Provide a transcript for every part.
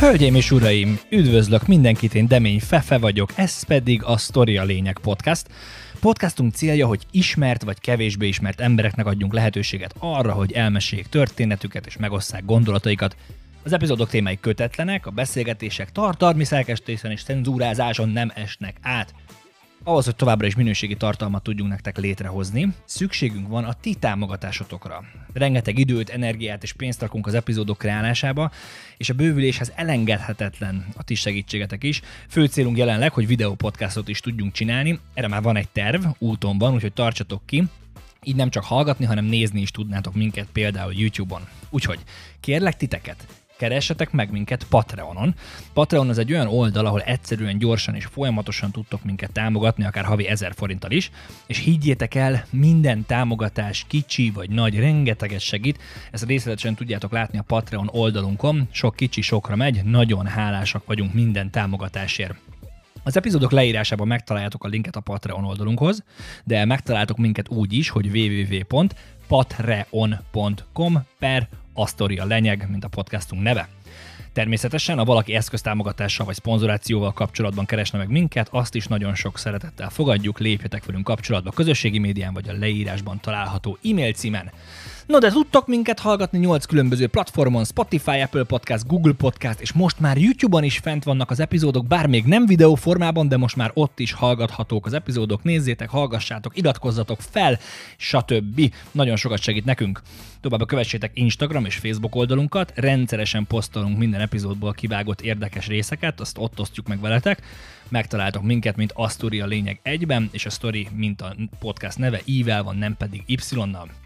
Hölgyeim és uraim, üdvözlök mindenkit, én Demény Fefe vagyok, ez pedig a Story a Lényeg podcast. Podcastunk célja, hogy ismert vagy kevésbé ismert embereknek adjunk lehetőséget arra, hogy elmeséljék történetüket és megosszák gondolataikat. Az epizódok témái kötetlenek, a beszélgetések tartalmi szerkesztésen és cenzúrázáson nem esnek át. Ahhoz, hogy továbbra is minőségi tartalmat tudjunk nektek létrehozni, szükségünk van a ti támogatásotokra. Rengeteg időt, energiát és pénzt rakunk az epizódok kreálásába, és a bővüléshez elengedhetetlen a ti segítségetek is. Fő célunk jelenleg, hogy videópodcastot is tudjunk csinálni, erre már van egy terv, úton van, úgyhogy tartsatok ki, így nem csak hallgatni, hanem nézni is tudnátok minket például YouTube-on. Úgyhogy kérlek titeket, keressetek meg minket Patreonon. Patreon az egy olyan oldal, ahol egyszerűen, gyorsan és folyamatosan tudtok minket támogatni, akár havi 1000 forinttal is, és higgyétek el, minden támogatás kicsi vagy nagy, rengeteget segít. Ezt részletesen tudjátok látni a Patreon oldalunkon, sok kicsi sokra megy, nagyon hálásak vagyunk minden támogatásért. Az epizódok leírásában megtaláljátok a linket a Patreon oldalunkhoz, de megtaláltok minket úgy is, hogy www.patreon.com per Astoria lényeg, mint a podcastunk neve. Természetesen, ha valaki eszköztámogatással vagy szponzorációval kapcsolatban keresne meg minket, azt is nagyon sok szeretettel fogadjuk, lépjetek velünk kapcsolatba a közösségi médián vagy a leírásban található e-mail címen. No, de tudtok minket hallgatni 8 különböző platformon, Spotify, Apple Podcast, Google Podcast, és most már YouTube-on is fent vannak az epizódok, bár még nem videó formában, de most már ott is hallgathatók az epizódok. Nézzétek, hallgassátok, iratkozzatok fel, stb. Nagyon sokat segít nekünk. Továbbá kövessétek Instagram és Facebook oldalunkat, rendszeresen posztolunk minden epizódból kivágott érdekes részeket, azt ott osztjuk meg veletek. Megtaláltok minket, mint Asturia lényeg egyben, és a story, mint a podcast neve, ível van, nem pedig Y-nal.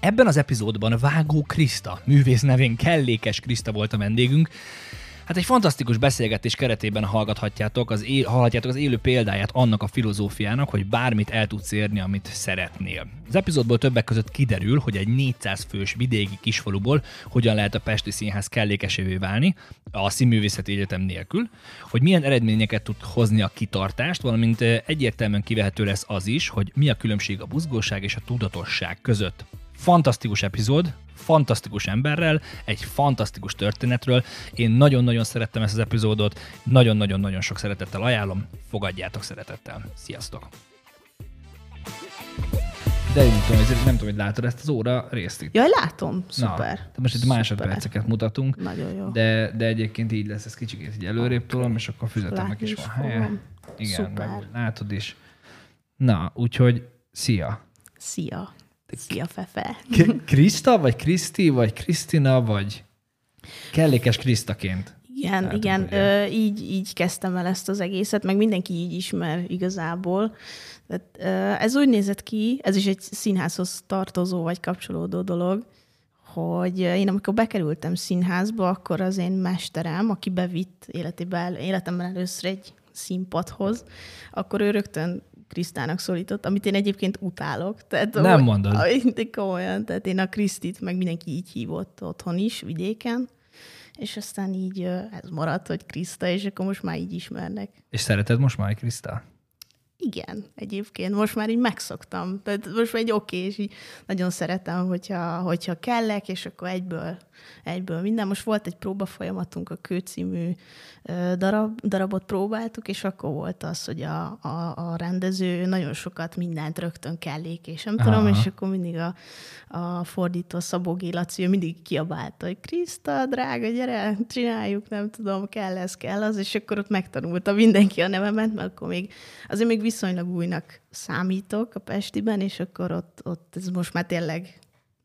Ebben az epizódban Vágó Kriszta, művész nevén Kellékes Kriszta volt a vendégünk. Hát egy fantasztikus beszélgetés keretében hallgathatjátok az, él, hallhatjátok az élő példáját annak a filozófiának, hogy bármit el tudsz érni, amit szeretnél. Az epizódból többek között kiderül, hogy egy 400 fős vidéki kisfaluból hogyan lehet a Pesti Színház kellékesévé válni a Színművészeti Egyetem nélkül, hogy milyen eredményeket tud hozni a kitartást, valamint egyértelműen kivehető lesz az is, hogy mi a különbség a buzgóság és a tudatosság között. Fantasztikus epizód, fantasztikus emberrel, egy fantasztikus történetről. Én nagyon-nagyon szerettem ezt az epizódot, nagyon-nagyon-nagyon sok szeretettel ajánlom, fogadjátok szeretettel. Sziasztok! De én tudom, nem tudom, hogy látod ezt az óra részt itt. Jaj, látom. Szuper. Na, most itt másodperceket mutatunk. Nagyon jó. De, de egyébként így lesz, ez kicsit így előrébb tolom, és akkor a füzetemnek is van helye. Igen, Szuper. meg látod is. Na, úgyhogy szia! Szia! Szia, Fefe. Krista, vagy Kriszti, vagy Krisztina, vagy kellékes Krisztaként? Igen, hát, igen, ö, így, így kezdtem el ezt az egészet, meg mindenki így ismer igazából. Tehát, ö, ez úgy nézett ki, ez is egy színházhoz tartozó vagy kapcsolódó dolog, hogy én amikor bekerültem színházba, akkor az én mesterem, aki bevitt életében, életemben először egy színpadhoz, akkor ő rögtön Krisztának szólított, amit én egyébként utálok. Tehát, Nem mondod. De komolyan, tehát én a Krisztit, meg mindenki így hívott otthon is, vidéken, és aztán így ez maradt, hogy Kriszta, és akkor most már így ismernek. És szereted most már Kriszta? Igen, egyébként. Most már így megszoktam. Tehát most már egy oké, és így nagyon szeretem, hogyha, hogyha kellek, és akkor egyből, egyből minden. Most volt egy próba folyamatunk, a Kő című darab, darabot próbáltuk, és akkor volt az, hogy a, a, a rendező nagyon sokat mindent rögtön kellék, és nem Aha. tudom, és akkor mindig a, a fordító Szabó Gélaci, mindig kiabálta, hogy Kriszta, drága, gyere, csináljuk, nem tudom, kell ez, kell az, és akkor ott megtanulta mindenki a nevemet, mert akkor még, azért még viszonylag újnak számítok a Pestiben, és akkor ott, ott ez most már tényleg,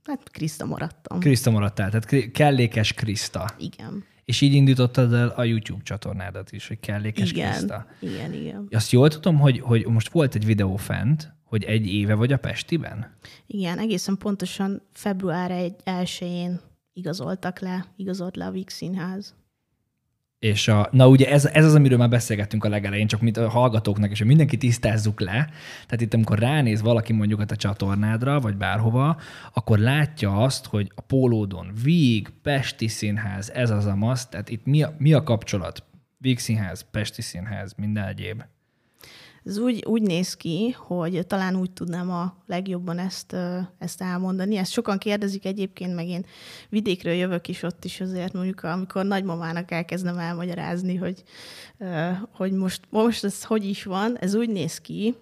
hát Kriszta maradtam. Kriszta maradtál, tehát kellékes Kriszta. Igen. És így indítottad el a YouTube csatornádat is, hogy kellékes igen, Kriszta. Igen, igen. Azt jól tudom, hogy, hogy most volt egy videó fent, hogy egy éve vagy a Pestiben? Igen, egészen pontosan február 1-én igazoltak le, igazolt le a Víg Színház. És a, na ugye ez, ez az, amiről már beszélgettünk a legelején, csak mint a hallgatóknak, és hogy mindenki tisztázzuk le. Tehát itt, amikor ránéz valaki mondjuk a te csatornádra, vagy bárhova, akkor látja azt, hogy a pólódon Víg, Pesti Színház, ez az a masz, tehát itt mi a, mi a kapcsolat? Víg Színház, Pesti Színház, minden egyéb. Ez úgy, úgy néz ki, hogy talán úgy tudnám a legjobban ezt, ezt elmondani. Ezt sokan kérdezik egyébként, meg én vidékről jövök is ott is azért, mondjuk amikor nagymamának elkezdem elmagyarázni, hogy, hogy most, most ez hogy is van, ez úgy néz ki,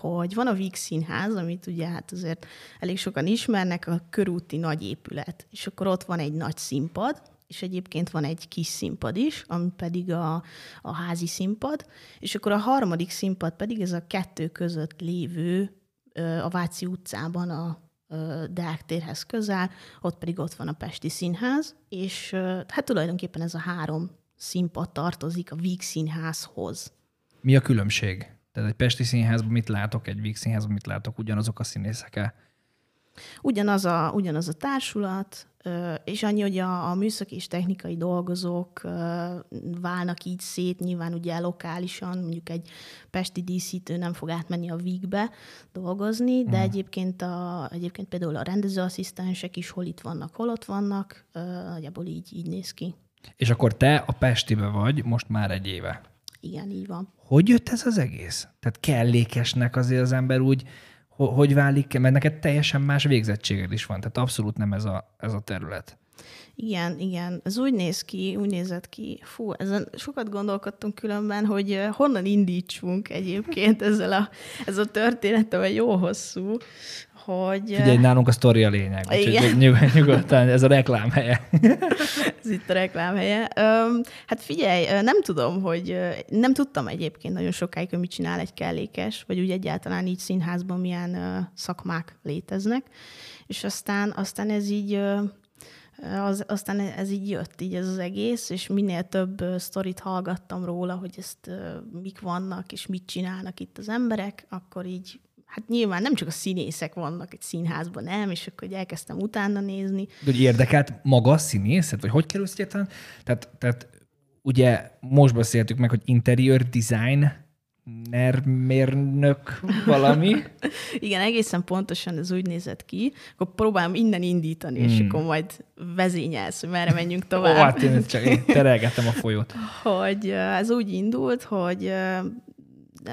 hogy van a Víg Színház, amit ugye hát azért elég sokan ismernek, a körúti nagy épület, és akkor ott van egy nagy színpad, és egyébként van egy kis színpad is, ami pedig a, a házi színpad, és akkor a harmadik színpad pedig ez a kettő között lévő a Váci utcában a Deák térhez közel, ott pedig ott van a Pesti Színház, és hát tulajdonképpen ez a három színpad tartozik a Víg Színházhoz. Mi a különbség? Tehát egy Pesti Színházban mit látok, egy Víg Színházban mit látok, ugyanazok a színészek Ugyanaz a, ugyanaz a társulat, és annyi, hogy a, a műszaki és technikai dolgozók válnak így szét, nyilván ugye lokálisan, mondjuk egy pesti díszítő nem fog átmenni a vígbe dolgozni, de mm. egyébként, a, egyébként például a rendezőasszisztensek is hol itt vannak, hol ott vannak, nagyjából így, így néz ki. És akkor te a Pestibe vagy most már egy éve. Igen, így van. Hogy jött ez az egész? Tehát kellékesnek azért az ember úgy hogy válik, mert neked teljesen más végzettséged is van, tehát abszolút nem ez a, ez a terület. Igen, igen. Ez úgy néz ki, úgy nézett ki. Fú, ezen sokat gondolkodtunk különben, hogy honnan indítsunk egyébként ezzel a, ez a történet, jó hosszú hogy... Figyelj, nálunk a sztori a lényeg, úgyhogy nyug- nyugodtan, ez a reklám helye. ez itt a reklám helye. hát figyelj, nem tudom, hogy nem tudtam egyébként nagyon sokáig, hogy mit csinál egy kellékes, vagy úgy egyáltalán így színházban milyen szakmák léteznek, és aztán, aztán ez így az, aztán ez így jött, így ez az egész, és minél több sztorit hallgattam róla, hogy ezt mik vannak, és mit csinálnak itt az emberek, akkor így hát nyilván nem csak a színészek vannak egy színházban, nem, és akkor elkezdtem utána nézni. De hogy érdekelt maga a színészet, vagy hogy kerülsz egyáltalán? Tehát, tehát ugye most beszéltük meg, hogy interior design mérnök valami. Igen, egészen pontosan ez úgy nézett ki. Akkor próbálom innen indítani, hmm. és akkor majd vezényelsz, hogy merre menjünk tovább. Ó, hát én csak én terelgetem a folyót. hogy ez úgy indult, hogy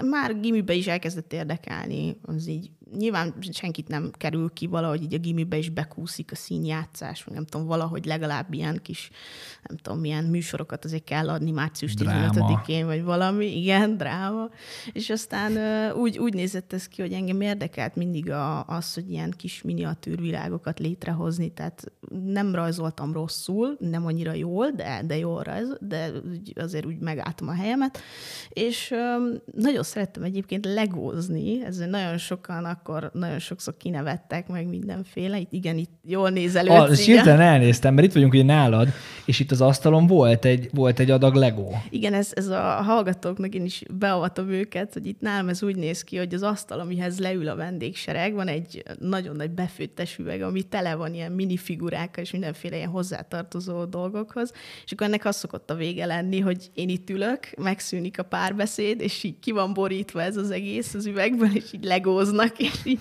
már gimibe is elkezdett érdekelni, az így nyilván senkit nem kerül ki valahogy így a gimibe is bekúszik a színjátszás, vagy nem tudom, valahogy legalább ilyen kis, nem tudom, milyen műsorokat azért kell adni március 15-én, vagy valami, igen, dráma. És aztán úgy, úgy nézett ez ki, hogy engem érdekelt mindig a, az, hogy ilyen kis miniatűrvilágokat létrehozni, tehát nem rajzoltam rosszul, nem annyira jól, de, de jól rajz, de azért úgy megálltam a helyemet, és nagyon szerettem egyébként legózni, ez nagyon sokan akkor nagyon sokszor kinevettek meg mindenféle. Itt, igen, itt jól nézel ah, És hirtelen elnéztem, mert itt vagyunk ugye nálad, és itt az asztalon volt egy, volt egy adag Lego. Igen, ez, ez a hallgatóknak én is beavatom őket, hogy itt nálam ez úgy néz ki, hogy az asztal, amihez leül a vendégsereg, van egy nagyon nagy befőttes üveg, ami tele van ilyen minifigurákkal és mindenféle ilyen hozzátartozó dolgokhoz, és akkor ennek az szokott a vége lenni, hogy én itt ülök, megszűnik a párbeszéd, és így ki van borítva ez az egész az üvegből, és így legóznak, így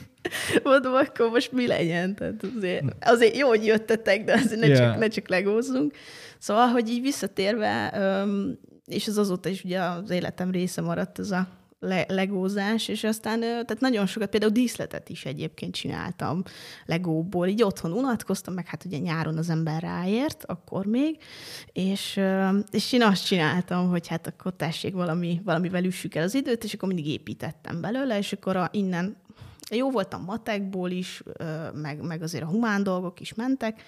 mondom, akkor most mi legyen? Tehát azért, azért jó, hogy jöttetek, de azért ne, yeah. csak, ne csak legózzunk. Szóval, hogy így visszatérve, és az azóta is ugye az életem része maradt ez a le- legózás, és aztán tehát nagyon sokat, például díszletet is egyébként csináltam legóból, így otthon unatkoztam, meg hát ugye nyáron az ember ráért, akkor még, és, és én azt csináltam, hogy hát akkor tessék valami, valamivel üssük el az időt, és akkor mindig építettem belőle, és akkor a, innen jó voltam matekból is, meg, meg azért a humán dolgok is mentek,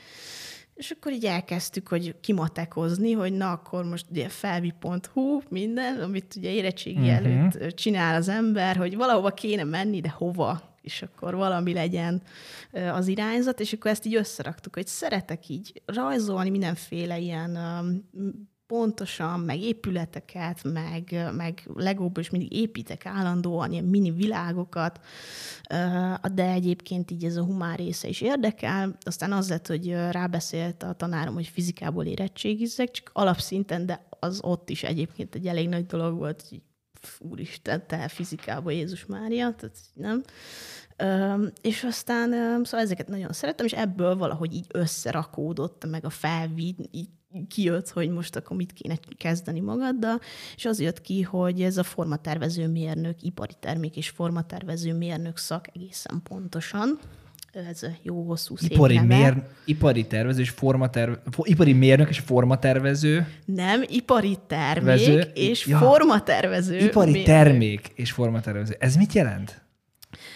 és akkor így elkezdtük, hogy kimatekozni, hogy na akkor most ugye felvi.hu, minden, amit ugye érettségi uh-huh. előtt csinál az ember, hogy valahova kéne menni, de hova, és akkor valami legyen az irányzat, és akkor ezt így összeraktuk, hogy szeretek így rajzolni mindenféle ilyen pontosan, meg épületeket, meg, meg legóból is mindig építek állandóan ilyen mini világokat, de egyébként így ez a humán része is érdekel. Aztán az lett, hogy rábeszélt a tanárom, hogy fizikából érettségizzek, csak alapszinten, de az ott is egyébként egy elég nagy dolog volt, hogy úristen, te fizikába Jézus Mária, tehát nem. És aztán, ö, szóval ezeket nagyon szerettem, és ebből valahogy így összerakódott, meg a felvid, így kijött, hogy most akkor mit kéne kezdeni magaddal, és az jött ki, hogy ez a formatervező mérnök, ipari termék és formatervező mérnök szak egészen pontosan, ez jó hosszú szép Ipari, neve. mér, ipari tervező és formaterve, fo- ipari mérnök és formatervező. Nem, ipari termék Vező- és ja. formatervező. Ipari mérnök. termék és formatervező. Ez mit jelent?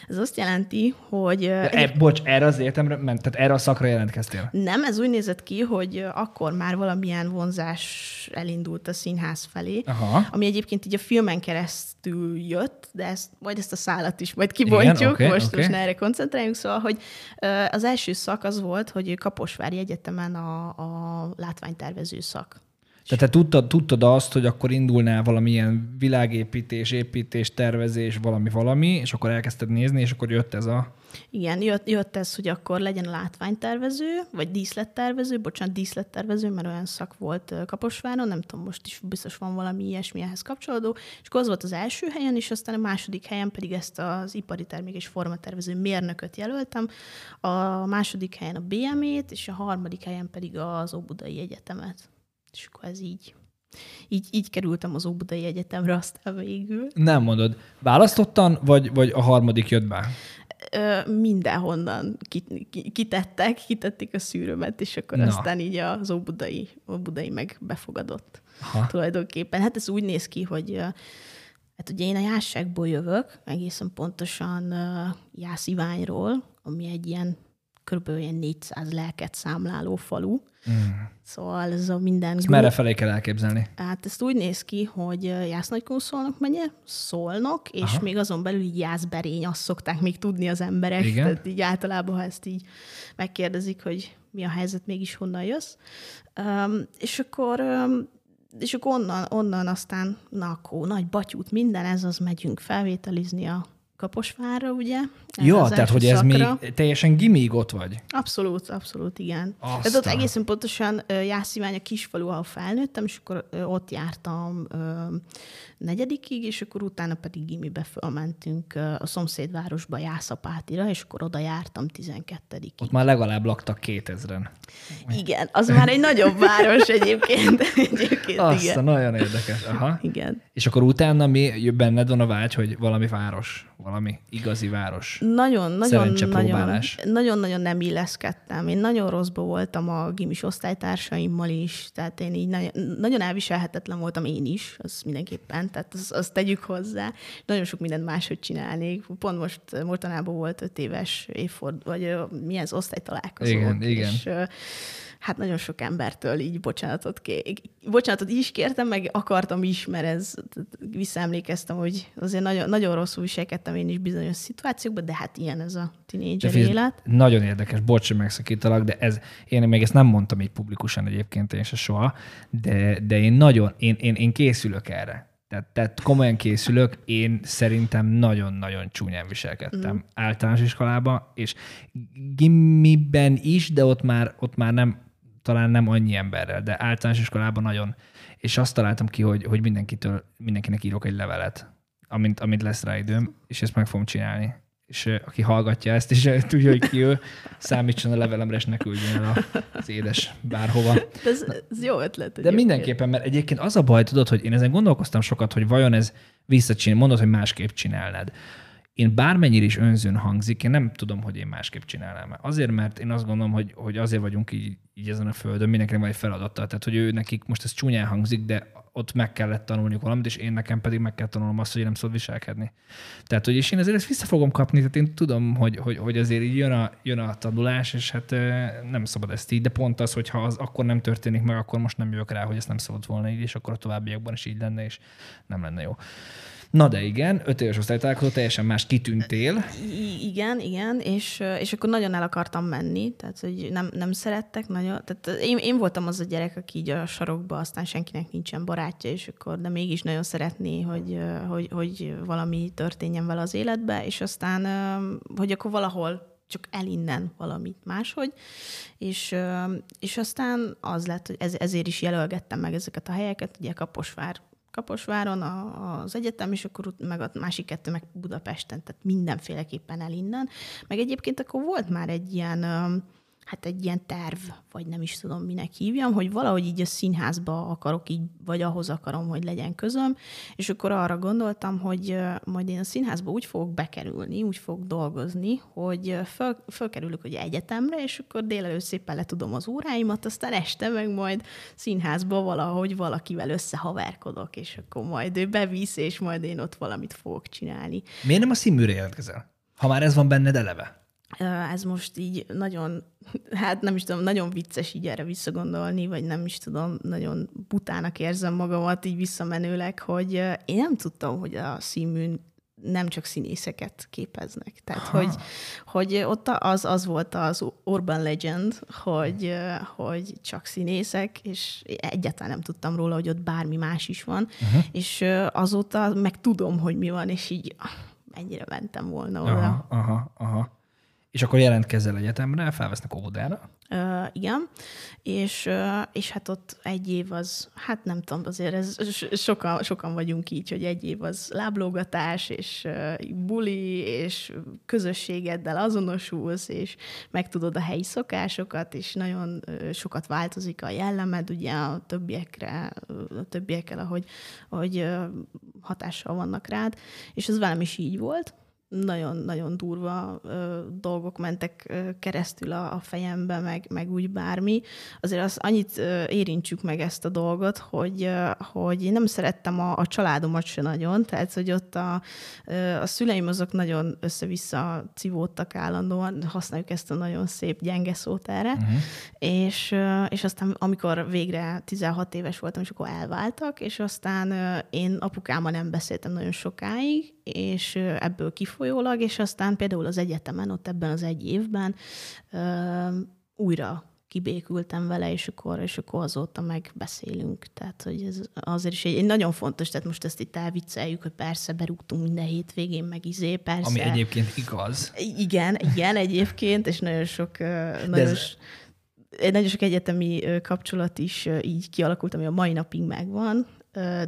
Ez azt jelenti, hogy... ö, E, bocs, erre az értemre ment, tehát erre a szakra jelentkeztél. Nem, ez úgy nézett ki, hogy akkor már valamilyen vonzás elindult a színház felé, Aha. ami egyébként így a filmen keresztül jött, de ezt, majd ezt a szálat is majd kibontjuk, Igen, oké, most, oké. most ne erre koncentráljunk, szóval, hogy az első szak az volt, hogy Kaposvári Egyetemen a, a látványtervező szak. Tehát te tudtad, tudtad azt, hogy akkor indulnál valamilyen világépítés, építés, tervezés, valami valami, és akkor elkezdted nézni, és akkor jött ez a... Igen, jött, jött ez, hogy akkor legyen látványtervező, vagy díszlettervező, bocsánat, díszlettervező, mert olyan szak volt Kaposváron, nem tudom, most is biztos van valami ilyesmi ehhez kapcsolódó, és akkor az volt az első helyen, és aztán a második helyen pedig ezt az ipari termék és formatervező mérnököt jelöltem, a második helyen a BM-ét, és a harmadik helyen pedig az Óbudai Egyetemet. És akkor ez így, így, így kerültem az Óbudai Egyetemre aztán végül. Nem mondod. Választottan, vagy, vagy a harmadik jött be? Ö, mindenhonnan ki- ki- kitettek, kitették a szűrömet, és akkor Na. Aztán így az óbudai, óbudai meg befogadott Aha. tulajdonképpen. Hát ez úgy néz ki, hogy hát ugye én a Jásságból jövök, egészen pontosan ö, Jásziványról, ami egy ilyen kb. ilyen 400 lelket számláló falu. Mm. Szóval ez a minden... Ezt merre felé kell elképzelni? Hát ezt úgy néz ki, hogy Jász-Nagykunszolnok megye, Szolnok, és. Aha. még azon belül így Jászberény, azt szokták még tudni az emberek. Igen. Tehát így általában, ha ezt így megkérdezik, hogy mi a helyzet, mégis honnan jössz. Um, és akkor um, és akkor onnan, onnan aztán, na akkor nagy batyút, minden ez, az megyünk felvételizni a Kaposvárra, ugye? Ja, tehát hogy ez szakra. még teljesen gimig ott vagy. Abszolút, abszolút, igen. Aztán. Tehát ott egészen pontosan Jászivány a kisfalu, ahol felnőttem, és akkor ott jártam ö, negyedikig, és akkor utána pedig gimibe fölmentünk a szomszédvárosba, Jászapátira, és akkor oda jártam 12 Ott már legalább laktak 2000-en. Igen, az már egy nagyobb város egyébként. egyébként Azt a igen. nagyon érdekes. Aha. igen. És akkor utána mi benned van a vágy, hogy valami város, valami igazi város. Nagyon, nagyon, Szerencsepróbálás. nagyon, nagyon-nagyon nem illeszkedtem. Én nagyon rosszba voltam a gimis osztálytársaimmal is, tehát én így nagyon, nagyon elviselhetetlen voltam én is, az mindenképpen, tehát azt, azt tegyük hozzá. Nagyon sok mindent máshogy csinálnék. Pont most mostanában volt öt éves évford, vagy ö, mi ez, osztálytalálkozó. Igen, igen. És, hát nagyon sok embertől így bocsánatot, ké- bocsánatot is kértem, meg akartam is, mert ez visszaemlékeztem, hogy azért nagyon, nagyon rosszul viselkedtem én is bizonyos szituációkban, de hát ilyen ez a tinédzser élet. Nagyon érdekes, bocs, hogy megszakítalak, de ez, én még ezt nem mondtam így publikusan egyébként én se soha, de, de én nagyon, én, én, én készülök erre. Tehát, tehát komolyan készülök, én szerintem nagyon-nagyon csúnyán viselkedtem mm. általános iskolában, és gimiben is, de ott már, ott már nem, talán nem annyi emberrel, de általános iskolában nagyon. És azt találtam ki, hogy, hogy mindenkitől, mindenkinek írok egy levelet, amint, amint lesz rá időm, és ezt meg fogom csinálni. És aki hallgatja ezt, és tudja, hogy ki ő, számítson a levelemre, és ne küldjön el az édes bárhova. De ez, ez jó ötlet. De egyébként. mindenképpen, mert egyébként az a baj, tudod, hogy én ezen gondolkoztam sokat, hogy vajon ez visszacsinál, mondod, hogy másképp csinálnád. Én bármennyire is önzőn hangzik, én nem tudom, hogy én másképp csinálnám. Azért, mert én azt gondolom, hogy, hogy azért vagyunk így, így ezen a földön, mindenkinek van egy feladata. Tehát, hogy ő nekik most ez csúnyán hangzik, de ott meg kellett tanulniuk valamit, és én nekem pedig meg kell tanulnom azt, hogy én nem szabad viselkedni. Tehát, hogy és én azért ezt vissza fogom kapni, tehát én tudom, hogy, hogy, hogy azért így jön a, jön a tanulás, és hát nem szabad ezt így, de pont az, hogyha az akkor nem történik meg, akkor most nem jövök rá, hogy ezt nem szabad volna így, és akkor a továbbiakban is így lenne, és nem lenne jó. Na de igen, öt éves osztálytalálkozó, teljesen más kitűntél. Igen, igen, és, és akkor nagyon el akartam menni, tehát hogy nem, nem szerettek nagyon. Tehát én, én voltam az a gyerek, aki így a sarokba, aztán senkinek nincsen barátja, és akkor, de mégis nagyon szeretné, hogy, hogy, hogy valami történjen vele az életbe, és aztán, hogy akkor valahol csak el innen valamit máshogy, és, és aztán az lett, hogy ez, ezért is jelölgettem meg ezeket a helyeket, ugye Kaposvár Kaposváron a, az egyetem, és akkor meg a másik kettő meg Budapesten, tehát mindenféleképpen el innen. Meg egyébként akkor volt már egy ilyen hát egy ilyen terv, vagy nem is tudom, minek hívjam, hogy valahogy így a színházba akarok így, vagy ahhoz akarom, hogy legyen közöm, és akkor arra gondoltam, hogy majd én a színházba úgy fogok bekerülni, úgy fogok dolgozni, hogy föl, fölkerülök hogy egyetemre, és akkor délelőtt szépen letudom az óráimat, aztán este meg majd színházba valahogy valakivel összehaverkodok, és akkor majd ő bevisz, és majd én ott valamit fogok csinálni. Miért nem a színműre jelentkezel? Ha már ez van benned eleve? Ez most így nagyon, hát nem is tudom, nagyon vicces így erre visszagondolni, vagy nem is tudom, nagyon butának érzem magamat így visszamenőleg, hogy én nem tudtam, hogy a színműn nem csak színészeket képeznek. Tehát, ha. hogy, hogy ott az, az volt az urban legend, hogy, hogy csak színészek, és egyáltalán nem tudtam róla, hogy ott bármi más is van, uh-huh. és azóta meg tudom, hogy mi van, és így mennyire mentem volna oda. Aha, aha, aha. És akkor jelentkezzel egyetemre, felvesznek óvodára? Uh, igen, és, és hát ott egy év az, hát nem tudom, azért ez, sokan, sokan vagyunk így, hogy egy év az láblógatás, és uh, buli, és közösségeddel azonosulsz, és megtudod a helyi szokásokat, és nagyon sokat változik a jellemed, ugye a többiekre, a többiekkel, ahogy, ahogy uh, hatással vannak rád, és ez velem is így volt, nagyon-nagyon durva ö, dolgok mentek ö, keresztül a, a fejembe, meg, meg úgy bármi. Azért az annyit ö, érintsük meg ezt a dolgot, hogy, ö, hogy én nem szerettem a, a családomat se nagyon, tehát hogy ott a, ö, a szüleim azok nagyon össze-vissza civódtak állandóan, használjuk ezt a nagyon szép gyenge szót erre, uh-huh. és, ö, és aztán amikor végre 16 éves voltam, és akkor elváltak, és aztán ö, én apukámmal nem beszéltem nagyon sokáig, és ebből kifolyólag, és aztán például az egyetemen, ott ebben az egy évben újra kibékültem vele, és akkor, és akkor azóta meg beszélünk. Tehát, hogy ez azért is egy, egy nagyon fontos, tehát most ezt itt elvicceljük, hogy persze berúgtunk minden hétvégén, meg izé, persze. Ami egyébként igaz. Igen, igen, egyébként, és nagyon sok, nagyon, ez... egy nagyon sok egyetemi kapcsolat is így kialakult, ami a mai napig megvan,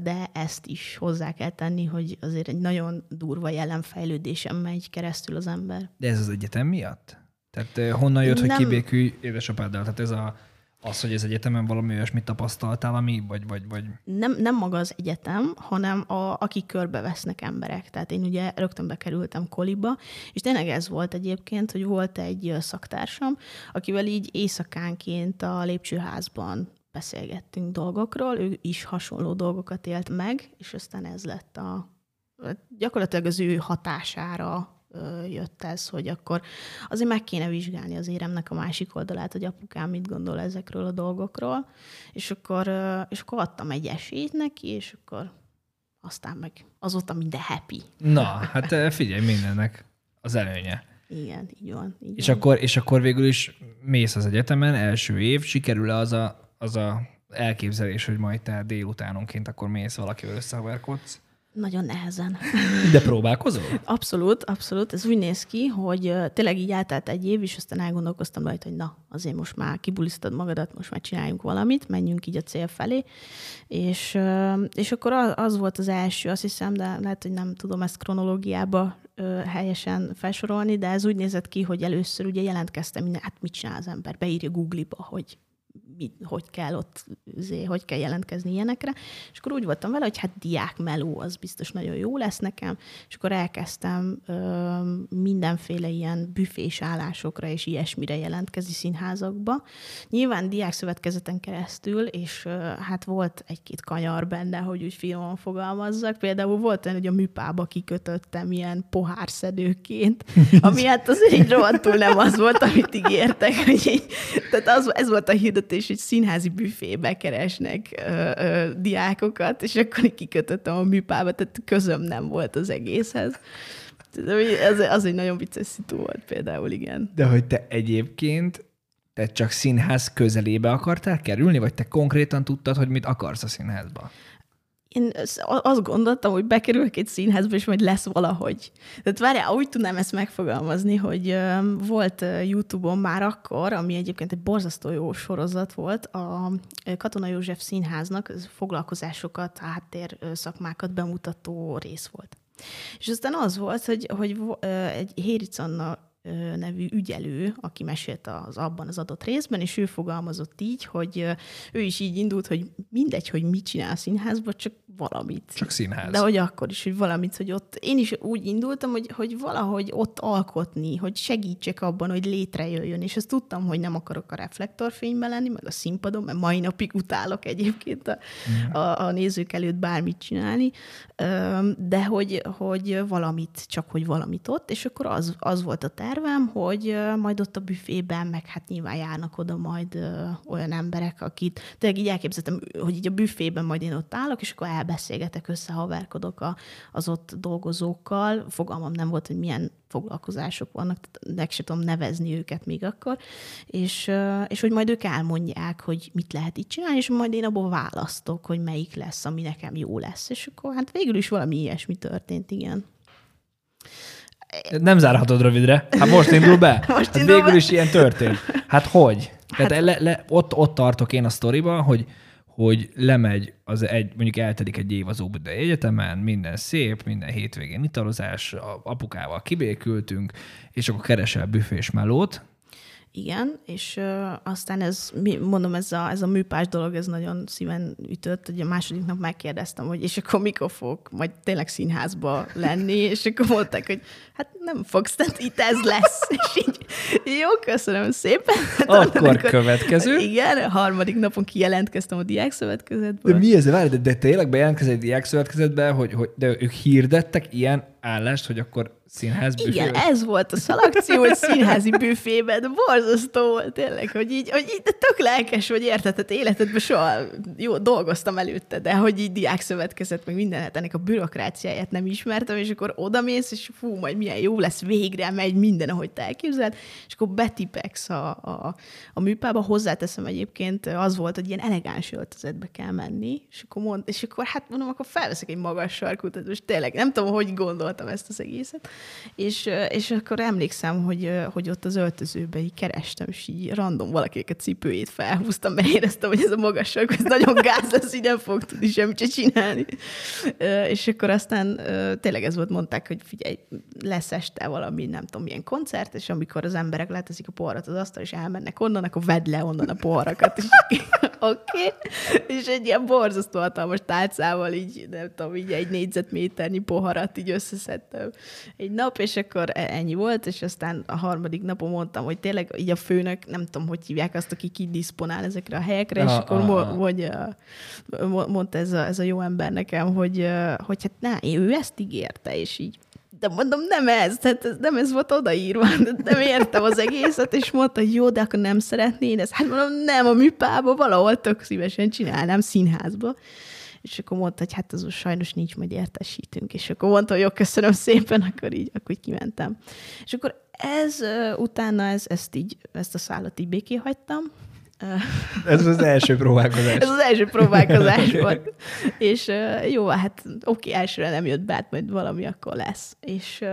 de ezt is hozzá kell tenni, hogy azért egy nagyon durva jelenfejlődésen megy keresztül az ember. De ez az egyetem miatt? Tehát honnan jött, Nem. hogy kibékülj édesapáddal? Tehát ez a, az, hogy az egyetemen valami olyasmit tapasztaltál, ami, vagy, vagy, vagy... Nem, nem maga az egyetem, hanem a, akik körbevesznek emberek. Tehát én ugye rögtön bekerültem koliba, és tényleg ez volt egyébként, hogy volt egy szaktársam, akivel így éjszakánként a lépcsőházban beszélgettünk dolgokról, ő is hasonló dolgokat élt meg, és aztán ez lett a, gyakorlatilag az ő hatására jött ez, hogy akkor azért meg kéne vizsgálni az éremnek a másik oldalát, hogy apukám mit gondol ezekről a dolgokról, és akkor, és akkor adtam egy esélyt neki, és akkor aztán meg azóta minden happy. Na, hát figyelj, mindennek az előnye. Igen, így van. Így és, van. Akkor, és akkor végül is mész az egyetemen, első év, sikerül-e az a az a elképzelés, hogy majd te délutánonként akkor mész valakivel összehaverkodsz? Nagyon nehezen. De próbálkozol? Abszolút, abszolút. Ez úgy néz ki, hogy tényleg így eltelt egy év, és aztán elgondolkoztam rajta, hogy na, azért most már kibulisztad magadat, most már csináljunk valamit, menjünk így a cél felé. És, és akkor az volt az első, azt hiszem, de lehet, hogy nem tudom ezt kronológiába helyesen felsorolni, de ez úgy nézett ki, hogy először ugye jelentkeztem, minden, hát mit csinál az ember, beírja Google-ba, hogy mit, hogy kell ott, zé, hogy kell jelentkezni ilyenekre. És akkor úgy voltam vele, hogy hát diák meló, az biztos nagyon jó lesz nekem. És akkor elkezdtem ö, mindenféle ilyen büfés állásokra és ilyesmire jelentkezni színházakba. Nyilván diák szövetkezeten keresztül, és ö, hát volt egy-két kanyar benne, hogy úgy finoman fogalmazzak. Például volt olyan, hogy a műpába kikötöttem ilyen pohárszedőként, ami hát azért így rohadtul nem az volt, amit ígértek. Hogy így, tehát az, ez volt a hirdetés és egy színházi büfébe keresnek ö, ö, diákokat, és akkor kikötöttem a műpába, tehát közöm nem volt az egészhez. Ez, az egy nagyon vicces szitu volt például, igen. De hogy te egyébként te csak színház közelébe akartál kerülni, vagy te konkrétan tudtad, hogy mit akarsz a színházba? Én azt gondoltam, hogy bekerülök egy színházba, és majd lesz valahogy. Tehát várjál, úgy tudnám ezt megfogalmazni, hogy volt YouTube-on már akkor, ami egyébként egy borzasztó jó sorozat volt, a Katona József Színháznak foglalkozásokat, háttér szakmákat bemutató rész volt. És aztán az volt, hogy, hogy egy Héric nevű ügyelő, aki mesélt az abban az adott részben, és ő fogalmazott így, hogy ő is így indult, hogy mindegy, hogy mit csinál a színházban, csak valamit. Csak színház. De hogy akkor is, hogy valamit, hogy ott, én is úgy indultam, hogy, hogy valahogy ott alkotni, hogy segítsek abban, hogy létrejöjjön, és ezt tudtam, hogy nem akarok a reflektorfényben lenni, meg a színpadon, mert mai napig utálok egyébként a, mm. a, a nézők előtt bármit csinálni, de hogy, hogy valamit, csak hogy valamit ott, és akkor az, az volt a tervem, hogy majd ott a büfében, meg hát nyilván járnak oda majd olyan emberek, akit tényleg így elképzeltem, hogy így a büfében majd én ott állok, és akkor beszélgetek, összehaverkodok a, az ott dolgozókkal. Fogalmam nem volt, hogy milyen foglalkozások vannak, meg se tudom nevezni őket még akkor, és, és hogy majd ők elmondják, hogy mit lehet itt csinálni, és majd én abból választok, hogy melyik lesz, ami nekem jó lesz. És akkor hát végül is valami ilyesmi történt, igen. Nem zárhatod rövidre. Hát most indul be. Most hát indul végül be? is ilyen történt. Hát hogy? Hát, Tehát le, le, ott, ott tartok én a sztoriban, hogy hogy lemegy, az egy, mondjuk eltelik egy év az Óbudai Egyetemen, minden szép, minden hétvégén italozás, apukával kibékültünk, és akkor keresel büfés melót, igen, és uh, aztán ez, mondom, ez a, ez a műpás dolog, ez nagyon szíven ütött, hogy a második nap megkérdeztem, hogy és akkor mikor fog majd tényleg színházba lenni, és akkor mondták, hogy hát nem fogsz, tehát itt ez lesz. És így, jó, köszönöm szépen. Hát akkor következő. Igen, a harmadik napon kijelentkeztem a diákszövetkezetből. De mi ez? Várj, de, de tényleg bejelentkezett a diákszövetkezetbe, hogy, hogy de ők hirdettek ilyen állást, hogy akkor Színház büfé? Igen, ez volt a szalakció, hogy színházi büfében, borzasztó volt tényleg, hogy így, hogy így de tök lelkes vagy, érted, tehát életedben soha jó, dolgoztam előtte, de hogy így diák szövetkezett, meg minden, hát ennek a bürokráciáját nem ismertem, és akkor odamész, és fú, majd milyen jó lesz, végre megy minden, ahogy te elképzeled, és akkor betipex a, a, a műpába, hozzáteszem egyébként, az volt, hogy ilyen elegáns öltözetbe kell menni, és akkor, mond, és akkor hát mondom, akkor felveszek egy magas sarkút, most tényleg nem tudom, hogy gondoltam ezt az egészet, és, és akkor emlékszem, hogy, hogy ott az öltözőbe így kerestem, és így random valakinek a cipőjét felhúztam, mert éreztem, hogy ez a magasság, ez nagyon gáz lesz, így nem fog tudni semmit se csinálni. És akkor aztán tényleg ez volt, mondták, hogy figyelj, lesz este valami, nem tudom, milyen koncert, és amikor az emberek leteszik a poharat az asztal, és elmennek onnan, akkor vedd le onnan a poharakat, és oké. Okay. És egy ilyen borzasztó hatalmas tálcával így, nem tudom, így egy négyzetméternyi poharat így összeszedtem egy nap, és akkor e- ennyi volt, és aztán a harmadik napon mondtam, hogy tényleg így a főnök, nem tudom, hogy hívják azt, aki kidisponál ezekre a helyekre, és akkor mo- hogy mondta ez a, ez a jó ember nekem, hogy, hogy hát ne, ő ezt ígérte, és így de mondom, nem ez, tehát nem ez volt odaírva, nem értem az egészet, és mondta, hogy jó, de akkor nem szeretnéd ezt. Hát mondom, nem, a műpába valahol tök szívesen csinálnám, színházba. És akkor mondta, hogy hát az sajnos nincs, majd értesítünk. És akkor mondta, hogy jó, köszönöm szépen, akkor így, akkor így kimentem. És akkor ez, utána ez, ezt, így, ezt a szállat így béké hagytam, ez az első próbálkozás. Ez az első próbálkozás volt. És jó, hát oké, elsőre nem jött be, hát majd valami akkor lesz. És,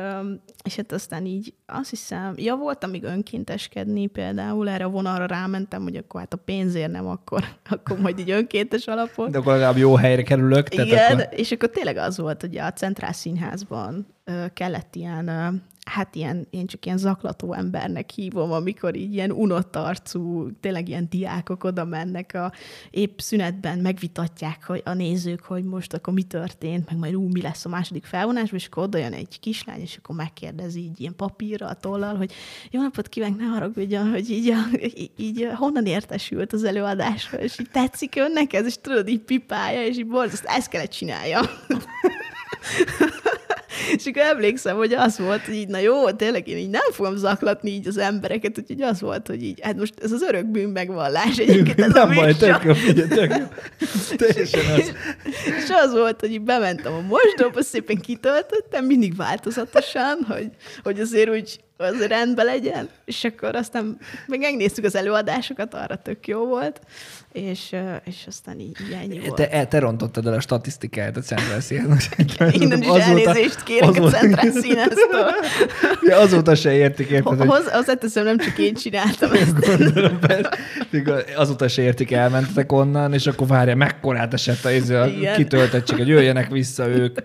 és hát aztán így azt hiszem, ja, voltam még önkénteskedni például, erre a vonalra rámentem, hogy akkor hát a pénzért nem, akkor, akkor majd így önkéntes alapon. De akkor legalább jó helyre kerülök. Igen, akkor... és akkor tényleg az volt, hogy a Centrál Színházban kellett ilyen hát ilyen, én csak ilyen zaklató embernek hívom, amikor így ilyen unott arcú, tényleg ilyen diákok oda mennek a épp szünetben, megvitatják hogy a nézők, hogy most akkor mi történt, meg majd ú, mi lesz a második felvonásban, és akkor oda jön egy kislány, és akkor megkérdezi így ilyen papírral, tollal, hogy jó napot kívánok, ne haragudjon, hogy így, a, így, így honnan értesült az előadásra, és így tetszik önnek ez, és tudod, így pipálja, és így borzaszt, ezt kellett csinálja. És akkor emlékszem, hogy az volt, hogy így, na jó, tényleg én így nem fogom zaklatni így az embereket, úgyhogy az volt, hogy így, hát most ez az örök bűn megvallás egyébként. Ez nem baj, tök jó, figyelj, tök jó. Teljesen az. És az volt, hogy így bementem a mosdóba, szépen kitöltöttem, mindig változatosan, hogy, hogy azért úgy az rendben legyen, és akkor aztán meg megnéztük az előadásokat, arra tök jó volt, és, és aztán így, így ennyi volt. Te, te rontottad el a statisztikáját a Central Innen is azóta, elnézést kérek azóta, a Central Színháztól. Ja, azóta se értik, érted? Hogy... Hoz, hozzáteszem, nem csak én csináltam ezt. Gondolom, azóta se értik, elmentetek onnan, és akkor várja, mekkorát esett a, izé a kitöltettség, hogy jöjjenek vissza ők.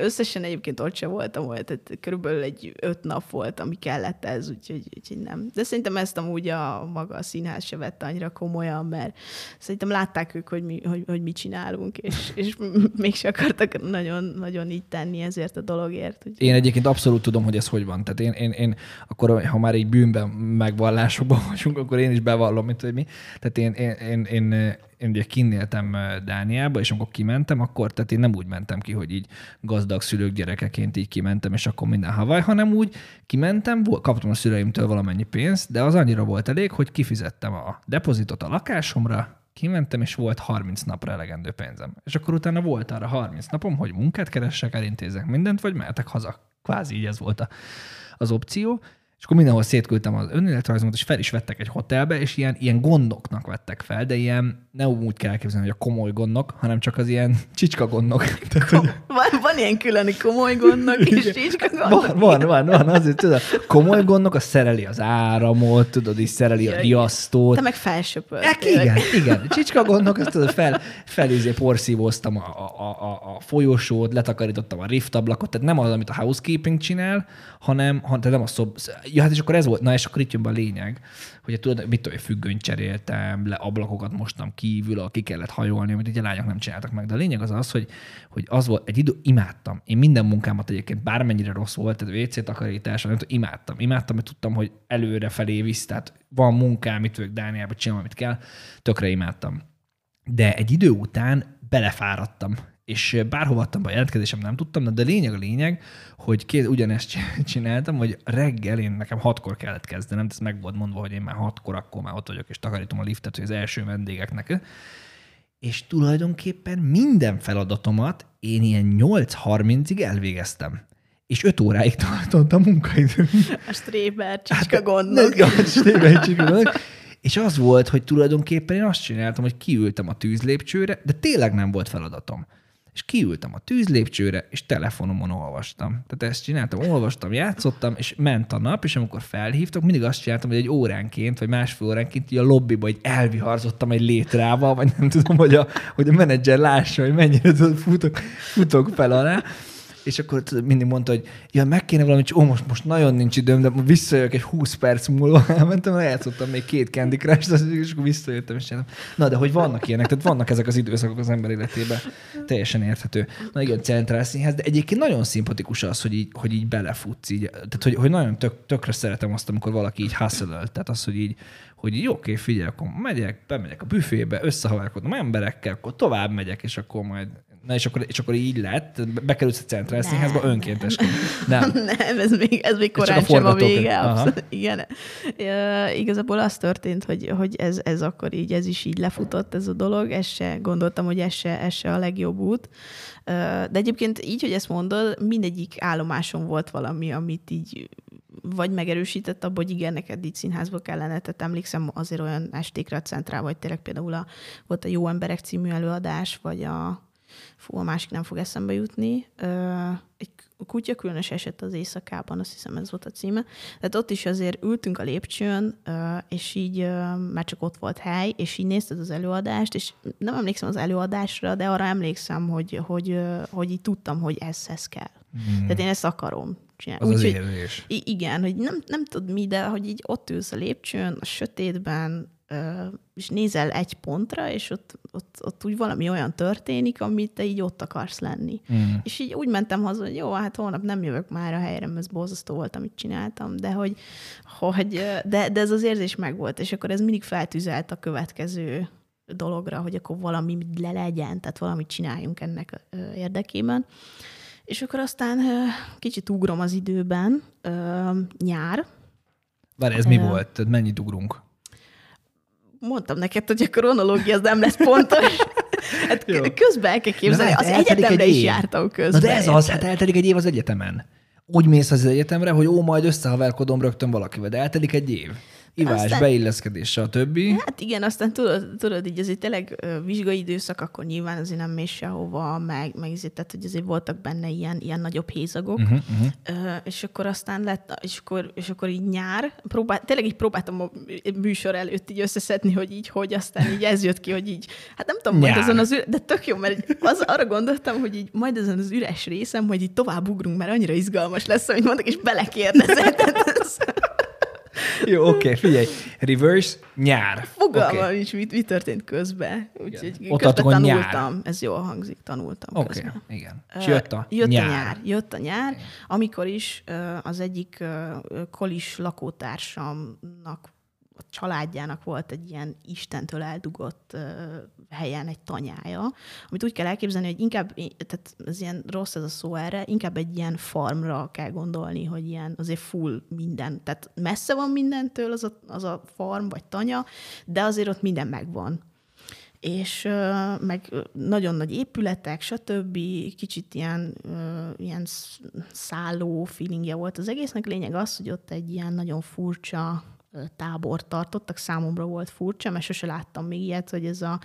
Összesen egyébként ott sem voltam, volt, tehát körülbelül egy öt nap volt, ami kellett ez, úgyhogy, úgyhogy nem. De szerintem ezt amúgy a maga a színház se vette annyira komolyan, mert szerintem látták ők, hogy mi, hogy, hogy mit csinálunk, és, és mégse akartak nagyon, nagyon így tenni ezért a dologért. Úgyhogy... Én egyébként abszolút tudom, hogy ez hogy van. Tehát én, én, én akkor, ha már egy bűnben megvallásokban vagyunk, akkor én is bevallom, mint hogy mi. Tehát én, én, én, én én ugye kinéltem Dániába, és amikor kimentem, akkor tehát én nem úgy mentem ki, hogy így gazdag szülők gyerekeként így kimentem, és akkor minden havaj, hanem úgy kimentem, kaptam a szüleimtől valamennyi pénzt, de az annyira volt elég, hogy kifizettem a depozitot a lakásomra, kimentem, és volt 30 napra elegendő pénzem. És akkor utána volt arra 30 napom, hogy munkát keressek, elintézek mindent, vagy mehetek haza. Kvázi így ez volt a, az opció. És akkor mindenhol szétküldtem az önéletrajzomat, és fel is vettek egy hotelbe, és ilyen, ilyen gondoknak vettek fel, de ilyen nem úgy kell elképzelni, hogy a komoly gondok, hanem csak az ilyen csicska gondok. Tehát, hogy... van, van ilyen külön komoly gondok és csicska gondok. Van, van, van, van azért tudod, komoly gondok, az szereli az áramot, tudod, is szereli Jaj, a riasztót. Te meg felsöpölt. Igen, igen. Csicska gondok, azt tudod, fel, felizé porszívóztam a, a, a, a folyosót, letakarítottam a riftablakot, tehát nem az, amit a housekeeping csinál, hanem, hanem tehát nem a szob, Ja, hát és akkor ez volt, na és akkor itt jön be a lényeg, hogy tudod, mit tudom, függönyt cseréltem, le ablakokat mostam kívül, aki kellett hajolni, amit ugye a lányok nem csináltak meg. De a lényeg az az, hogy, hogy az volt, egy idő, imádtam. Én minden munkámat egyébként bármennyire rossz volt, tehát WC takarítás, nem tudom, imádtam. Imádtam, mert tudtam, hogy előre felé visz, tehát van munkám, mit tudok Dániába csinálom, amit kell, tökre imádtam. De egy idő után belefáradtam és bárhova adtam be a jelentkezésem, nem tudtam, de lényeg a lényeg, hogy két, ugyanezt csináltam, hogy reggel én nekem hatkor kellett kezdenem, ez meg volt mondva, hogy én már hatkor, akkor már ott vagyok, és takarítom a liftet, hogy az első vendégeknek. És tulajdonképpen minden feladatomat én ilyen 8.30-ig elvégeztem. És 5 óráig tartott a munkaidő. A stréber, csicska hát, gondok. a stréber, csicska gondok. És az volt, hogy tulajdonképpen én azt csináltam, hogy kiültem a tűzlépcsőre, de tényleg nem volt feladatom és kiültem a tűzlépcsőre, és telefonomon olvastam. Tehát ezt csináltam, olvastam, játszottam, és ment a nap, és amikor felhívtak, mindig azt csináltam, hogy egy óránként, vagy másfél óránként így a lobbyba egy elviharzottam egy létrával, vagy nem tudom, hogy a, hogy a menedzser lássa, hogy mennyire futok, futok fel alá és akkor mindig mondta, hogy ja, meg kéne valami, ó, most, most nagyon nincs időm, de visszajövök egy 20 perc múlva, elmentem, eljátszottam még két Candy Crush, és akkor visszajöttem, és csináltam. Na, de hogy vannak ilyenek, tehát vannak ezek az időszakok az ember életében, teljesen érthető. Na igen, centrál színház, de egyébként nagyon szimpatikus az, hogy így, hogy így belefutsz, így, tehát hogy, hogy nagyon tök, tökre szeretem azt, amikor valaki így hustle tehát az, hogy így, hogy jó, oké, figyelj, akkor megyek, bemegyek a büfébe, összehavarkodom emberekkel, akkor tovább megyek, és akkor majd Na és akkor, és akkor így lett, bekerülsz a centrál színházba önkéntesként. Nem. nem, ez még, ez még korán sem a vége. Abszolút, igen. Ja, igazából az történt, hogy, hogy ez, ez akkor így, ez is így lefutott ez a dolog, ezt se gondoltam, hogy ez se, ez se a legjobb út. De egyébként így, hogy ezt mondod, mindegyik állomáson volt valami, amit így vagy megerősített abban, hogy igen, neked így színházba kellene. Tehát emlékszem azért olyan estékre a centrál, vagy tényleg például a, volt a Jó Emberek című előadás, vagy a fú, a másik nem fog eszembe jutni. Egy kutya különös eset az éjszakában, azt hiszem ez volt a címe. Tehát ott is azért ültünk a lépcsőn, és így már csak ott volt hely, és így nézted az előadást, és nem emlékszem az előadásra, de arra emlékszem, hogy, hogy, hogy így tudtam, hogy ez, ez kell. Hmm. Tehát én ezt akarom csinálni. Az Úgy, az érzés. Igen, hogy nem, nem tud mi, de hogy így ott ülsz a lépcsőn, a sötétben, és nézel egy pontra, és ott, ott, ott úgy valami olyan történik, amit te így ott akarsz lenni. Mm. És így úgy mentem haza, hogy jó, hát holnap nem jövök már a helyre, mert ez borzasztó volt, amit csináltam, de hogy, hogy de, de ez az érzés megvolt, és akkor ez mindig feltűzelt a következő dologra, hogy akkor valami le legyen, tehát valamit csináljunk ennek érdekében. És akkor aztán kicsit ugrom az időben, nyár. Várj, ez mi volt? Mennyit ugrunk? Mondtam neked, hogy a kronológia az nem lesz pontos. Hát közben el kell képzelni, az egyetemre is jártam közben. Na de ez az, hát eltelik egy év az egyetemen. úgy mész az egyetemre, hogy ó, majd összehaverkodom rögtön valakivel, de eltelik egy év. Ivás, aztán, beilleszkedés, többi. Hát igen, aztán tudod, tudod így azért tényleg vizsgai időszak, akkor nyilván azért nem mész sehova, meg, meg azért, tehát, hogy azért voltak benne ilyen, ilyen nagyobb hézagok, uh-huh, uh-huh. és akkor aztán lett, és akkor, és akkor így nyár, próbál, tényleg így próbáltam a műsor előtt így összeszedni, hogy így, hogy aztán így ez jött ki, hogy így, hát nem tudom, nyár. majd azon az, de tök jó, mert az, arra gondoltam, hogy így majd azon az üres részem, hogy így tovább ugrunk, mert annyira izgalmas lesz, amit mondok, és belekérdezett. Jó, oké, okay, figyelj. Reverse, nyár. Fogalmam okay. nincs, mit, mi történt közben. Úgyhogy közben tanultam. Nyár. Ez jól hangzik, tanultam okay, igen. És jött a jött nyár. a nyár. Jött a nyár, amikor is az egyik kolis lakótársamnak a családjának volt egy ilyen Istentől eldugott uh, helyen egy tanyája, amit úgy kell elképzelni, hogy inkább, tehát ez ilyen rossz ez a szó erre, inkább egy ilyen farmra kell gondolni, hogy ilyen azért full minden, tehát messze van mindentől az a, az a farm vagy tanya, de azért ott minden megvan és meg nagyon nagy épületek, stb. Kicsit ilyen, ilyen szálló feelingje volt az egésznek. Lényeg az, hogy ott egy ilyen nagyon furcsa tábort tartottak. Számomra volt furcsa, mert sose láttam még ilyet, hogy ez a,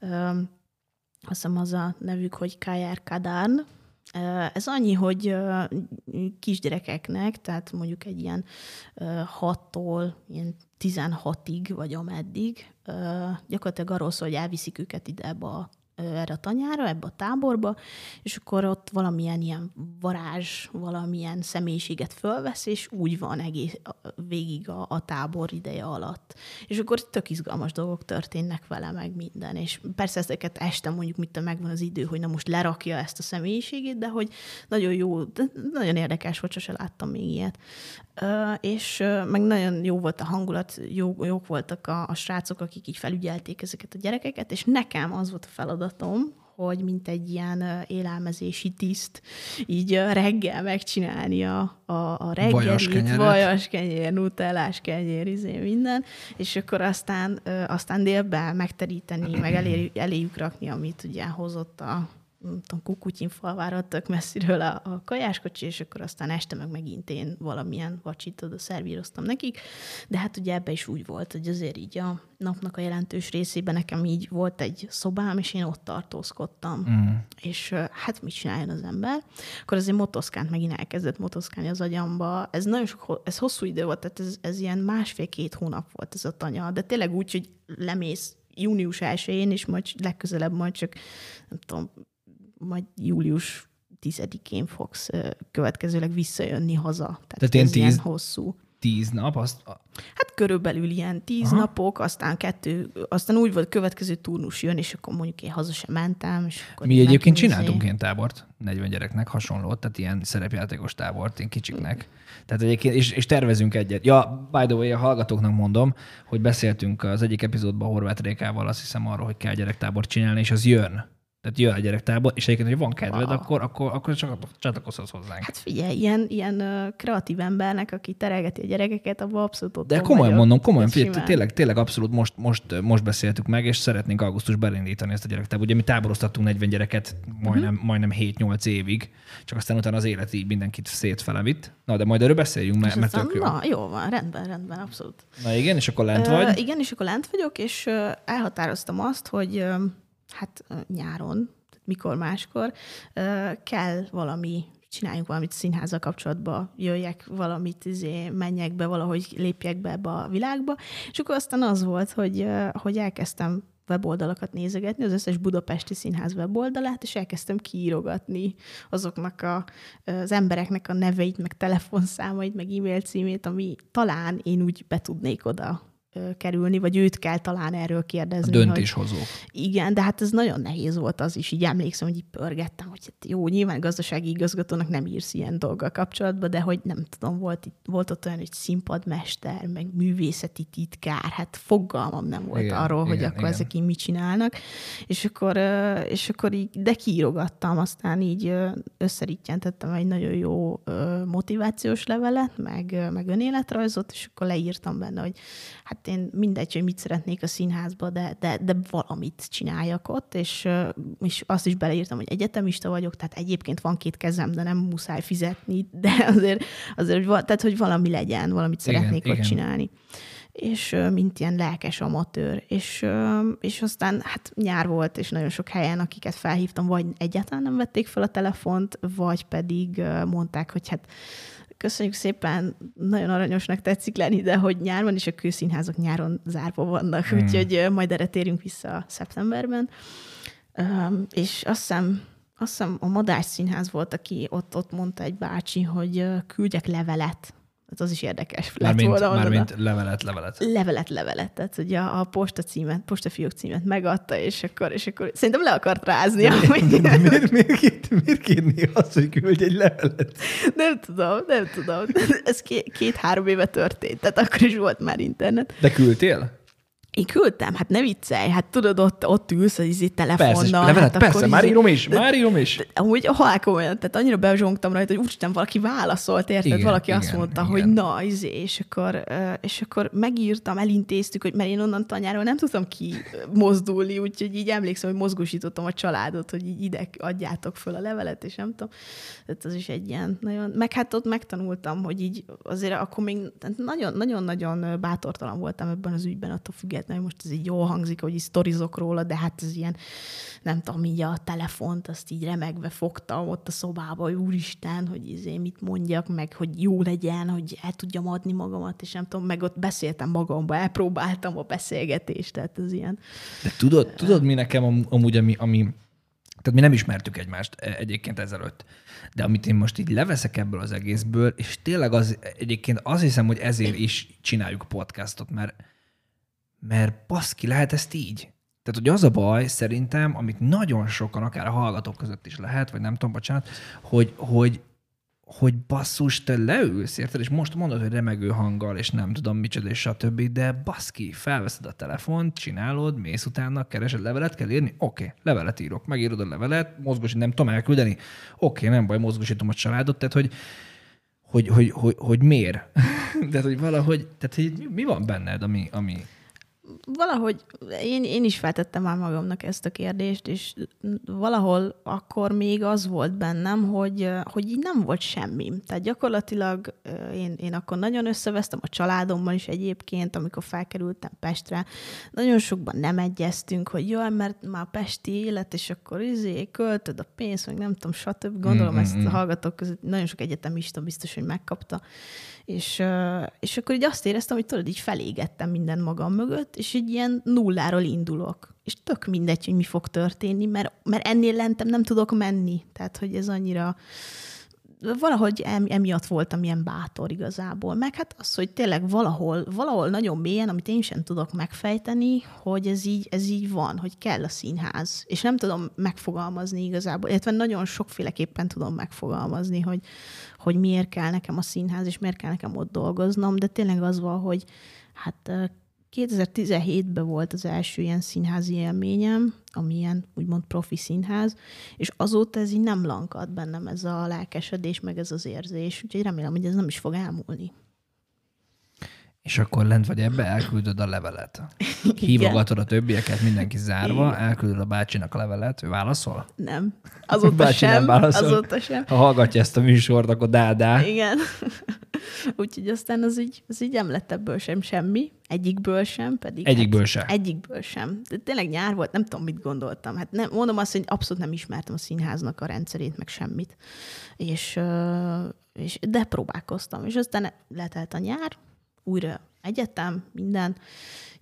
azt hiszem az a nevük, hogy Kajer Kadán, ez annyi, hogy kisgyerekeknek, tehát mondjuk egy ilyen 6-tól ilyen 16-ig, vagy ameddig, gyakorlatilag arról szól, hogy elviszik őket ide ebbe a erre a tanyára, ebbe a táborba, és akkor ott valamilyen ilyen varázs, valamilyen személyiséget fölvesz, és úgy van egész végig a, a tábor ideje alatt. És akkor tök izgalmas dolgok történnek vele, meg minden. És persze ezeket este mondjuk, mit megvan az idő, hogy na most lerakja ezt a személyiségét, de hogy nagyon jó, nagyon érdekes volt, sose láttam még ilyet. És meg nagyon jó volt a hangulat, jó, jók voltak a, a srácok, akik így felügyelték ezeket a gyerekeket, és nekem az volt a feladatom, hogy mint egy ilyen élelmezési tiszt, így reggel megcsinálni a, a, a reggelit, vajas kenyér, nutellás kenyér, izé minden, és akkor aztán, aztán délben megteríteni, meg elé, eléjük rakni, amit ugye hozott a, tudom, Kukutyinfalvára tök messziről a, a kajáskocsi, és akkor aztán este meg megint én valamilyen vacsit oda szervíroztam nekik. De hát ugye ebbe is úgy volt, hogy azért így a napnak a jelentős részében nekem így volt egy szobám, és én ott tartózkodtam. Mm. És hát mit csináljon az ember? Akkor azért motoszkánt megint elkezdett motoszkálni az agyamba. Ez nagyon sok, ez hosszú idő volt, tehát ez, ez ilyen másfél-két hónap volt ez a tanya, de tényleg úgy, hogy lemész június 1-én, és majd legközelebb majd csak, nem tudom, majd július 10-én fogsz következőleg visszajönni haza. Tehát, Tehát ez tíz, ilyen hosszú. Tíz nap? Azt... Hát körülbelül ilyen tíz Aha. napok, aztán kettő, aztán úgy volt, következő turnus jön, és akkor mondjuk én haza sem mentem. És akkor Mi egyébként csináltunk ilyen tábort, 40 gyereknek hasonlót, tehát ilyen szerepjátékos tábort, én kicsiknek. Tehát egyébként, és, és tervezünk egyet. Ja, by the way, a hallgatóknak mondom, hogy beszéltünk az egyik epizódban Horváth Rékával, azt hiszem arról, hogy kell gyerektábort csinálni, és az jön tehát jön a gyerektából, és egyébként, hogy van kedved, wow. akkor, akkor, akkor csak csatlakozhatsz hozzánk. Hát figyelj, ilyen, ilyen kreatív embernek, aki terelgeti a gyerekeket, abban abszolút ott De komolyan vagyok. mondom, komolyan, figyelj, tényleg, tényleg abszolút most, most, most beszéltük meg, és szeretnénk augusztusban elindítani ezt a gyerektábor. Ugye mi táboroztattunk 40 gyereket majdnem, uh-huh. majdnem 7-8 évig, csak aztán utána az élet így mindenkit szétfelevitt. Na, de majd erről beszéljünk, mert, mert tök jó. Na, jó van, rendben, rendben, abszolút. Na igen, és akkor lent vagy? Uh, igen, és akkor lent vagyok, és elhatároztam azt, hogy hát nyáron, mikor máskor, kell valami csináljunk valamit színházzal kapcsolatban, jöjjek valamit, izé, menjek be, valahogy lépjek be ebbe a világba. És akkor aztán az volt, hogy, hogy elkezdtem weboldalakat nézegetni, az összes budapesti színház weboldalát, és elkezdtem kiírogatni azoknak a, az embereknek a neveit, meg telefonszámait, meg e-mail címét, ami talán én úgy be tudnék oda kerülni, vagy őt kell talán erről kérdezni. A döntéshozó. Hogy, igen, de hát ez nagyon nehéz volt az is, így emlékszem, hogy így pörgettem, hogy hát jó, nyilván gazdasági igazgatónak nem írsz ilyen dolggal kapcsolatban, de hogy nem tudom, volt, itt, volt ott olyan, hogy színpadmester, meg művészeti titkár, hát fogalmam nem volt igen, arról, igen, hogy akkor igen. ezek így mit csinálnak, és akkor, és akkor így, de kiírogattam, aztán így összerítjentettem egy nagyon jó motivációs levelet, meg, meg önéletrajzot, és akkor leírtam benne, hogy hát tehát én mindegy, hogy mit szeretnék a színházba, de, de, de valamit csináljak ott, és, és azt is beleírtam, hogy egyetemista vagyok, tehát egyébként van két kezem, de nem muszáj fizetni, de azért, azért hogy, tehát, hogy valami legyen, valamit szeretnék igen, ott csinálni és mint ilyen lelkes amatőr. És, és aztán hát nyár volt, és nagyon sok helyen, akiket felhívtam, vagy egyáltalán nem vették fel a telefont, vagy pedig mondták, hogy hát köszönjük szépen, nagyon aranyosnak tetszik lenni, de hogy nyáron is a kőszínházak nyáron zárva vannak, hmm. úgyhogy majd erre térünk vissza szeptemberben. És azt hiszem, azt hiszem a Madás Színház volt, aki ott, ott mondta egy bácsi, hogy küldjek levelet Hát az is érdekes lett mármint, volna. Mármint levelet, levelet. Levelet, levelet. Tehát ugye a, a posta címet, postafiók címet megadta, és akkor, és akkor szerintem le akart rázni. De, de, de, miért, miért, miért, miért kérni azt, hogy küldj egy levelet? Nem tudom, nem tudom. Ez két-három éve történt, tehát akkor is volt már internet. De küldtél? Én küldtem, hát ne viccelj, hát tudod, ott, ott ülsz az izé telefonnal. Persze, levelet, hát persze, izé- már írom is, már írom is. Amúgy halál komolyan, tehát annyira bezsongtam rajta, hogy úristen, valaki válaszolt, érted? Igen, valaki igen, azt mondta, igen. hogy na, izé, és akkor, és akkor megírtam, elintéztük, hogy mert én onnan tanyáról nem tudtam ki mozdulni, úgyhogy így emlékszem, hogy mozgósítottam a családot, hogy így ide adjátok föl a levelet, és nem tudom. Tehát az is egy ilyen nagyon, meg hát ott megtanultam, hogy így azért akkor még nagyon-nagyon bátortalan voltam ebben az ügyben, attól függetlenül mert most ez így jól hangzik, hogy így sztorizok róla, de hát ez ilyen, nem tudom, így a telefont, azt így remegve fogtam ott a szobába, hogy úristen, hogy izé mit mondjak, meg hogy jó legyen, hogy el tudjam adni magamat, és nem tudom, meg ott beszéltem magamba, elpróbáltam a beszélgetést, tehát ez ilyen. De tudod, tudod mi nekem amúgy, ami, ami tehát mi nem ismertük egymást e, egyébként ezelőtt. De amit én most így leveszek ebből az egészből, és tényleg az egyébként azt hiszem, hogy ezért is csináljuk podcastot, mert mert baszki, lehet ezt így. Tehát, hogy az a baj szerintem, amit nagyon sokan, akár a hallgatók között is lehet, vagy nem tudom, bocsánat, hogy, hogy, hogy basszus, te leülsz, érted, és most mondod, hogy remegő hanggal, és nem tudom micsoda, és stb., de baszki, felveszed a telefont, csinálod, mész utána, keresed levelet, kell írni, oké, okay, levelet írok, megírod a levelet, mozgósít, nem tudom elküldeni, oké, okay, nem baj, mozgósítom a családot, tehát, hogy, hogy, hogy, hogy, hogy miért? tehát, hogy valahogy, tehát, hogy mi van benned, ami, ami, valahogy én, én is feltettem már magamnak ezt a kérdést, és valahol akkor még az volt bennem, hogy, hogy így nem volt semmi. Tehát gyakorlatilag én, én akkor nagyon összevesztem a családommal is egyébként, amikor felkerültem Pestre. Nagyon sokban nem egyeztünk, hogy jaj, mert már pesti élet, és akkor izé, költöd a pénzt, meg nem tudom, stb. Gondolom mm-hmm. ezt a hallgatók között nagyon sok egyetemista biztos, hogy megkapta. És, és akkor így azt éreztem, hogy tudod, így felégettem minden magam mögött, és egy ilyen nulláról indulok. És tök mindegy, hogy mi fog történni, mert, mert ennél lentem nem tudok menni. Tehát, hogy ez annyira valahogy emiatt voltam ilyen bátor igazából. Meg hát az, hogy tényleg valahol, valahol nagyon mélyen, amit én sem tudok megfejteni, hogy ez így, ez így van, hogy kell a színház. És nem tudom megfogalmazni igazából, illetve nagyon sokféleképpen tudom megfogalmazni, hogy, hogy miért kell nekem a színház, és miért kell nekem ott dolgoznom, de tényleg az van, hogy hát 2017-ben volt az első ilyen színházi élményem, ami ilyen úgymond profi színház, és azóta ez így nem lankad bennem ez a lelkesedés, meg ez az érzés, úgyhogy remélem, hogy ez nem is fog elmúlni. És akkor lent vagy ebbe, elküldöd a levelet. Hívogatod a többieket, mindenki zárva, Igen. elküldöd a bácsinak a levelet, ő válaszol? Nem. Azóta sem. Nem válaszol. Azóta sem. Ha hallgatja ezt a műsort, akkor dádá. Igen. Úgyhogy aztán az így, az így nem lett ebből sem semmi, egyikből sem, pedig... Egyikből hát, sem. Egyikből sem. De tényleg nyár volt, nem tudom, mit gondoltam. Hát nem, mondom azt, hogy abszolút nem ismertem a színháznak a rendszerét, meg semmit. És, és de próbálkoztam. És aztán letelt a nyár, újra egyetem, minden.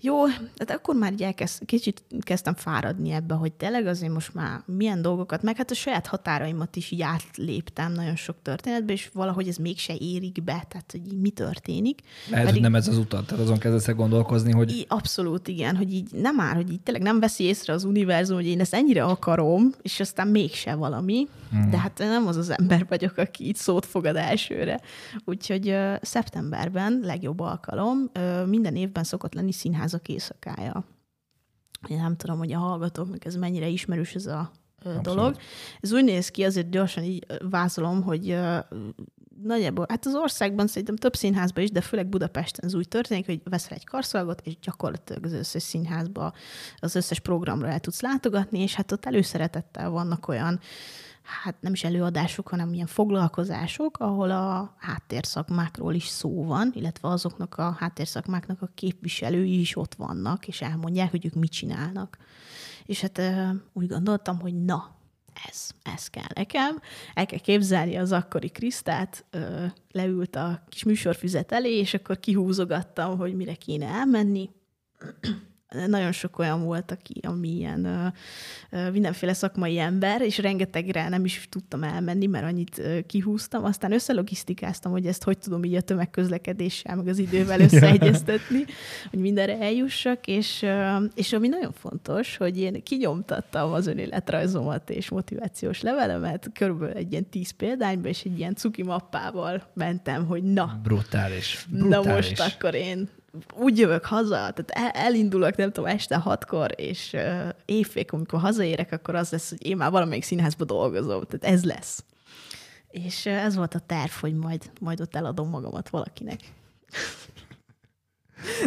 Jó, hát akkor már így elkezd, kicsit kezdtem fáradni ebbe, hogy tényleg azért most már milyen dolgokat, meg hát a saját határaimat is így átléptem nagyon sok történetbe, és valahogy ez mégse érik be, tehát hogy mi történik. Lehet, Pedig, hogy nem ez az utat, tehát azon kezdesz gondolkozni, hogy... Í, abszolút, igen, hogy így nem már, hogy így tényleg nem veszi észre az univerzum, hogy én ezt ennyire akarom, és aztán mégse valami, hmm. de hát nem az az ember vagyok, aki így szót fogad elsőre. Úgyhogy uh, szeptemberben legjobb alkalom, uh, minden évben szokott lenni színház színházak éjszakája. Én nem tudom, hogy a hallgatóknak ez mennyire ismerős ez a Abszolút. dolog. Ez úgy néz ki, azért gyorsan így vázolom, hogy nagyjából, hát az országban szerintem több színházban is, de főleg Budapesten ez úgy történik, hogy veszel egy karszalagot, és gyakorlatilag az összes színházba, az összes programra el tudsz látogatni, és hát ott előszeretettel vannak olyan hát nem is előadások, hanem ilyen foglalkozások, ahol a háttérszakmákról is szó van, illetve azoknak a háttérszakmáknak a képviselői is ott vannak, és elmondják, hogy ők mit csinálnak. És hát úgy gondoltam, hogy na, ez, ez kell nekem. El kell képzelni az akkori Krisztát, leült a kis műsorfüzet elé, és akkor kihúzogattam, hogy mire kéne elmenni nagyon sok olyan volt, aki, ami ilyen ö, ö, mindenféle szakmai ember, és rengetegre nem is tudtam elmenni, mert annyit ö, kihúztam. Aztán összelogisztikáztam, hogy ezt hogy tudom így a tömegközlekedéssel, meg az idővel összeegyeztetni, hogy mindenre eljussak, és, és ami nagyon fontos, hogy én kinyomtattam az önéletrajzomat és motivációs levelemet, körülbelül egy ilyen tíz példányba, és egy ilyen cuki mappával mentem, hogy na. Brutális. Brutális. Na most akkor én úgy jövök haza, tehát elindulok, nem tudom, este hatkor, és uh, évfék, amikor hazaérek, akkor az lesz, hogy én már valamelyik színházba dolgozom, tehát ez lesz. És uh, ez volt a terv, hogy majd, majd ott eladom magamat valakinek.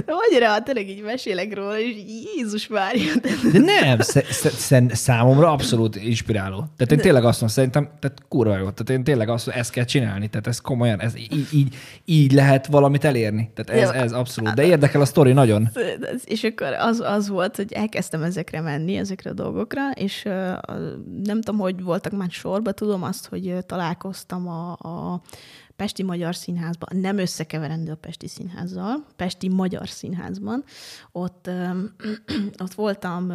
De annyira tényleg így mesélek róla, és Jézus várja. De nem, sz- sz- számomra abszolút inspiráló. Tehát én tényleg azt mondom, szerintem, tehát kurva jó. Tehát én tényleg azt mondom, ezt kell csinálni. Tehát ez komolyan, ez így, így, így lehet valamit elérni. Tehát ez, ez abszolút. De érdekel a sztori nagyon. És akkor az, az volt, hogy elkezdtem ezekre menni, ezekre a dolgokra, és nem tudom, hogy voltak már sorba, tudom azt, hogy találkoztam a, a Pesti Magyar Színházban, nem összekeverendő a Pesti Színházzal, Pesti Magyar Színházban, ott, ott voltam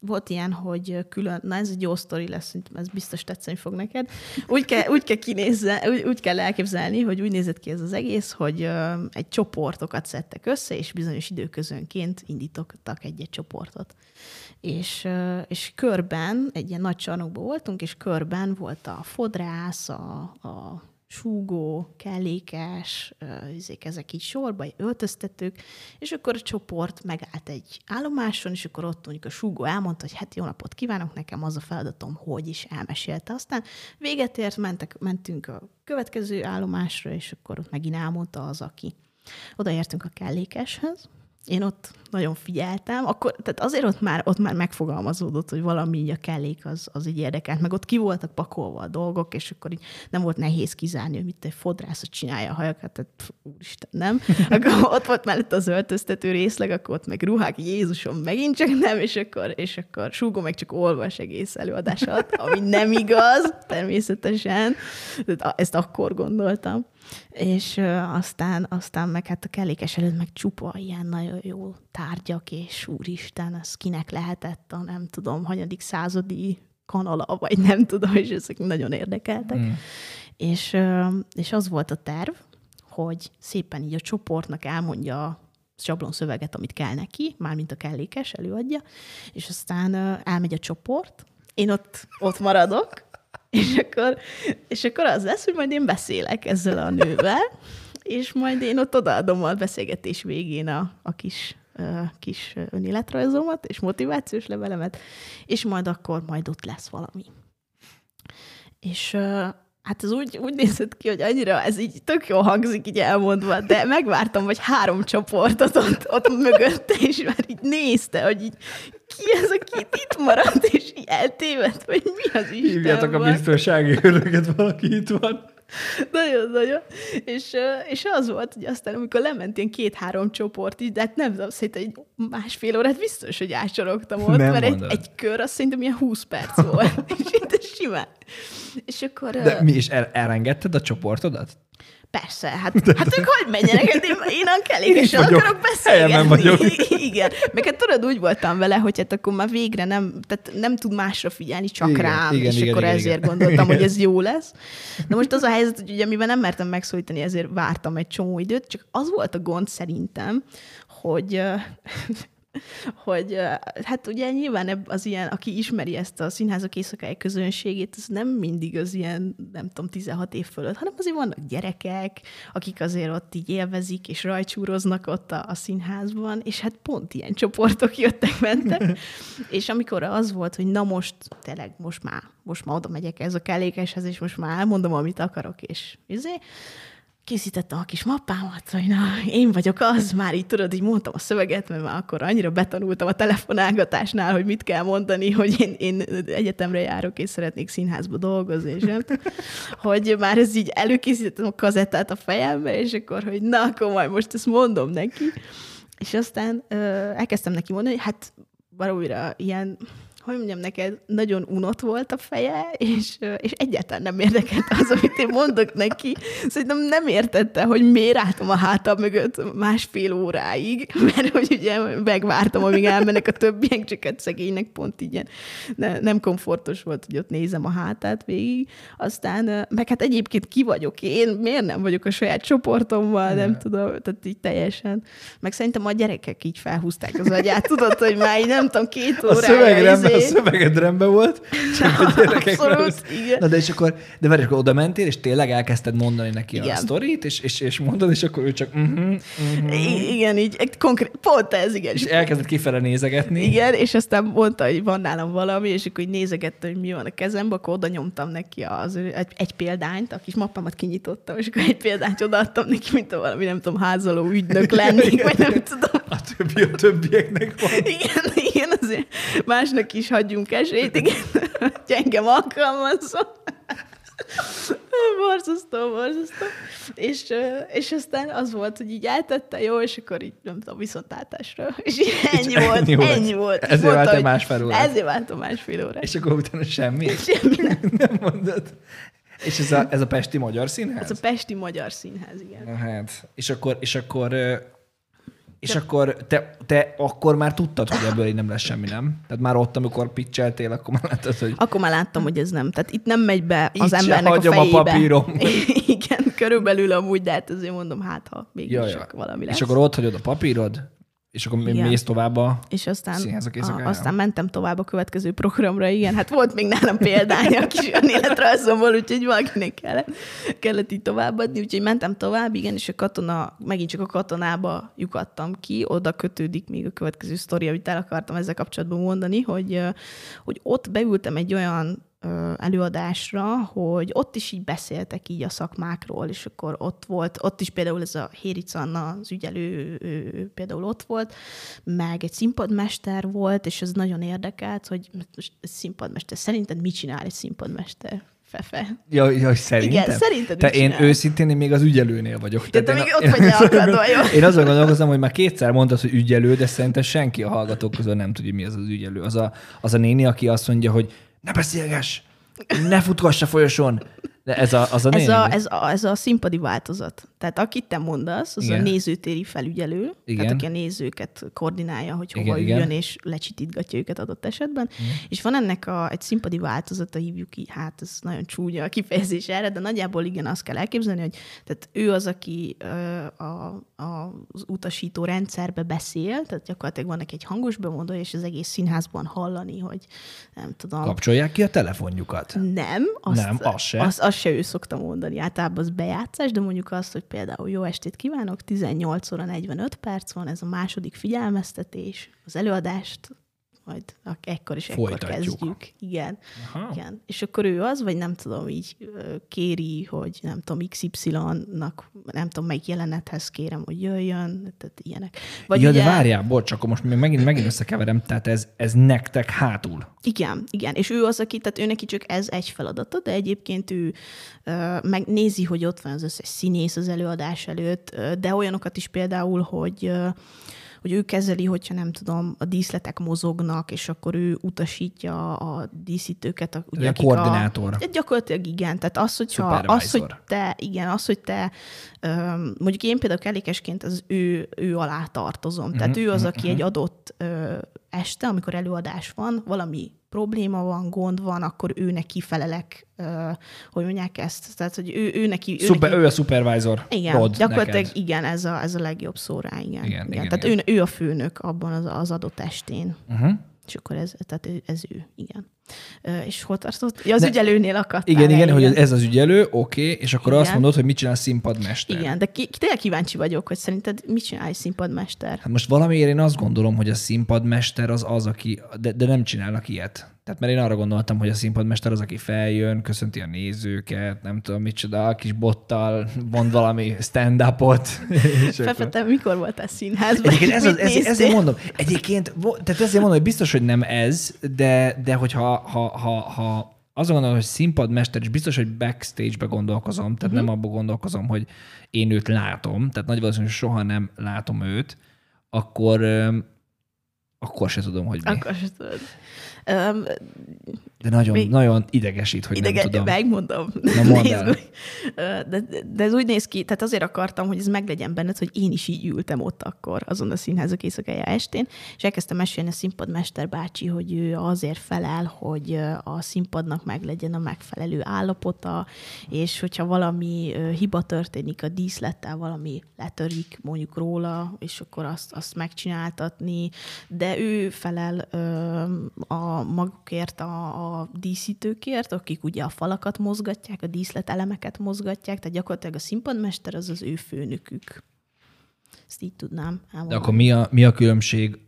volt ilyen, hogy külön, na ez egy jó sztori lesz, ez biztos tetszeni fog neked. Úgy kell, úgy kell kinézze, úgy, úgy kell elképzelni, hogy úgy nézett ki ez az egész, hogy egy csoportokat szedtek össze, és bizonyos időközönként indítottak egy-egy csoportot. És, és körben, egy ilyen nagy csarnokban voltunk, és körben volt a fodrász, a, a súgó, kellékes, ezek, ezek így sorba, öltöztetők, és akkor a csoport megállt egy állomáson, és akkor ott mondjuk a súgó elmondta, hogy hát jó napot kívánok, nekem az a feladatom, hogy is elmesélte. Aztán véget ért, mentek, mentünk a következő állomásra, és akkor ott megint elmondta az, aki. Odaértünk a kellékeshez, én ott nagyon figyeltem, akkor, tehát azért ott már, ott már megfogalmazódott, hogy valami így a kellék az, az így érdekelt, meg ott ki voltak pakolva a dolgok, és akkor így nem volt nehéz kizárni, hogy mit egy fodrász, hogy csinálja a hajakat, tehát pff, úristen, nem. Akkor ott volt mellett az öltöztető részleg, akkor ott meg ruhák, Jézusom, megint csak nem, és akkor, és akkor súgó meg csak olvas egész előadás alatt, ami nem igaz, természetesen. Tehát ezt akkor gondoltam és aztán, aztán meg hát a kellékes előtt meg csupa ilyen nagyon jó tárgyak, és úristen, ez kinek lehetett a nem tudom, hanyadik századi kanala, vagy nem tudom, és ezek nagyon érdekeltek. Mm. És, és az volt a terv, hogy szépen így a csoportnak elmondja a sablon szöveget, amit kell neki, mármint a kellékes előadja, és aztán elmegy a csoport, én ott, ott maradok, és akkor, és akkor az lesz, hogy majd én beszélek ezzel a nővel, és majd én ott odaadom a beszélgetés végén a, a kis, uh, kis önéletrajzomat és motivációs levelemet, és majd akkor majd ott lesz valami. És Hát ez úgy, úgy nézett ki, hogy annyira ez így tök jó hangzik így elmondva, de megvártam, hogy három csoportot ott, ott mögötte, és már így nézte, hogy így ki ez, aki itt maradt, és így eltévedt, vagy mi az Isten Hívjátok a biztonsági őröket, valaki itt van. Nagyon-nagyon. És, és az volt, hogy aztán, amikor lement ilyen két-három csoport így, de hát nem tudom, szerintem egy másfél órát biztos, hogy átsorogtam ott, nem mert egy, egy kör azt szerintem ilyen 20 perc volt. és itt simán. És akkor... De mi is el, elengedted a csoportodat? Persze, hát, hát ők hogy menjenek, hát én, én elég, és akarok beszélgetni. vagyok. Igen, meg hát tudod, úgy voltam vele, hogy hát akkor már végre nem, tehát nem tud másra figyelni, csak igen, rám, igen, és igen, akkor igen, ezért igen. gondoltam, hogy ez jó lesz. De most az a helyzet, hogy ugye mivel nem mertem megszólítani, ezért vártam egy csomó időt, csak az volt a gond szerintem, hogy hogy hát ugye nyilván az ilyen, aki ismeri ezt a színházak éjszakai közönségét, ez nem mindig az ilyen, nem tudom, 16 év fölött, hanem azért vannak gyerekek, akik azért ott így élvezik és rajcsúroznak ott a, a színházban, és hát pont ilyen csoportok jöttek, mentek. és amikor az volt, hogy na most, tényleg most már, most már oda megyek ez a kellékeshez, és most már elmondom, amit akarok, és izé, készítettem a kis mappámat, hogy na, én vagyok az, már így tudod, így mondtam a szöveget, mert már akkor annyira betanultam a telefonálgatásnál, hogy mit kell mondani, hogy én, én egyetemre járok, és szeretnék színházba dolgozni, és nem hogy már ez így előkészítettem a kazettát a fejembe, és akkor, hogy na, akkor majd most ezt mondom neki. És aztán ö, elkezdtem neki mondani, hogy hát valójában ilyen hogy mondjam neked, nagyon unott volt a feje, és, és egyáltalán nem érdekelt az, amit én mondok neki. Szerintem nem értette, hogy miért álltam a hátam mögött másfél óráig, mert hogy ugye megvártam, amíg elmennek a többiek, csak egy szegénynek pont így ilyen ne, nem komfortos volt, hogy ott nézem a hátát végig. Aztán, meg hát egyébként ki vagyok én, miért nem vagyok a saját csoportommal, nem tudom, tehát így teljesen. Meg szerintem a gyerekek így felhúzták az agyát, tudod, hogy már így nem tudom, két órája a szöveged rendben volt, csak a Abszolút, igen. Na de és akkor, de várj, akkor oda mentél, és tényleg elkezdted mondani neki igen. a sztorit, és, és, és mondod, és akkor ő csak uh-huh, uh-huh. Igen, így konkrét, pont ez, igen. És elkezdett kifele nézegetni. Igen, és aztán mondta, hogy van nálam valami, és akkor így nézegette, hogy mi van a kezemben, akkor oda nyomtam neki az, egy, egy példányt, a kis mappámat kinyitottam, és akkor egy példányt odaadtam neki, mint a valami, nem tudom, házaló ügynök lennék, vagy nem tudom. A többi a többieknek van. Igen, igen, azért másnak is hagyjunk esélyt, igen. Gyengem alkalmazom. borzasztó, borzasztó. És, és aztán az volt, hogy így eltette, jó, és akkor így, nem tudom, viszontlátásra. És így ennyi, és volt, ennyi volt, ennyi volt. Ezért váltam másfél órát. Ezért váltam másfél órát. És akkor utána semmi? Semmi nem. nem mondod. És ez a, ez a Pesti Magyar Színház? Ez a Pesti Magyar Színház, igen. Hát, és akkor, és akkor és akkor te, te akkor már tudtad, hogy ebből így nem lesz semmi, nem? Tehát már ott, amikor pitcheltél, akkor már láttad, hogy... Akkor már láttam, hogy ez nem. Tehát itt nem megy be az itt embernek a fejébe. a papírom. Igen, körülbelül amúgy, de hát azért mondom, hát ha mégis ja, ja. valami lesz. És akkor ott hagyod a papírod, és akkor igen. mész tovább a És aztán, a, aztán mentem tovább a következő programra, igen. Hát volt még nálam példány a kis önéletrajzomból, úgyhogy valakinek kellett, kellett így továbbadni, úgyhogy mentem tovább, igen, és a katona, megint csak a katonába lyukadtam ki, oda kötődik még a következő sztori, amit el akartam ezzel kapcsolatban mondani, hogy, hogy ott beültem egy olyan előadásra, hogy ott is így beszéltek így a szakmákról, és akkor ott volt, ott is például ez a Héric Anna, az ügyelő ő, például ott volt, meg egy színpadmester volt, és ez nagyon érdekelt, hogy most színpadmester, szerinted mit csinál egy színpadmester? Fefe. Ja, ja, szerintem. Igen, szerinted Te én csinál? őszintén én még az ügyelőnél vagyok. Ja, te még ott vagy leakadva, jó? Én azon gondolkozom, hogy már kétszer mondtad, hogy ügyelő, de szerintem senki a hallgatók közül nem tudja, mi az az ügyelő. Az a, az a néni, aki azt mondja, hogy ne beszélgess, ne futgass a folyosón, de ez a, az a, ez, a, ez, a, ez a színpadi változat. Tehát akit te mondasz, az igen. a nézőtéri felügyelő, igen. tehát aki a nézőket koordinálja, hogy hova igen, üljön, igen. és lecsitítgatja őket adott esetben. Igen. És van ennek a, egy színpadi változata, hívjuk ki, hát ez nagyon csúnya a kifejezés erre, de nagyjából igen, azt kell elképzelni, hogy tehát ő az, aki a, a, az utasító rendszerbe beszél, tehát gyakorlatilag van neki egy hangos bemondó, és az egész színházban hallani, hogy nem tudom. Kapcsolják ki a telefonjukat? Nem. Azt, nem, az se. Azt, azt se ő szokta mondani. Általában az bejátszás, de mondjuk azt, hogy például jó estét kívánok, 18 óra 45 perc van, ez a második figyelmeztetés, az előadást majd ekkor is ekkor kezdjük. Igen. Igen. És akkor ő az, vagy nem tudom, így kéri, hogy nem tudom, XY-nak, nem tudom, melyik jelenethez kérem, hogy jöjjön, tehát ilyenek. Vagy ja, ugye... de várjál, bocs, akkor most még megint, megint összekeverem, tehát ez, ez nektek hátul. Igen, igen. És ő az, aki, tehát ő neki csak ez egy feladata, de egyébként ő uh, megnézi, hogy ott van az összes színész az előadás előtt, uh, de olyanokat is például, hogy uh, hogy ő kezeli, hogyha nem tudom, a díszletek mozognak, és akkor ő utasítja a díszítőket. A, ugye, a koordinátor. A, gyakorlatilag igen. Tehát az, hogyha, az, hogy te, igen, az, hogy te, mondjuk én például kellékesként az ő, ő alá tartozom. Tehát uh-huh, ő az, aki uh-huh. egy adott este, amikor előadás van, valami probléma van, gond van, akkor ő neki felelek, ö, hogy mondják ezt, tehát, hogy ő, ő neki... Ő, Szuper, neki ő a supervisor. igen, Rod gyakorlatilag neked. igen, ez a, ez a legjobb szó rá, igen. Igen, igen, igen, Tehát igen. Ő, ő a főnök abban az, az adott estén. Uh-huh. És akkor ez, tehát ő- ez ő, igen. És hol tartott? Ja, az Ne- ügyelőnél akadtál Igen, el, igen, hogy ez az ügyelő, oké, és akkor Igen. azt mondod, hogy mit csinál színpadmester. Igen, de ki, tényleg kíváncsi vagyok, hogy szerinted mit csinál színpadmester? Hát most valamiért én azt gondolom, hogy a színpadmester az az, aki, de, de nem csinálnak ilyet. Tehát mert én arra gondoltam, hogy a színpadmester az, aki feljön, köszönti a nézőket, nem tudom micsoda, kis bottal mond valami stand-upot. és akkor- mikor voltál színházban? Egyébként ez, az, ez, ezért mondom, egyébként, tehát ezért mondom, hogy biztos, hogy nem ez, de, de hogyha ha, ha, ha azon gondolom, hogy színpadmester, és biztos, hogy backstage-be gondolkozom, tehát uh-huh. nem abban gondolkozom, hogy én őt látom, tehát nagy valószínűleg soha nem látom őt, akkor, akkor se tudom, hogy mi. Akkor se tudod. Um, De nagyon, még- nagyon idegesít, hogy idegen, nem tudom. megmondom. Na, mondd el. De, de, ez úgy néz ki, tehát azért akartam, hogy ez meglegyen benned, hogy én is így ültem ott akkor, azon a színházak éjszakája estén, és elkezdtem mesélni a színpadmester bácsi, hogy ő azért felel, hogy a színpadnak meglegyen a megfelelő állapota, és hogyha valami hiba történik a díszlettel, valami letörik mondjuk róla, és akkor azt, azt megcsináltatni, de ő felel ö, a magukért, a, a díszítőkért, akik ugye a falakat mozgatják, a díszletelemeket mozgatják, tehát gyakorlatilag a színpadmester az az ő főnökük. Ezt így tudnám De elmondani. akkor mi a, mi a különbség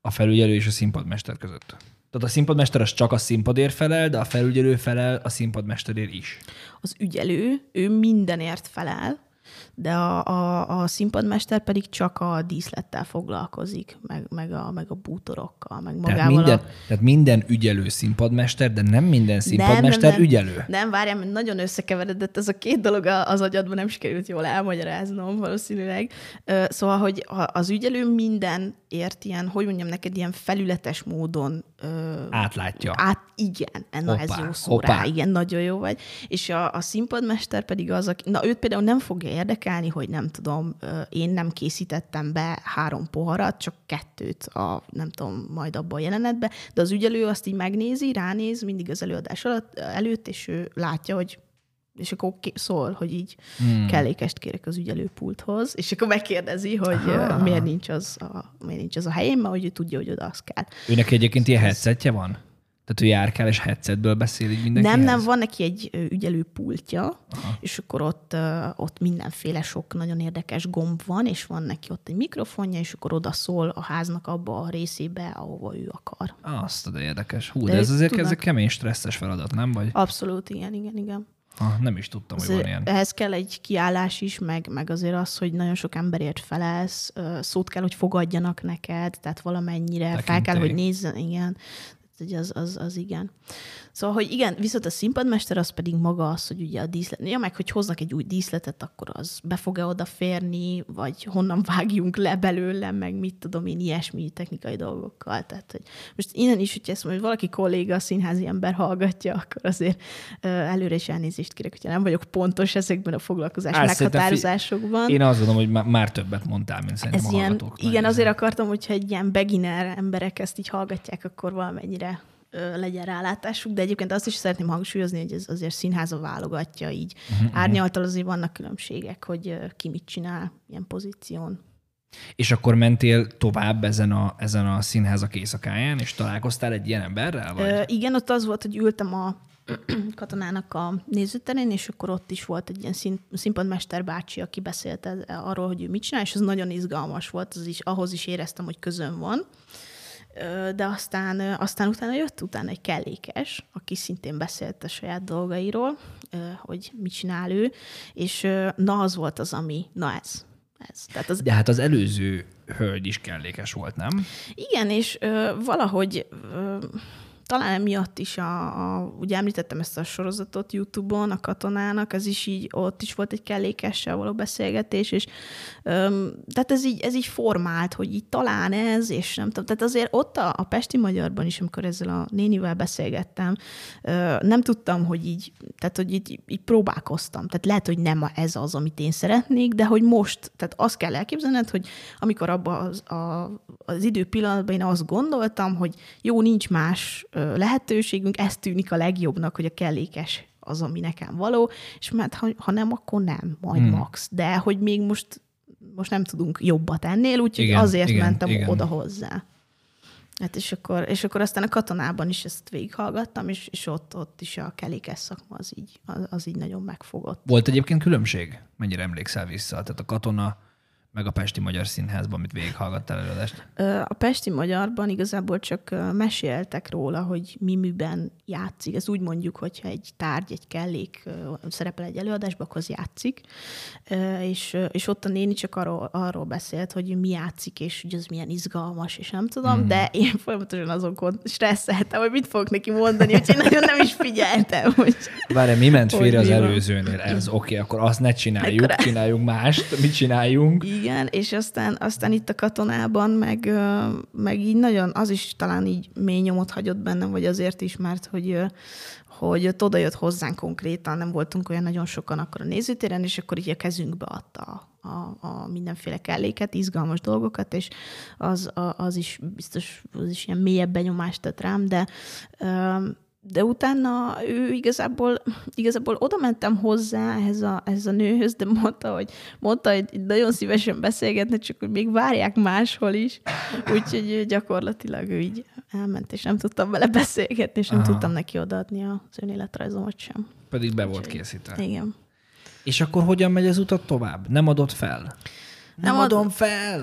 a felügyelő és a színpadmester között? Tehát a színpadmester az csak a színpadért felel, de a felügyelő felel a színpadmesterért is. Az ügyelő, ő mindenért felel, de a, a, a színpadmester pedig csak a díszlettel foglalkozik, meg, meg, a, meg a bútorokkal, meg magával Tehát minden, a... tehát minden ügyelő színpadmester, de nem minden színpadmester nem, nem. ügyelő. Nem, várjál, mert nagyon összekeveredett ez a két dolog az agyadban, nem sikerült jól elmagyaráznom valószínűleg. Szóval, hogy az ügyelő mindenért ilyen, hogy mondjam neked, ilyen felületes módon ö, Átlátja. át, igen, na ez Hoppá, jó szó hoppá. rá, igen, nagyon jó vagy. És a, a színpadmester pedig az, aki, na őt például nem fogja érdekelni, hogy nem tudom, én nem készítettem be három poharat, csak kettőt a, nem tudom, majd abban a jelenetben, de az ügyelő azt így megnézi, ránéz mindig az előadás alatt, előtt, és ő látja, hogy és akkor szól, hogy így hmm. kellékest kérek az ügyelőpulthoz, és akkor megkérdezi, hogy Aha. miért nincs, az a, miért nincs az a helyén, mert hogy ő tudja, hogy oda az kell. Őnek egyébként ilyen headsetje van? Tehát ő járkál és headsetből beszél így mindenkihez? Nem, nem, van neki egy ügyelőpultja, Aha. és akkor ott, ott mindenféle sok nagyon érdekes gomb van, és van neki ott egy mikrofonja, és akkor oda szól a háznak abba a részébe, ahova ő akar. Azt, de érdekes. Hú, De de, ez azért tudnak- ez egy kemény, stresszes feladat, nem? Vagy Abszolút, igen, igen, igen. Ha, nem is tudtam, hogy van Azért ilyen. ehhez kell egy kiállás is, meg, meg azért az, hogy nagyon sok emberért felelsz, szót kell, hogy fogadjanak neked, tehát valamennyire fel kell, Tekintély. hogy nézzen, igen. Tehát, Az, az, az igen. Szóval, hogy igen, viszont a színpadmester az pedig maga az, hogy ugye a díszlet, ja, meg hogy hoznak egy új díszletet, akkor az be fog-e odaférni, vagy honnan vágjunk le belőle, meg mit tudom én, ilyesmi technikai dolgokkal. Tehát, hogy most innen is, hogyha ezt mondja, hogy valaki kolléga, a színházi ember hallgatja, akkor azért előre is elnézést kérek, hogyha nem vagyok pontos ezekben a foglalkozás Á, meghatározásokban. Én azt gondolom, hogy má- már többet mondtál, mint szerintem Ez a ilyen, igen, azért akartam, hogyha egy ilyen beginner emberek ezt így hallgatják, akkor valamennyire legyen rálátásuk, de egyébként azt is szeretném hangsúlyozni, hogy ez azért színháza válogatja így. Uh-huh. Árnyaltal azért vannak különbségek, hogy ki mit csinál ilyen pozíción. És akkor mentél tovább ezen a, ezen a színházak éjszakáján, és találkoztál egy ilyen emberrel? Vagy? Ö, igen, ott az volt, hogy ültem a katonának a nézőterén, és akkor ott is volt egy ilyen szín, színpadmester bácsi, aki beszélt arról, hogy ő mit csinál, és ez nagyon izgalmas volt, az is, ahhoz is éreztem, hogy közön van. De aztán, aztán utána jött utána egy kellékes, aki szintén beszélt a saját dolgairól, hogy mit csinál ő, és na az volt az, ami, na ez. ez. Tehát az De hát az előző hölgy is kellékes volt, nem? igen, és ö, valahogy ö, talán emiatt is, a, a, ugye említettem ezt a sorozatot YouTube-on, a katonának, ez is így, ott is volt egy kellékessel való beszélgetés, és öm, tehát ez így, ez így formált, hogy így talán ez, és nem tudom, tehát azért ott a, a Pesti Magyarban is, amikor ezzel a nénivel beszélgettem, ö, nem tudtam, hogy így, tehát hogy így, így próbálkoztam, tehát lehet, hogy nem ez az, amit én szeretnék, de hogy most, tehát azt kell elképzelned, hogy amikor abban az, a, az idő pillanatban én azt gondoltam, hogy jó, nincs más lehetőségünk, ez tűnik a legjobbnak, hogy a kellékes az, ami nekem való, és mert ha, ha nem, akkor nem, majd Hmm. max. De hogy még most, most nem tudunk jobbat ennél, úgyhogy Igen, azért igen, mentem igen. oda hozzá. Hát és akkor, és akkor aztán a katonában is ezt végighallgattam, és, és ott, ott is a kelékes szakma az így, az, az így nagyon megfogott. Volt egyébként különbség? Mennyire emlékszel vissza? Tehát a katona meg a Pesti Magyar Színházban, amit végighallgattál előadást. A Pesti Magyarban igazából csak meséltek róla, hogy mi miben játszik. Ez úgy mondjuk, hogyha egy tárgy, egy kellék szerepel egy előadásban, akkor az játszik. És, és ott a néni csak arról, arról beszélt, hogy mi játszik, és hogy az milyen izgalmas, és nem tudom, mm. de én folyamatosan azon stresszeltem, hogy mit fogok neki mondani, úgyhogy nagyon nem is figyeltem, hogy Várj, mi ment Hogy félre az előzőnél? Ez oké, okay, akkor azt ne csináljuk, Akkor- csináljunk mást. Mit csináljunk? Igen, és aztán, aztán itt a katonában meg, meg így nagyon, az is talán így mély nyomot hagyott bennem, vagy azért is, mert hogy, hogy ott oda jött hozzánk konkrétan, nem voltunk olyan nagyon sokan akkor a nézőtéren, és akkor így a kezünkbe adta a, a, mindenféle kelléket, izgalmas dolgokat, és az, a, az is biztos, az is ilyen mélyebb benyomást tett rám, de ö, de utána ő igazából, igazából oda mentem hozzá ehhez a, ehhez a nőhöz, de mondta, hogy, mondta, hogy nagyon szívesen beszélgetne, csak hogy még várják máshol is. Úgyhogy gyakorlatilag ő így elment, és nem tudtam vele beszélgetni, és nem Aha. tudtam neki odaadni az önéletrajzomat sem. Pedig be volt készítve. Igen. És akkor hogyan megy az utat tovább? Nem adott fel? Nem, Nem ad- adom fel!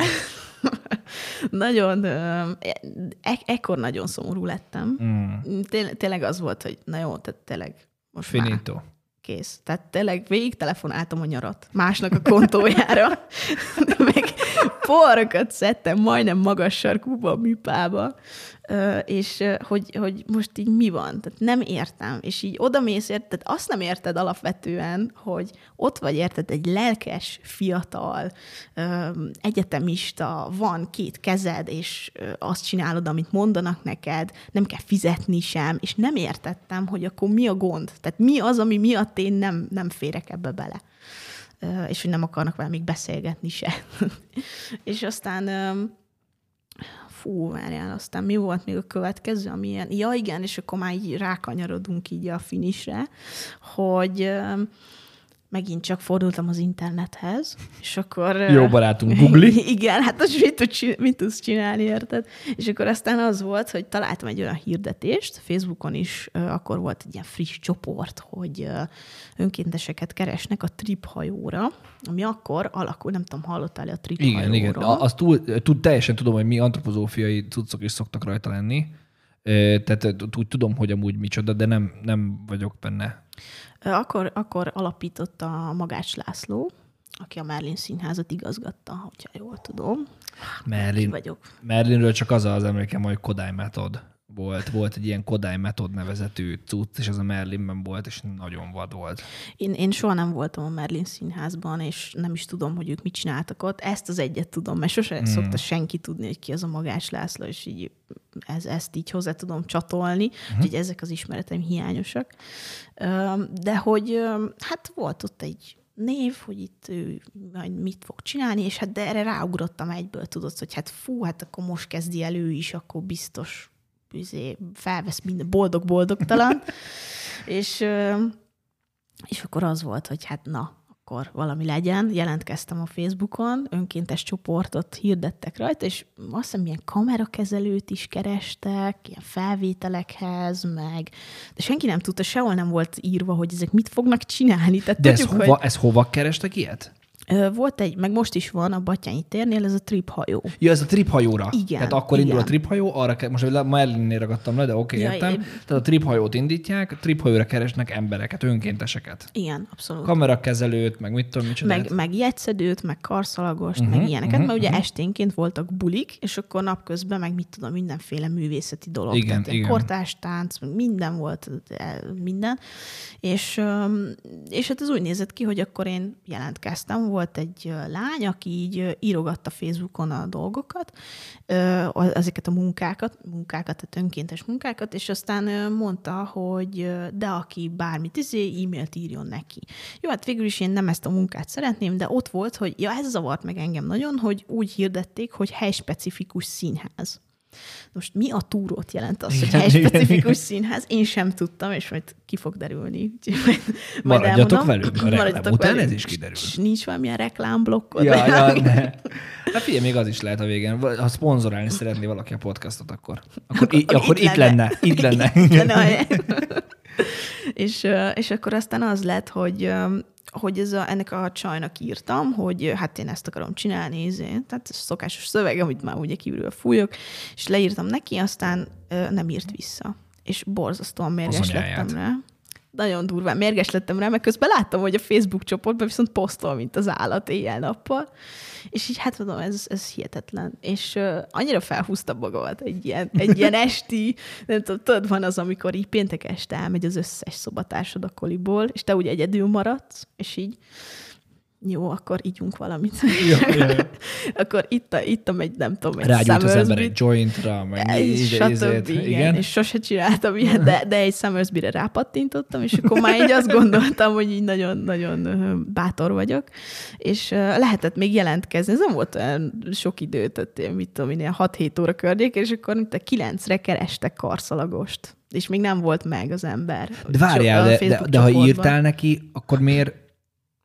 Nagyon, e- ekkor nagyon szomorú lettem. Mm. Té- tényleg az volt, hogy na jó, tehát tényleg most már Finito. kész. Tehát tényleg végig telefonáltam a nyarat másnak a kontójára, poharokat szedtem majdnem magas sarkúba a műpába, és hogy, hogy most így mi van? Tehát nem értem. És így oda mész, ért- tehát azt nem érted alapvetően, hogy ott vagy érted egy lelkes, fiatal, egyetemista, van két kezed, és azt csinálod, amit mondanak neked, nem kell fizetni sem, és nem értettem, hogy akkor mi a gond. Tehát mi az, ami miatt én nem, nem férek ebbe bele. És hogy nem akarnak velem még beszélgetni se. és aztán fú, várjál, aztán mi volt még a következő, ami ilyen, ja igen, és akkor már így rákanyarodunk így a finisre, hogy megint csak fordultam az internethez, és akkor... Jó barátunk, Googli. Igen, hát az mit, tud, mit tudsz csinálni, érted? És akkor aztán az volt, hogy találtam egy olyan hirdetést, Facebookon is akkor volt egy ilyen friss csoport, hogy önkénteseket keresnek a trip hajóra, ami akkor alakul, nem tudom, hallottál a trip Igen, hajóról? igen. A- Azt túl, tud, teljesen tudom, hogy mi antropozófiai cuccok is szoktak rajta lenni. Tehát úgy tudom, hogy amúgy micsoda, de nem, nem vagyok benne. Akkor, akkor alapította a Magács László, aki a Merlin Színházat igazgatta, hogyha jól tudom. Ki Merlin, vagyok. Merlinről csak az az emlékem, hogy Kodály Method volt. Volt egy ilyen Kodály Method nevezetű cucc, és az a Merlinben volt, és nagyon vad volt. Én, én soha nem voltam a Merlin Színházban, és nem is tudom, hogy ők mit csináltak ott. Ezt az egyet tudom, mert sose Hmm. mm. szokta senki tudni, hogy ki az a Magás László, és így ez, ezt így hozzá tudom csatolni, uh-huh. úgyhogy ezek az ismereteim hiányosak. De hogy hát volt ott egy név, hogy itt ő majd mit fog csinálni, és hát de erre ráugrottam egyből, tudod, hogy hát fú, hát akkor most kezdi el ő is, akkor biztos üzé, felvesz minden boldog-boldogtalan. és, és akkor az volt, hogy hát na, akkor valami legyen. Jelentkeztem a Facebookon, önkéntes csoportot hirdettek rajta, és azt hiszem, ilyen kamerakezelőt is kerestek, ilyen felvételekhez, meg... De senki nem tudta, sehol nem volt írva, hogy ezek mit fognak csinálni. Tehát De ez tudjuk, hova, hogy ez hova kerestek ilyet? Volt egy, meg most is van a Batyányi térnél, ez a trip hajó. Ja, ez a trip hajóra. Igen, Tehát akkor indul a igen. trip hajó, arra ke- most Merlinnél ragadtam le, de oké, okay, Ja, értem. én- Tehát a trip hajót indítják, a trip hajóra keresnek embereket, önkénteseket. Igen, abszolút. Kamerakezelőt, meg mit tudom, micsoda. meg, meg jegyszedőt, meg karszalagost, uh-huh, meg ilyeneket, uh-huh, mert ugye esténként voltak bulik, és akkor napközben meg mit tudom, mindenféle művészeti dolog. Igen, Tehát igen. Kortás tánc, minden volt, eh, minden. És, és hát ez úgy nézett ki, hogy akkor én jelentkeztem, volt egy lány, aki így írogatta Facebookon a dolgokat, ezeket a munkákat, munkákat, tehát önkéntes munkákat, és aztán mondta, hogy de aki bármit izé, e-mailt írjon neki. Jó, hát végül is én nem ezt a munkát szeretném, de ott volt, hogy ja, ez zavart meg engem nagyon, hogy úgy hirdették, hogy helyspecifikus színház. Most mi a túrót jelent az, Igen, hogy helyspecifikus igen, színház? Én sem tudtam, és majd ki fog derülni. Úgyhogy majd, majd Maradjatok elmondom. velünk a reklám Maradjatok után, velünk. ez is kiderül. És nincs valamilyen reklámblokkod? Ja, ja, ne. Hát figyelj, még az is lehet a végén. Ha szponzorálni szeretné valaki a podcastot, akkor, akkor, i- akkor itt lenne. Itt lenne. Itt lenne a hely. és, és akkor aztán az lett, hogy hogy ez a, ennek a csajnak írtam, hogy hát én ezt akarom csinálni, izé, tehát ez szokásos szöveg, amit már ugye kívülről fújok, és leírtam neki, aztán ö, nem írt vissza. És borzasztóan mérges lettem rá. Nagyon durván mérges lettem rá, mert közben láttam, hogy a Facebook csoportban viszont posztol, mint az állat éjjel-nappal. És így hát mondom, ez, ez hihetetlen. És uh, annyira felhúzta magamat egy ilyen, egy ilyen esti, nem tudom, tudod, van az, amikor így péntek este elmegy az összes szobatársad a koliból, és te úgy egyedül maradsz, és így jó, akkor ígyunk valamit. Ja, ja, ja. akkor itt, a, itt a egy, nem tudom, egy Rágyújt az ember egy jointra, meg stb. Igen, igen. és sose csináltam ilyet, de, de egy Summersby-re rápattintottam, és akkor már így azt gondoltam, hogy így nagyon-nagyon bátor vagyok, és lehetett még jelentkezni, ez nem volt olyan sok idő, tehát mit tudom ilyen 6-7 óra környék, és akkor mint a 9-re kerestek karszalagost, és még nem volt meg az ember. De várjál, de, de, de ha írtál neki, akkor miért...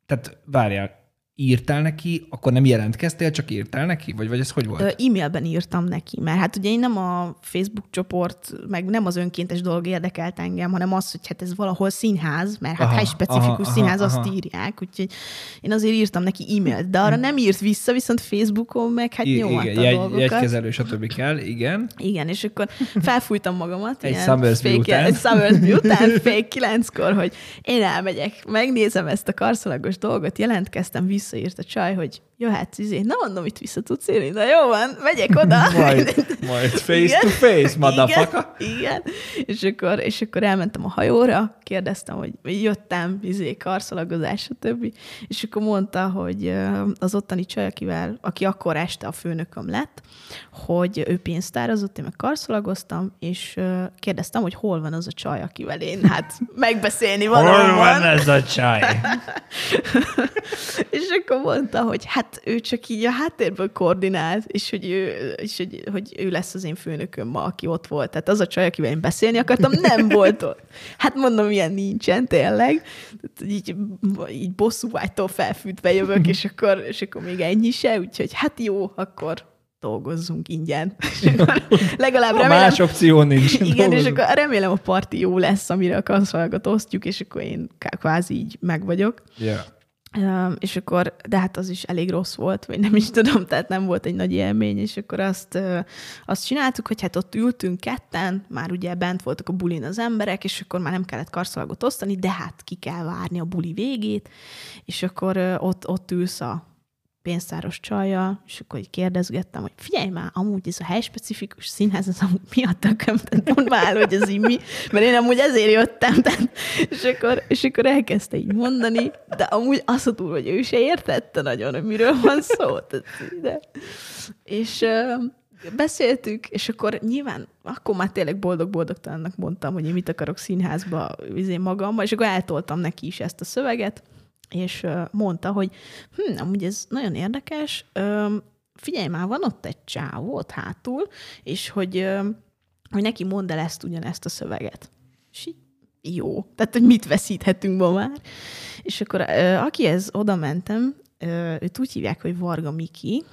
Tehát várjál, írtál neki, akkor nem jelentkeztél, csak írtál neki? Vagy, vagy ez hogy volt? Ö, E-mailben írtam neki, mert hát ugye én nem a Facebook csoport, meg nem az önkéntes dolog érdekelt engem, hanem az, hogy hát ez valahol színház, mert hát Aha, hely specifikus aha, aha, színház, azt aha. írják, úgyhogy én azért írtam neki e-mailt, de arra nem írt vissza, viszont Facebookon meg hát I- nyomatta igen, a jegy, dolgokat. jegykezelő, stb. kell, igen. Igen, és akkor felfújtam magamat. Egy Summersby után. Egy Summersby után, fél kilenckor, hogy én elmegyek, megnézem ezt a karszalagos dolgot, jelentkeztem, visszaírt a csaj, hogy jöhetsz, izé. Na mondom, itt vissza tudsz írni. Na jó van, megyek oda. Majd, majd face Igen. to face, motherfucker. Igen, igen. És akkor, és akkor elmentem a hajóra, kérdeztem, hogy jöttem, izé, karszalagozás, stb. És akkor mondta, hogy az ottani csaj, akivel, aki akkor este a főnököm lett, hogy ő pénztározott, én meg karszalagoztam, és kérdeztem, hogy hol van az a csaj, akivel én hát megbeszélni Hol van valóban. ez a csaj? És akkor mondta, hogy hát ő csak így a háttérből koordinált, és hogy ő, és hogy, hogy ő lesz az én főnököm ma, aki ott volt. Tehát az a csaj, akivel én beszélni akartam, nem volt ott. Hát mondom, ilyen nincsen tényleg. Így, így bosszúvágytól felfűtve jövök, és akkor, és akkor még ennyi se, úgyhogy hát jó, akkor dolgozzunk ingyen. És legalább remélem, más opció nincs. igen, és Dolgozunk. akkor remélem a parti jó lesz, amire a kanszalagot osztjuk, és akkor én kvázi így meg vagyok. Yeah. Um, és akkor, de hát az is elég rossz volt, vagy nem is tudom, tehát nem volt egy nagy élmény, és akkor azt, uh, azt csináltuk, hogy hát ott ültünk ketten, már ugye bent voltak a bulin az emberek, és akkor már nem kellett karszalagot osztani, de hát ki kell várni a buli végét, és akkor uh, ott, ott ülsz a pénztáros csajjal, és akkor így kérdezgettem, hogy figyelj már, amúgy ez a helyspecifikus színház, az amúgy mi a tököm? Tehát már hogy ez így mert én amúgy ezért jöttem, tehát, és, akkor, és akkor elkezdte így mondani, de amúgy azt a túl, hogy ő se értette nagyon, hogy miről van szó. Tehát, de. És beszéltük, és akkor nyilván, akkor már tényleg boldog-boldogtalannak mondtam, hogy én mit akarok színházba izé magammal, és akkor eltoltam neki is ezt a szöveget, és mondta, hogy hm, amúgy ez nagyon érdekes, figyelj már, van ott egy csávó ott hátul, és hogy, hogy neki mondd el ezt ugyanezt a szöveget. És jó. Tehát, hogy mit veszíthetünk ma már. És akkor akihez oda mentem, őt úgy hívják, hogy Varga Miki,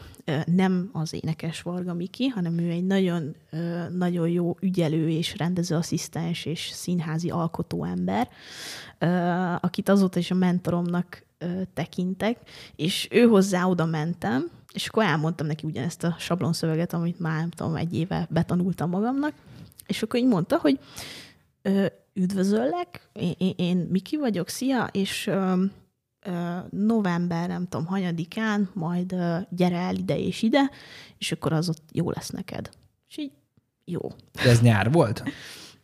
nem az énekes Varga Miki, hanem ő egy nagyon, nagyon jó ügyelő és rendezőasszisztens és színházi alkotó ember, akit azóta is a mentoromnak tekintek, és ő hozzá oda mentem, és akkor elmondtam neki ugyanezt a sablonszöveget, amit már nem tudom, egy éve betanultam magamnak, és akkor így mondta, hogy üdvözöllek, én, én, Miki vagyok, szia, és november, nem tudom, hanyadikán, majd gyere el ide és ide, és akkor az ott jó lesz neked. És így, jó. De ez nyár volt?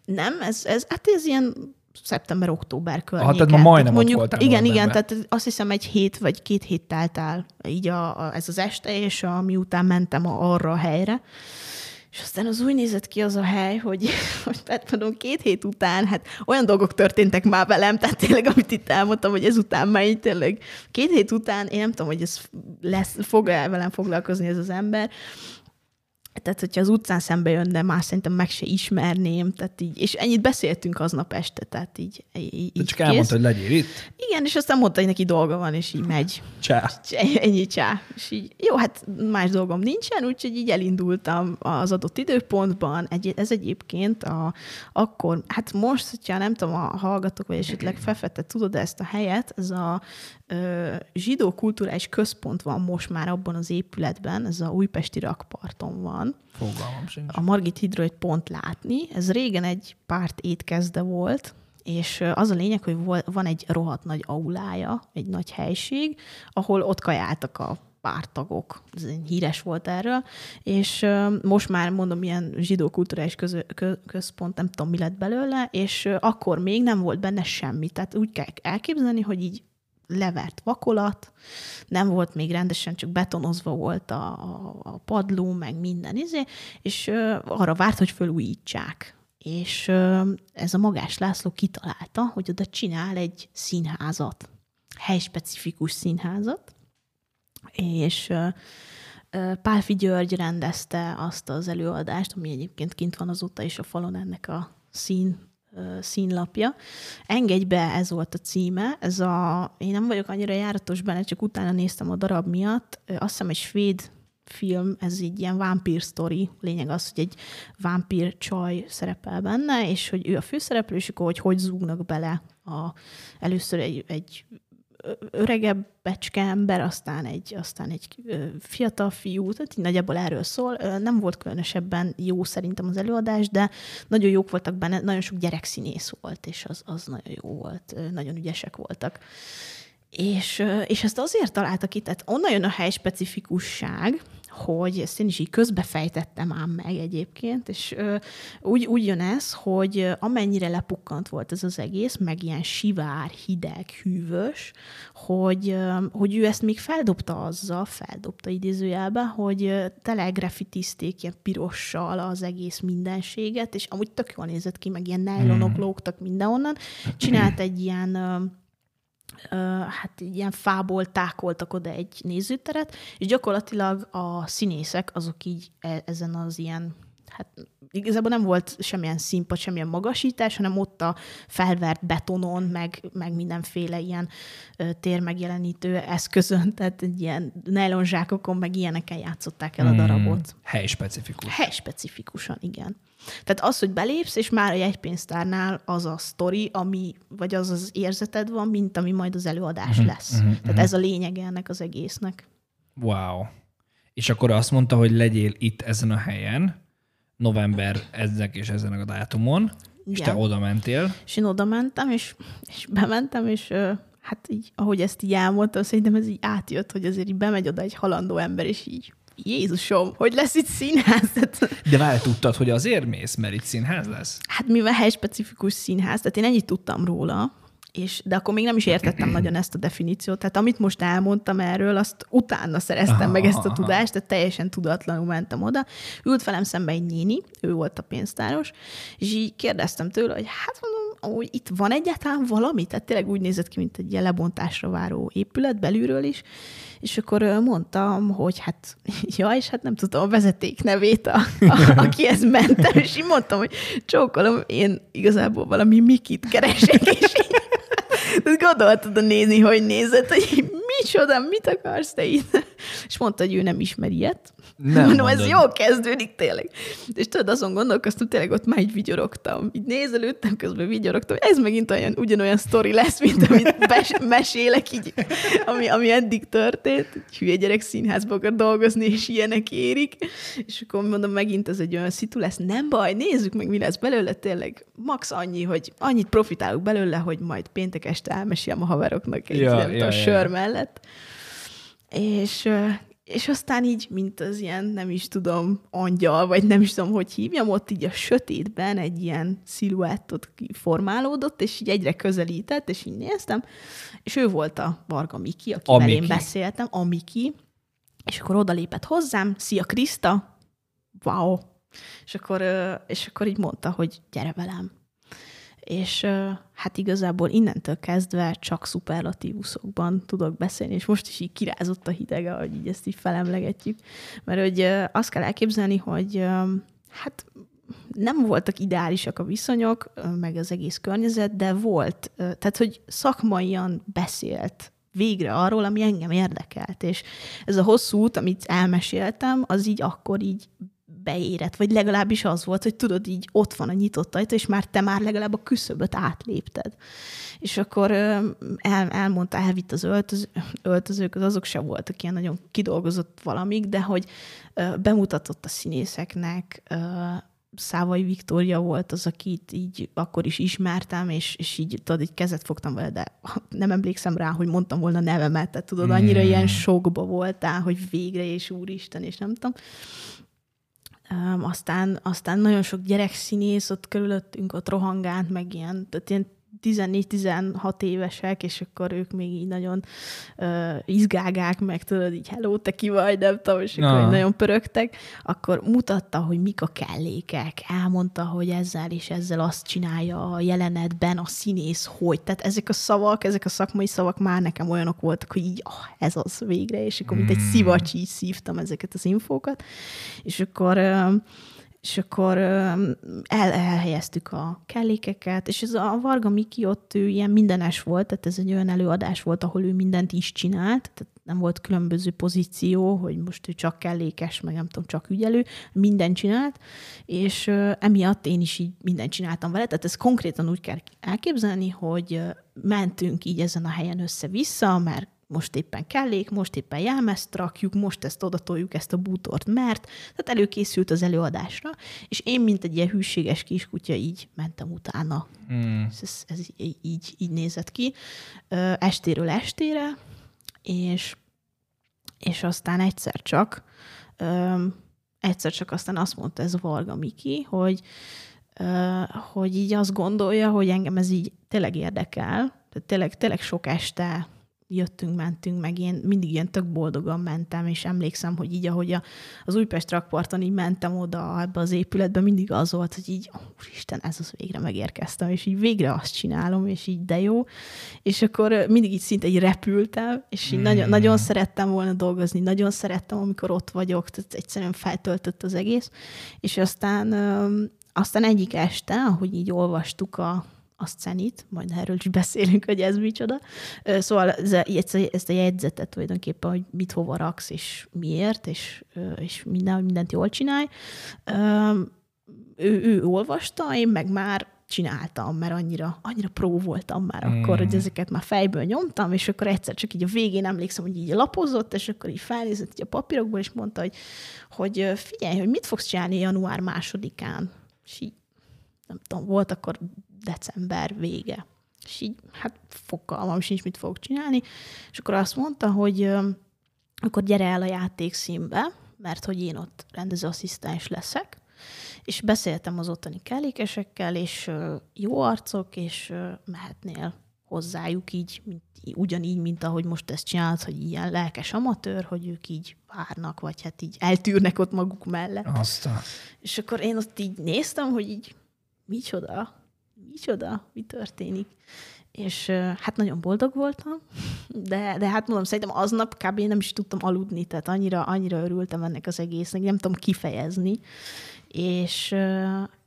Nem, ez, ez hát ez ilyen szeptember-október környéken. tehát ma majdnem ott mondjuk, voltál Igen, igen, tehát azt hiszem egy hét vagy két hét telt el így a, a, ez az este, és a, miután mentem arra a helyre, és aztán az úgy nézett ki az a hely, hogy, hogy hát mondom, két hét után, hát olyan dolgok történtek már velem, tehát tényleg, amit itt elmondtam, hogy ezután már így tényleg két hét után, én nem tudom, hogy ez lesz, fog -e velem foglalkozni ez az ember, tehát, hogyha az utcán szembe jönne, már szerintem meg se ismerném, tehát így, és ennyit beszéltünk aznap este, tehát így, így De csak kész. elmondta, hogy legyél itt? Igen, és aztán mondta, hogy neki dolga van, és így megy. Csá. Ennyi csá. És így, jó, hát más dolgom nincsen, úgyhogy így elindultam az adott időpontban. Egy, ez egyébként a, akkor, hát most, hogyha nem tudom, a hallgatók, vagy esetleg Fefete, tudod ezt a helyet, ez a zsidó kulturális központ van most már abban az épületben, ez a újpesti rakparton van. Fogalmam sincs. A Margit Hidro egy pont látni. Ez régen egy párt étkezde volt, és az a lényeg, hogy van egy rohadt nagy aulája, egy nagy helység, ahol ott kajáltak a pártagok. Ez híres volt erről, és most már mondom, ilyen zsidó kulturális központ, nem tudom, mi lett belőle, és akkor még nem volt benne semmi. Tehát úgy kell elképzelni, hogy így levert vakolat, nem volt még rendesen, csak betonozva volt a, a, padló, meg minden izé, és arra várt, hogy fölújítsák. És ez a Magás László kitalálta, hogy oda csinál egy színházat, helyspecifikus színházat, és Pálfi György rendezte azt az előadást, ami egyébként kint van azóta is a falon ennek a szín színlapja. Engedj be, ez volt a címe. Ez a, én nem vagyok annyira járatos benne, csak utána néztem a darab miatt. Azt hiszem egy svéd film, ez így ilyen vámpír sztori. Lényeg az, hogy egy vámpír csaj szerepel benne, és hogy ő a főszereplő, és akkor hogy hogy zúgnak bele a, először egy, egy öregebb becske ember, aztán egy, aztán egy fiatal fiú, tehát így nagyjából erről szól. Nem volt különösebben jó szerintem az előadás, de nagyon jók voltak benne, nagyon sok gyerekszínész volt, és az, az nagyon jó volt, nagyon ügyesek voltak. És, és ezt azért találtak ki, tehát onnan jön a hely specifikusság, hogy ezt én is így közbefejtettem ám meg egyébként, és ö, úgy, úgy jön ez, hogy amennyire lepukkant volt ez az egész, meg ilyen sivár, hideg, hűvös, hogy, ö, hogy ő ezt még feldobta azzal, feldobta idézőjelbe, hogy tele graffitizték ilyen pirossal az egész mindenséget, és amúgy tök jól nézett ki, meg ilyen nejlonok mm. lógtak mindenhonnan. Csinált egy ilyen hát ilyen fából tákoltak oda egy nézőteret, és gyakorlatilag a színészek azok így e, ezen az ilyen hát igazából nem volt semmilyen színpad, semmilyen magasítás, hanem ott a felvert betonon, meg, meg mindenféle ilyen ö, térmegjelenítő eszközön, tehát egy ilyen nylonzsákokon, meg ilyeneken játszották el a hmm. darabot. Hmm, specifikus. Hely specifikusan, igen. Tehát az, hogy belépsz, és már a jegypénztárnál az a sztori, ami, vagy az az érzeted van, mint ami majd az előadás uh-huh, lesz. Uh-huh, Tehát uh-huh. ez a lényege ennek az egésznek. Wow. És akkor azt mondta, hogy legyél itt ezen a helyen, november ezek és ezen a dátumon, Igen. és te oda mentél. És én oda mentem, és, és bementem, és hát így, ahogy ezt így elmondtam, szerintem ez így átjött, hogy azért így bemegy oda egy halandó ember, és így Jézusom, hogy lesz itt színház? De várj, tudtad, hogy azért mész, mert itt színház lesz? Hát mivel helyspecifikus színház, tehát én ennyit tudtam róla, és, de akkor még nem is értettem nagyon ezt a definíciót. Tehát amit most elmondtam erről, azt utána szereztem aha, meg ezt a tudást, tehát teljesen tudatlanul mentem oda. Ült velem szembe egy néni, ő volt a pénztáros, és így kérdeztem tőle, hogy hát mondom, hogy itt van egyáltalán valami? Tehát tényleg úgy nézett ki, mint egy ilyen lebontásra váró épület belülről is. És akkor mondtam, hogy hát, ja, és hát nem tudom a vezeték nevét, a, a, akihez mentem, és így mondtam, hogy csókolom, én igazából valami Mikit keresek, és így gondoltad a nézni, hogy nézett, hogy micsoda, mit akarsz te itt? És mondta, hogy ő nem ismeri ilyet. Nem Mondom, mondod. ez jól kezdődik tényleg. És tudod, azon gondolkoztam, tényleg ott már így vigyorogtam. Így nézelődtem, közben vigyorogtam. Ez megint olyan, ugyanolyan sztori lesz, mint amit bes- mesélek, így, ami, ami eddig történt. Egy hülye gyerek színházba akar dolgozni, és ilyenek érik. És akkor mondom, megint ez egy olyan szitu lesz. Nem baj, nézzük meg, mi lesz belőle. Tényleg max annyi, hogy annyit profitálok belőle, hogy majd péntek este elmesélem a haveroknak egy ja, ja, a sör ja. Mellett. És és aztán így, mint az ilyen, nem is tudom, angyal, vagy nem is tudom, hogy hívjam, ott így a sötétben egy ilyen sziluettot formálódott, és így egyre közelített, és így néztem, és ő volt a Varga Miki, akivel én beszéltem, a Miki, és akkor odalépett hozzám, szia Krista, wow, és akkor, és akkor így mondta, hogy gyere velem. És hát igazából innentől kezdve csak szuperlatívuszokban tudok beszélni, és most is így kirázott a hidege, hogy így ezt így felemlegetjük. Mert hogy azt kell elképzelni, hogy hát nem voltak ideálisak a viszonyok, meg az egész környezet, de volt, tehát hogy szakmaian beszélt végre arról, ami engem érdekelt. És ez a hosszú út, amit elmeséltem, az így akkor így beérett, vagy legalábbis az volt, hogy tudod, így ott van a nyitott ajtó, és már te már legalább a küszöböt átlépted. És akkor el, elmondta, elvitt az öltöz, öltözőket, azok se voltak ilyen nagyon kidolgozott valamik, de hogy bemutatott a színészeknek, Szávai Viktória volt az, akit így akkor is ismertem, és, és így tudod, így kezet fogtam vele, de nem emlékszem rá, hogy mondtam volna nevemet, tehát tudod, annyira hmm. ilyen sokba voltál, hogy végre, és úristen, és nem tudom. Aztán, aztán nagyon sok gyerekszínész ott körülöttünk, ott rohangánt, meg ilyen, tehát ilyen 14-16 évesek, és akkor ők még így nagyon uh, izgágák, meg tudod, így hello, te ki vagy, nem tudom, és akkor ah. nagyon pörögtek, akkor mutatta, hogy mik a kellékek, elmondta, hogy ezzel és ezzel azt csinálja a jelenetben a színész, hogy. Tehát ezek a szavak, ezek a szakmai szavak már nekem olyanok voltak, hogy így, oh, ez az végre, és akkor mint egy hmm. szivacs így szívtam ezeket az infókat, és akkor uh, és akkor el, elhelyeztük a kellékeket, és ez a Varga Miki ott ő ilyen mindenes volt, tehát ez egy olyan előadás volt, ahol ő mindent is csinált, tehát nem volt különböző pozíció, hogy most ő csak kellékes, meg nem tudom, csak ügyelő, mindent csinált, és emiatt én is így mindent csináltam vele, tehát ez konkrétan úgy kell elképzelni, hogy mentünk így ezen a helyen össze-vissza, mert most éppen kellék, most éppen jelmezt rakjuk, most ezt odatoljuk, ezt a bútort, mert tehát előkészült az előadásra, és én, mint egy ilyen hűséges kiskutya, így mentem utána. Mm. Ez, ez így, így nézett ki, estéről estére, és, és aztán egyszer csak, egyszer csak aztán azt mondta ez a Varga Miki, hogy, hogy így azt gondolja, hogy engem ez így tényleg érdekel, tehát tényleg, tényleg sok este jöttünk, mentünk, meg én mindig ilyen tök boldogan mentem, és emlékszem, hogy így, ahogy a, az Újpest rakparton így mentem oda ebbe az épületbe, mindig az volt, hogy így, oh, Isten, ez az végre megérkeztem, és így végre azt csinálom, és így de jó. És akkor mindig így szinte így repültem, és így mm. nagyon, nagyon szerettem volna dolgozni, nagyon szerettem, amikor ott vagyok, tehát egyszerűen feltöltött az egész. És aztán, aztán egyik este, ahogy így olvastuk a, a szenit, majd erről is beszélünk, hogy ez micsoda. Szóval ezt a jegyzetet tulajdonképpen, hogy mit hova raksz, és miért, és, és minden, mindent jól csinálj. Ő, ő olvasta, én meg már csináltam, mert annyira, annyira pró voltam már mm. akkor, hogy ezeket már fejből nyomtam, és akkor egyszer csak így a végén emlékszem, hogy így lapozott, és akkor így felnézett így a papírokból, és mondta, hogy, hogy figyelj, hogy mit fogsz csinálni január másodikán. És így nem tudom, volt akkor december vége. És így, hát fogalmam sincs, mit fogok csinálni. És akkor azt mondta, hogy akkor gyere el a játékszínbe, mert hogy én ott rendezőasszisztens leszek, és beszéltem az ottani kellékesekkel, és jó arcok, és mehetnél hozzájuk így, mint, ugyanígy, mint ahogy most ezt csinálod, hogy ilyen lelkes amatőr, hogy ők így várnak, vagy hát így eltűrnek ott maguk mellett. Aztán. És akkor én ott így néztem, hogy így micsoda, micsoda, mi történik. És hát nagyon boldog voltam, de, de hát mondom, szerintem aznap kb. nem is tudtam aludni, tehát annyira, annyira örültem ennek az egésznek, nem tudom kifejezni. És,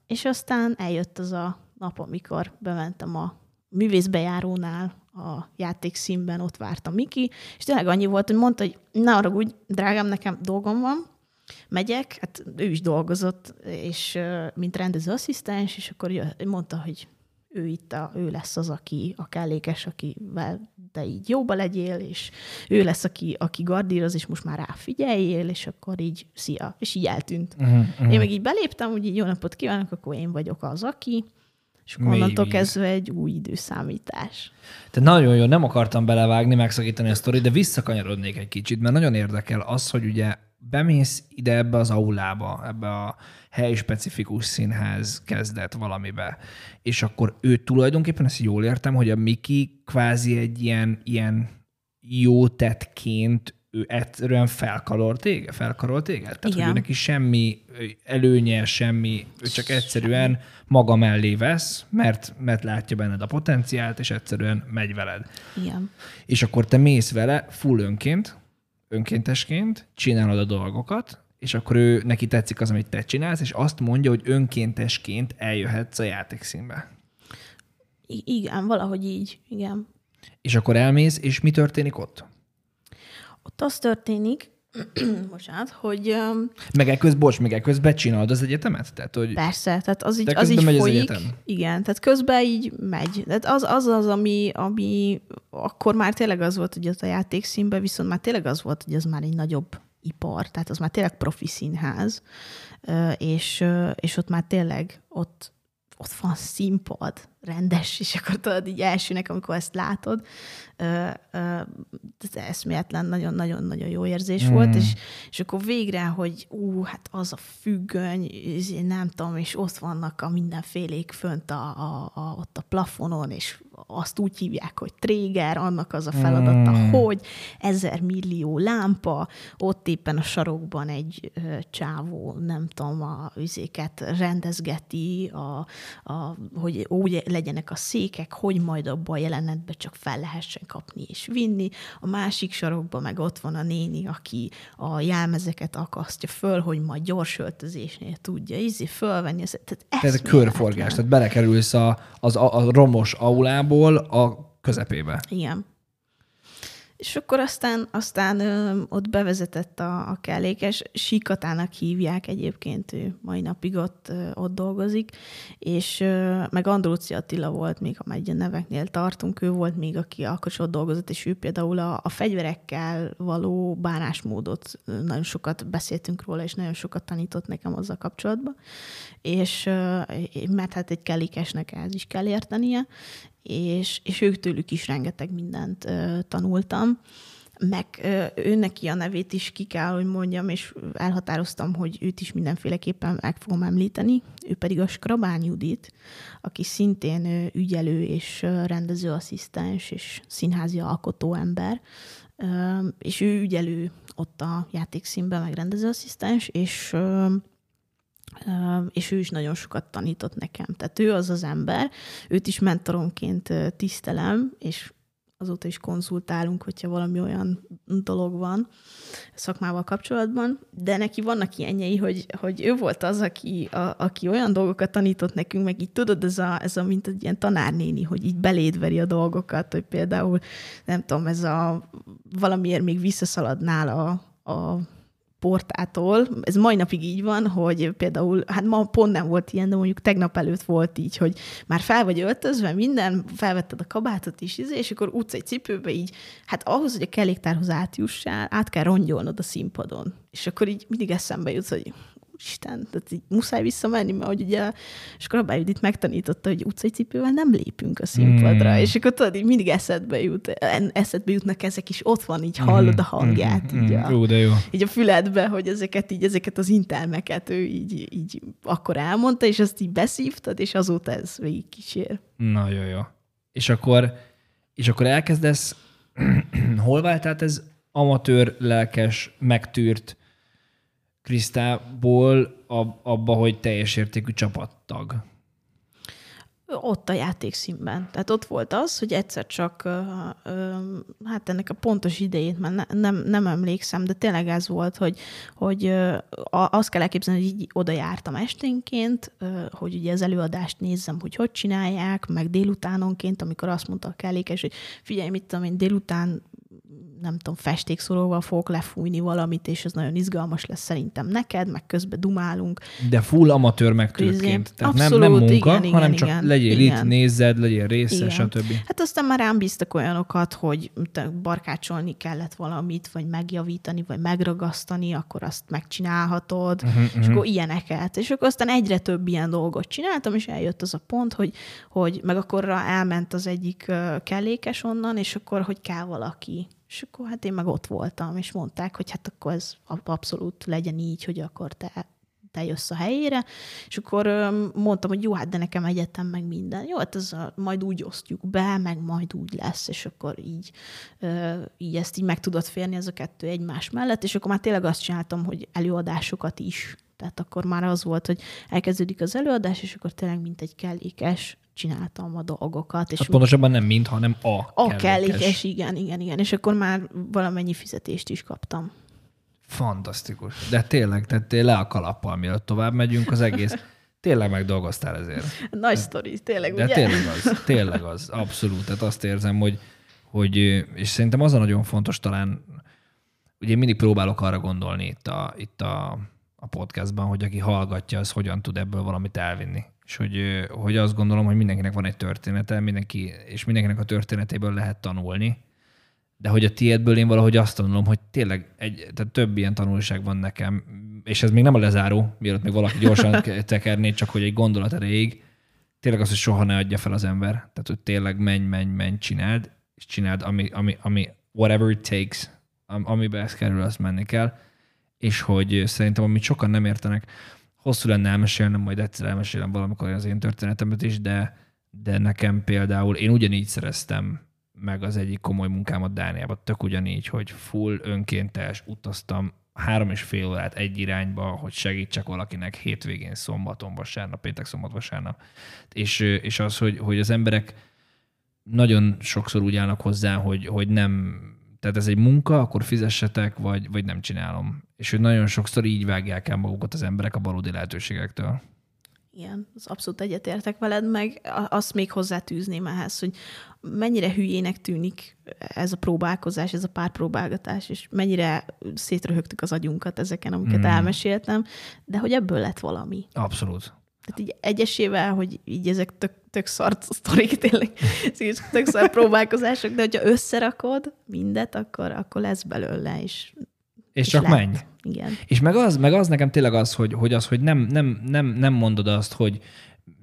és aztán eljött az a nap, amikor bementem a művészbejárónál, a játékszínben, ott vártam Miki, és tényleg annyi volt, hogy mondta, hogy ne arra úgy, drágám, nekem dolgom van, megyek, hát ő is dolgozott, és mint rendezőasszisztens, és akkor mondta, hogy ő itt a, ő lesz az, aki a kellékes, akivel te így jóba legyél, és ő lesz, aki, aki gardíroz, és most már ráfigyeljél, és akkor így szia, és így eltűnt. Uh-huh, uh-huh. Én meg így beléptem, hogy így jó napot kívánok, akkor én vagyok az, aki, és akkor onnantól kezdve egy új időszámítás. Te nagyon jó, nem akartam belevágni, megszakítani a sztorit, de visszakanyarodnék egy kicsit, mert nagyon érdekel az, hogy ugye bemész ide ebbe az aulába, ebbe a helyi-specifikus színház kezdett valamibe, és akkor ő tulajdonképpen, ezt jól értem, hogy a Miki kvázi egy ilyen, ilyen jó tettként ő egyszerűen felkarol téged, felkarol téged. Tehát, Igen. hogy ő neki semmi előnye, semmi, ő csak egyszerűen maga mellé vesz, mert, mert látja benned a potenciált, és egyszerűen megy veled. Igen. És akkor te mész vele full önként, önkéntesként, csinálod a dolgokat, és akkor ő neki tetszik az, amit te csinálsz, és azt mondja, hogy önkéntesként eljöhetsz a játékszínbe. I- igen, valahogy így, igen. És akkor elmész, és mi történik ott? Ott az történik, bocsánat, hogy öm, Meg ekközben, bocs, meg ekközben csinálod az egyetemet? Tehát, hogy persze, tehát az így, az így megy az folyik. egyetem. Igen, tehát közben így megy. Tehát az az, az ami, ami akkor már tényleg az volt, hogy ott a játékszínben, viszont már tényleg az volt, hogy az már egy nagyobb ipar, tehát az már tényleg profi színház, és, és ott már tényleg ott, ott van színpad, rendes, és akkor tudod így elsőnek, amikor ezt látod, ez eszméletlen, nagyon-nagyon-nagyon jó érzés mm. volt, és, és akkor végre, hogy ú, hát az a függöny, nem tudom, és ott vannak a mindenfélék fönt a, a, a, ott a plafonon, és azt úgy hívják, hogy tréger, annak az a feladata, mm. hogy ezer millió lámpa, ott éppen a sarokban egy ö, csávó, nem tudom, a üzéket rendezgeti, a, a, hogy úgy legyenek a székek, hogy majd abba a jelenetbe csak fel lehessen kapni és vinni. A másik sarokban meg ott van a néni, aki a jelmezeket akasztja föl, hogy majd gyors öltözésnél tudja izé fölvenni. Ez, tehát tehát a eszméletlen. körforgás, tehát belekerülsz a, az, a, a romos aulából a közepébe. Igen. És akkor aztán, aztán ö, ott bevezetett a, a kellékes, Sikatának hívják egyébként, ő mai napig ott, ö, ott dolgozik, és ö, meg Andróci Attila volt még, ha egy a neveknél tartunk, ő volt még, aki akkor is ott dolgozott, és ő például a, a fegyverekkel való bánásmódot ö, nagyon sokat beszéltünk róla, és nagyon sokat tanított nekem azzal kapcsolatban, és ö, mert hát egy kellékesnek ez is kell értenie, és, és ők tőlük is rengeteg mindent ö, tanultam, meg ö, ő neki a nevét is ki kell, hogy mondjam, és elhatároztam, hogy őt is mindenféleképpen meg fogom említeni, ő pedig a Skrabány Judit, aki szintén ö, ügyelő és ö, rendezőasszisztens és színházi alkotó ember, Ö, és ő ügyelő ott a játékszínben, meg rendezőasszisztens, és Ö, és ő is nagyon sokat tanított nekem. Tehát ő az az ember, őt is mentoromként tisztelem, és azóta is konzultálunk, hogyha valami olyan dolog van szakmával kapcsolatban, de neki vannak ilyenjei, hogy, hogy ő volt az, aki, a, aki olyan dolgokat tanított nekünk, meg így tudod, ez a, ez a mint egy ilyen tanárnéni, hogy így belédveri a dolgokat, hogy például, nem tudom, ez a valamiért még visszaszaladnál a, a portától. Ez mai napig így van, hogy például, hát ma pont nem volt ilyen, de mondjuk tegnap előtt volt így, hogy már fel vagy öltözve, minden, felvetted a kabátot is, izé, és akkor utcai cipőbe így, hát ahhoz, hogy a kelléktárhoz átjussál, át kell rongyolnod a színpadon. És akkor így mindig eszembe jut, hogy Isten, tehát így muszáj visszamenni, mert hogy ugye Skrabály Judit megtanította, hogy utcai cipővel nem lépünk a színpadra, Mm. és akkor tudod, így mindig eszedbe, jut, eszedbe jutnak ezek is, ott van, így hallod a hangját, így a, Jó, de jó. így a füledbe, hogy ezeket így, ezeket az intelmeket ő így, így akkor elmondta, és azt így beszívtad, és azóta ez végig kísér. Nagyon jó. És akkor, és akkor elkezdesz, hol vált át ez amatőr, lelkes, megtűrt Krisztából ab, abba, hogy teljes értékű csapattag? Ott a játékszínben. Tehát ott volt az, hogy egyszer csak, hát ennek a pontos idejét már ne, nem, nem emlékszem, de tényleg ez volt, hogy, hogy azt kell elképzelni, hogy így oda jártam esténként, hogy ugye az előadást nézzem, hogy hogy csinálják, meg délutánonként, amikor azt mondta a kellékes, hogy figyelj, mit tudom én, délután nem tudom, festékszóróval fogok lefújni valamit, és ez nagyon izgalmas lesz szerintem neked, meg közben dumálunk, De full amatőr megtűrtként. Közé. Tehát nem, nem Abszolút, munka, igen, igen, hanem csak igen, legyél igen. itt, nézzed, legyél része, Igen. stb. Hát aztán már rám bíztak olyanokat, hogy barkácsolni kellett valamit, vagy megjavítani, vagy megragasztani, akkor azt megcsinálhatod, uh-huh, és akkor ilyeneket. És akkor aztán egyre több ilyen dolgot csináltam, és eljött az a pont, hogy, hogy meg akkorra elment az egyik kellékes onnan, és akkor, hogy kell valaki. És akkor hát én meg ott voltam, és mondták, hogy hát akkor ez ab- abszolút legyen így, hogy akkor te te jössz a helyére, és akkor mondtam, hogy jó, hát de nekem egyetem meg minden. Jó, hát ez a, majd úgy osztjuk be, meg majd úgy lesz, és akkor így, így ezt így meg tudod férni ez a kettő egymás mellett, és akkor már tényleg azt csináltam, hogy előadásokat is. Tehát akkor már az volt, hogy elkezdődik az előadás, és akkor tényleg mint egy kellékes csináltam a dolgokat. És hát pontosabban nem mint, hanem a A kellékes, igen, igen, igen. És akkor már valamennyi fizetést is kaptam. Fantasztikus. De tényleg, tehát le a kalappal, mielőtt tovább megyünk, az egész. Tényleg megdolgoztál ezért. Nagy sztori, tényleg, De ugye? tényleg az, tényleg az, abszolút. Tehát azt érzem, hogy, hogy és szerintem az a nagyon fontos talán, ugye én mindig próbálok arra gondolni itt a, itt a, a podcastban, hogy aki hallgatja, az hogyan tud ebből valamit elvinni. És hogy, hogy azt gondolom, hogy mindenkinek van egy története, mindenki, és mindenkinek a történetéből lehet tanulni, de hogy a tiédből én valahogy azt tanulom, hogy tényleg egy, tehát több ilyen tanulság van nekem, és ez még nem a lezáró, mielőtt még valaki gyorsan tekerné, csak hogy egy gondolat erejéig, tényleg az, hogy soha ne adja fel az ember. Tehát, hogy tényleg menj, menj, menj, csináld, és csináld, ami, ami, ami whatever it takes, am, amiben ez kerül, azt menni kell. És hogy szerintem, amit sokan nem értenek, hosszú lenne elmesélnem, majd egyszer elmesélem valamikor az én történetemet is, de, de nekem például, én ugyanígy szereztem meg az egyik komoly munkámat Dániában, tök ugyanígy, hogy full önkéntes, utaztam három és fél órát egy irányba, hogy segítsek valakinek hétvégén, szombaton, vasárnap, péntek, szombat, vasárnap. És, és az, hogy, hogy az emberek nagyon sokszor úgy állnak hozzá, hogy, hogy nem, tehát ez egy munka, akkor fizessetek, vagy, vagy nem csinálom. És hogy nagyon sokszor így vágják el magukat az emberek a valódi lehetőségektől. Igen, az abszolút egyetértek veled, meg azt még hozzátűzném ehhez, hogy mennyire hülyének tűnik ez a próbálkozás, ez a párpróbálgatás, és mennyire szétröhögtük az agyunkat ezeken, amiket mm. elmeséltem, de hogy ebből lett valami. Abszolút. Tehát így egyesével, hogy így ezek tök, tök szart sztorik, tényleg tök szart próbálkozások, de hogyha összerakod mindet, akkor, akkor lesz belőle, és és, és csak lett. menj. Igen. És meg az, meg az nekem tényleg az, hogy, hogy az, hogy nem, nem, nem, nem mondod azt, hogy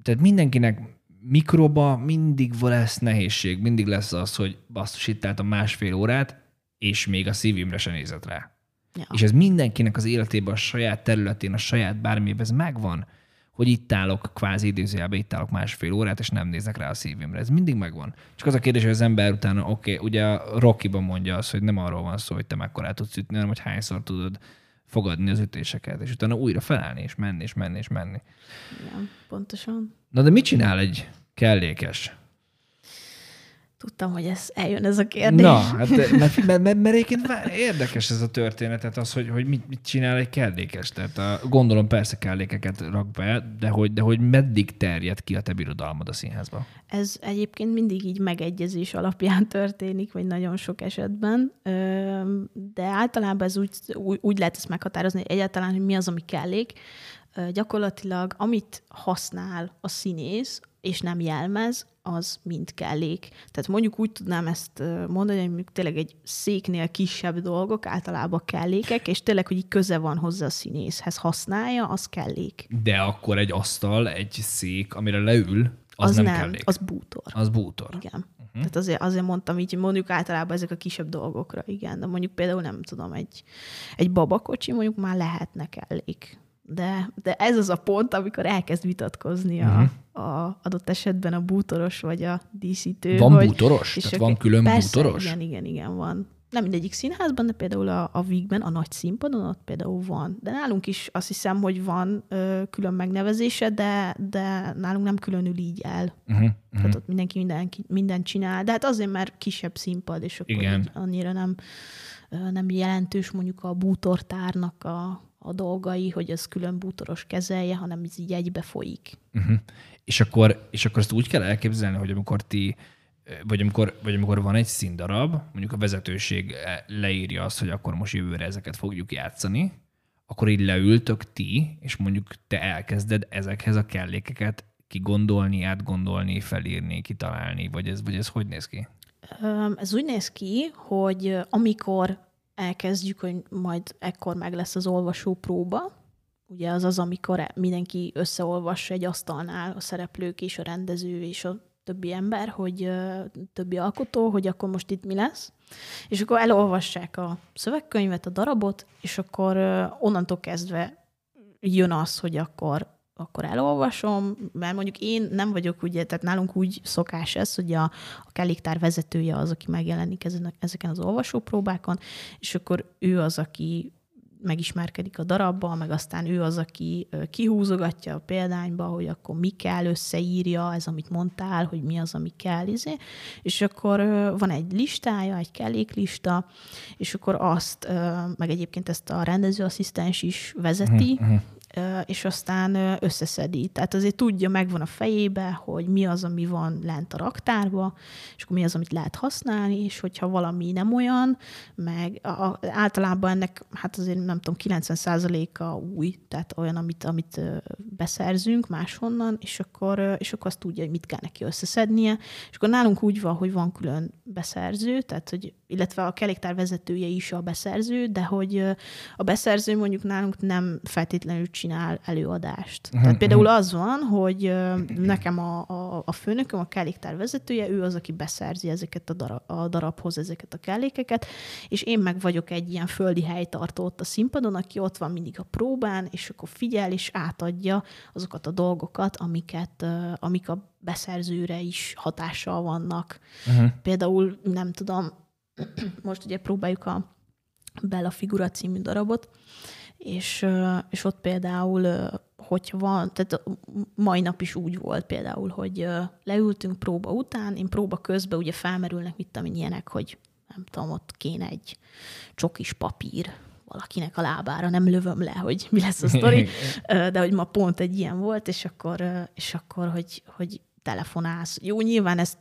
tehát mindenkinek mikroba mindig lesz nehézség, mindig lesz az, hogy basszus itt a másfél órát, és még a szívimre se nézett rá. Ja. És ez mindenkinek az életében, a saját területén, a saját bármiben ez megvan, hogy itt állok, kvázi idézőjelben itt állok másfél órát, és nem nézek rá a szívimre. Ez mindig megvan. Csak az a kérdés, hogy az ember utána, oké, okay, ugye Rocky-ban mondja azt, hogy nem arról van szó, hogy te mekkorát tudsz ütni, hanem hogy hányszor tudod fogadni az ütéseket, és utána újra felállni, és menni, és menni, és menni. Igen, pontosan. Na de mit csinál egy kellékes? Tudtam, hogy ez eljön ez a kérdés. Na, hát mert, mert, mert, mert egyébként érdekes ez a történetet, az, hogy, hogy mit, mit csinál egy kellékes. Tehát a, gondolom persze kellékeket rak be, de hogy, de hogy meddig terjed ki a te birodalmad a színházba? Ez egyébként mindig így megegyezés alapján történik, vagy nagyon sok esetben, de általában ez úgy, úgy lehet ezt meghatározni, hogy egyáltalán, hogy mi az, ami kellék. Gyakorlatilag, amit használ a színész, és nem jelmez, az mind kellék. Tehát mondjuk úgy tudnám ezt mondani, hogy tényleg egy széknél kisebb dolgok, általában kellékek, és tényleg, hogy így köze van hozzá a színészhez, használja, az kellék. De akkor egy asztal, egy szék, amire leül, az, az nem, nem kellék. Az bútor. Az bútor. Igen. Uh-huh. Tehát azért, azért mondtam így, mondjuk általában ezek a kisebb dolgokra, igen. De mondjuk például nem tudom, egy, egy babakocsi mondjuk már lehetne kellék de, de ez az a pont, amikor elkezd vitatkozni a, uh-huh. a adott esetben a bútoros vagy a díszítő. Van hogy, bútoros? Tehát van külön persze, bútoros? Igen, igen, igen, van. Nem mindegyik színházban, de például a, a Vígben, a nagy színpadon ott például van. De nálunk is azt hiszem, hogy van ö, külön megnevezése, de, de nálunk nem különül így el. Uh-huh, Tehát ott mindenki minden, mindent csinál. De hát azért, mert kisebb színpad, és akkor igen. annyira nem, nem jelentős mondjuk a bútortárnak a, a dolgai, hogy ez külön bútoros kezelje, hanem ez így egybe folyik. Uh-huh. És, akkor, és akkor ezt úgy kell elképzelni, hogy amikor ti vagy amikor, vagy amikor van egy színdarab, mondjuk a vezetőség leírja azt, hogy akkor most jövőre ezeket fogjuk játszani, akkor így leültök ti, és mondjuk te elkezded ezekhez a kellékeket kigondolni, átgondolni, felírni, kitalálni, vagy ez, vagy ez hogy néz ki? Ez úgy néz ki, hogy amikor elkezdjük, hogy majd ekkor meg lesz az olvasó próba. Ugye az az, amikor mindenki összeolvassa egy asztalnál, a szereplők és a rendező és a többi ember, hogy többi alkotó, hogy akkor most itt mi lesz. És akkor elolvassák a szövegkönyvet, a darabot, és akkor onnantól kezdve jön az, hogy akkor akkor elolvasom, mert mondjuk én nem vagyok ugye, tehát nálunk úgy szokás ez, hogy a, a kelléktár vezetője az, aki megjelenik ezen, ezeken az olvasópróbákon, és akkor ő az, aki megismerkedik a darabbal, meg aztán ő az, aki kihúzogatja a példányba, hogy akkor mi kell, összeírja, ez, amit mondtál, hogy mi az, ami kell, izé. és akkor van egy listája, egy kelléklista, és akkor azt, meg egyébként ezt a rendezőasszisztens is vezeti, uh-huh és aztán összeszedi. Tehát azért tudja, megvan a fejébe, hogy mi az, ami van lent a raktárba, és akkor mi az, amit lehet használni, és hogyha valami nem olyan, meg a, általában ennek, hát azért nem tudom, 90%-a új, tehát olyan, amit, amit beszerzünk máshonnan, és akkor, és akkor azt tudja, hogy mit kell neki összeszednie. És akkor nálunk úgy van, hogy van külön beszerző, tehát hogy, illetve a keléktár vezetője is a beszerző, de hogy a beszerző mondjuk nálunk nem feltétlenül csinál előadást. Uh-huh. Tehát például az van, hogy nekem a, a, a főnököm, a kelléktár vezetője, ő az, aki beszerzi ezeket a, darab, a darabhoz ezeket a kellékeket, és én meg vagyok egy ilyen földi helytartó ott a színpadon, aki ott van mindig a próbán, és akkor figyel és átadja azokat a dolgokat, amiket, amik a beszerzőre is hatással vannak. Uh-huh. Például, nem tudom, most ugye próbáljuk a Bella Figura című darabot, és, és ott például, hogyha van, tehát mai nap is úgy volt például, hogy leültünk próba után, én próba közben ugye felmerülnek mit tudom ilyenek, hogy nem tudom, ott kéne egy csokis papír valakinek a lábára, nem lövöm le, hogy mi lesz a sztori, de hogy ma pont egy ilyen volt, és akkor, és akkor hogy, hogy telefonálsz. Jó, nyilván ezt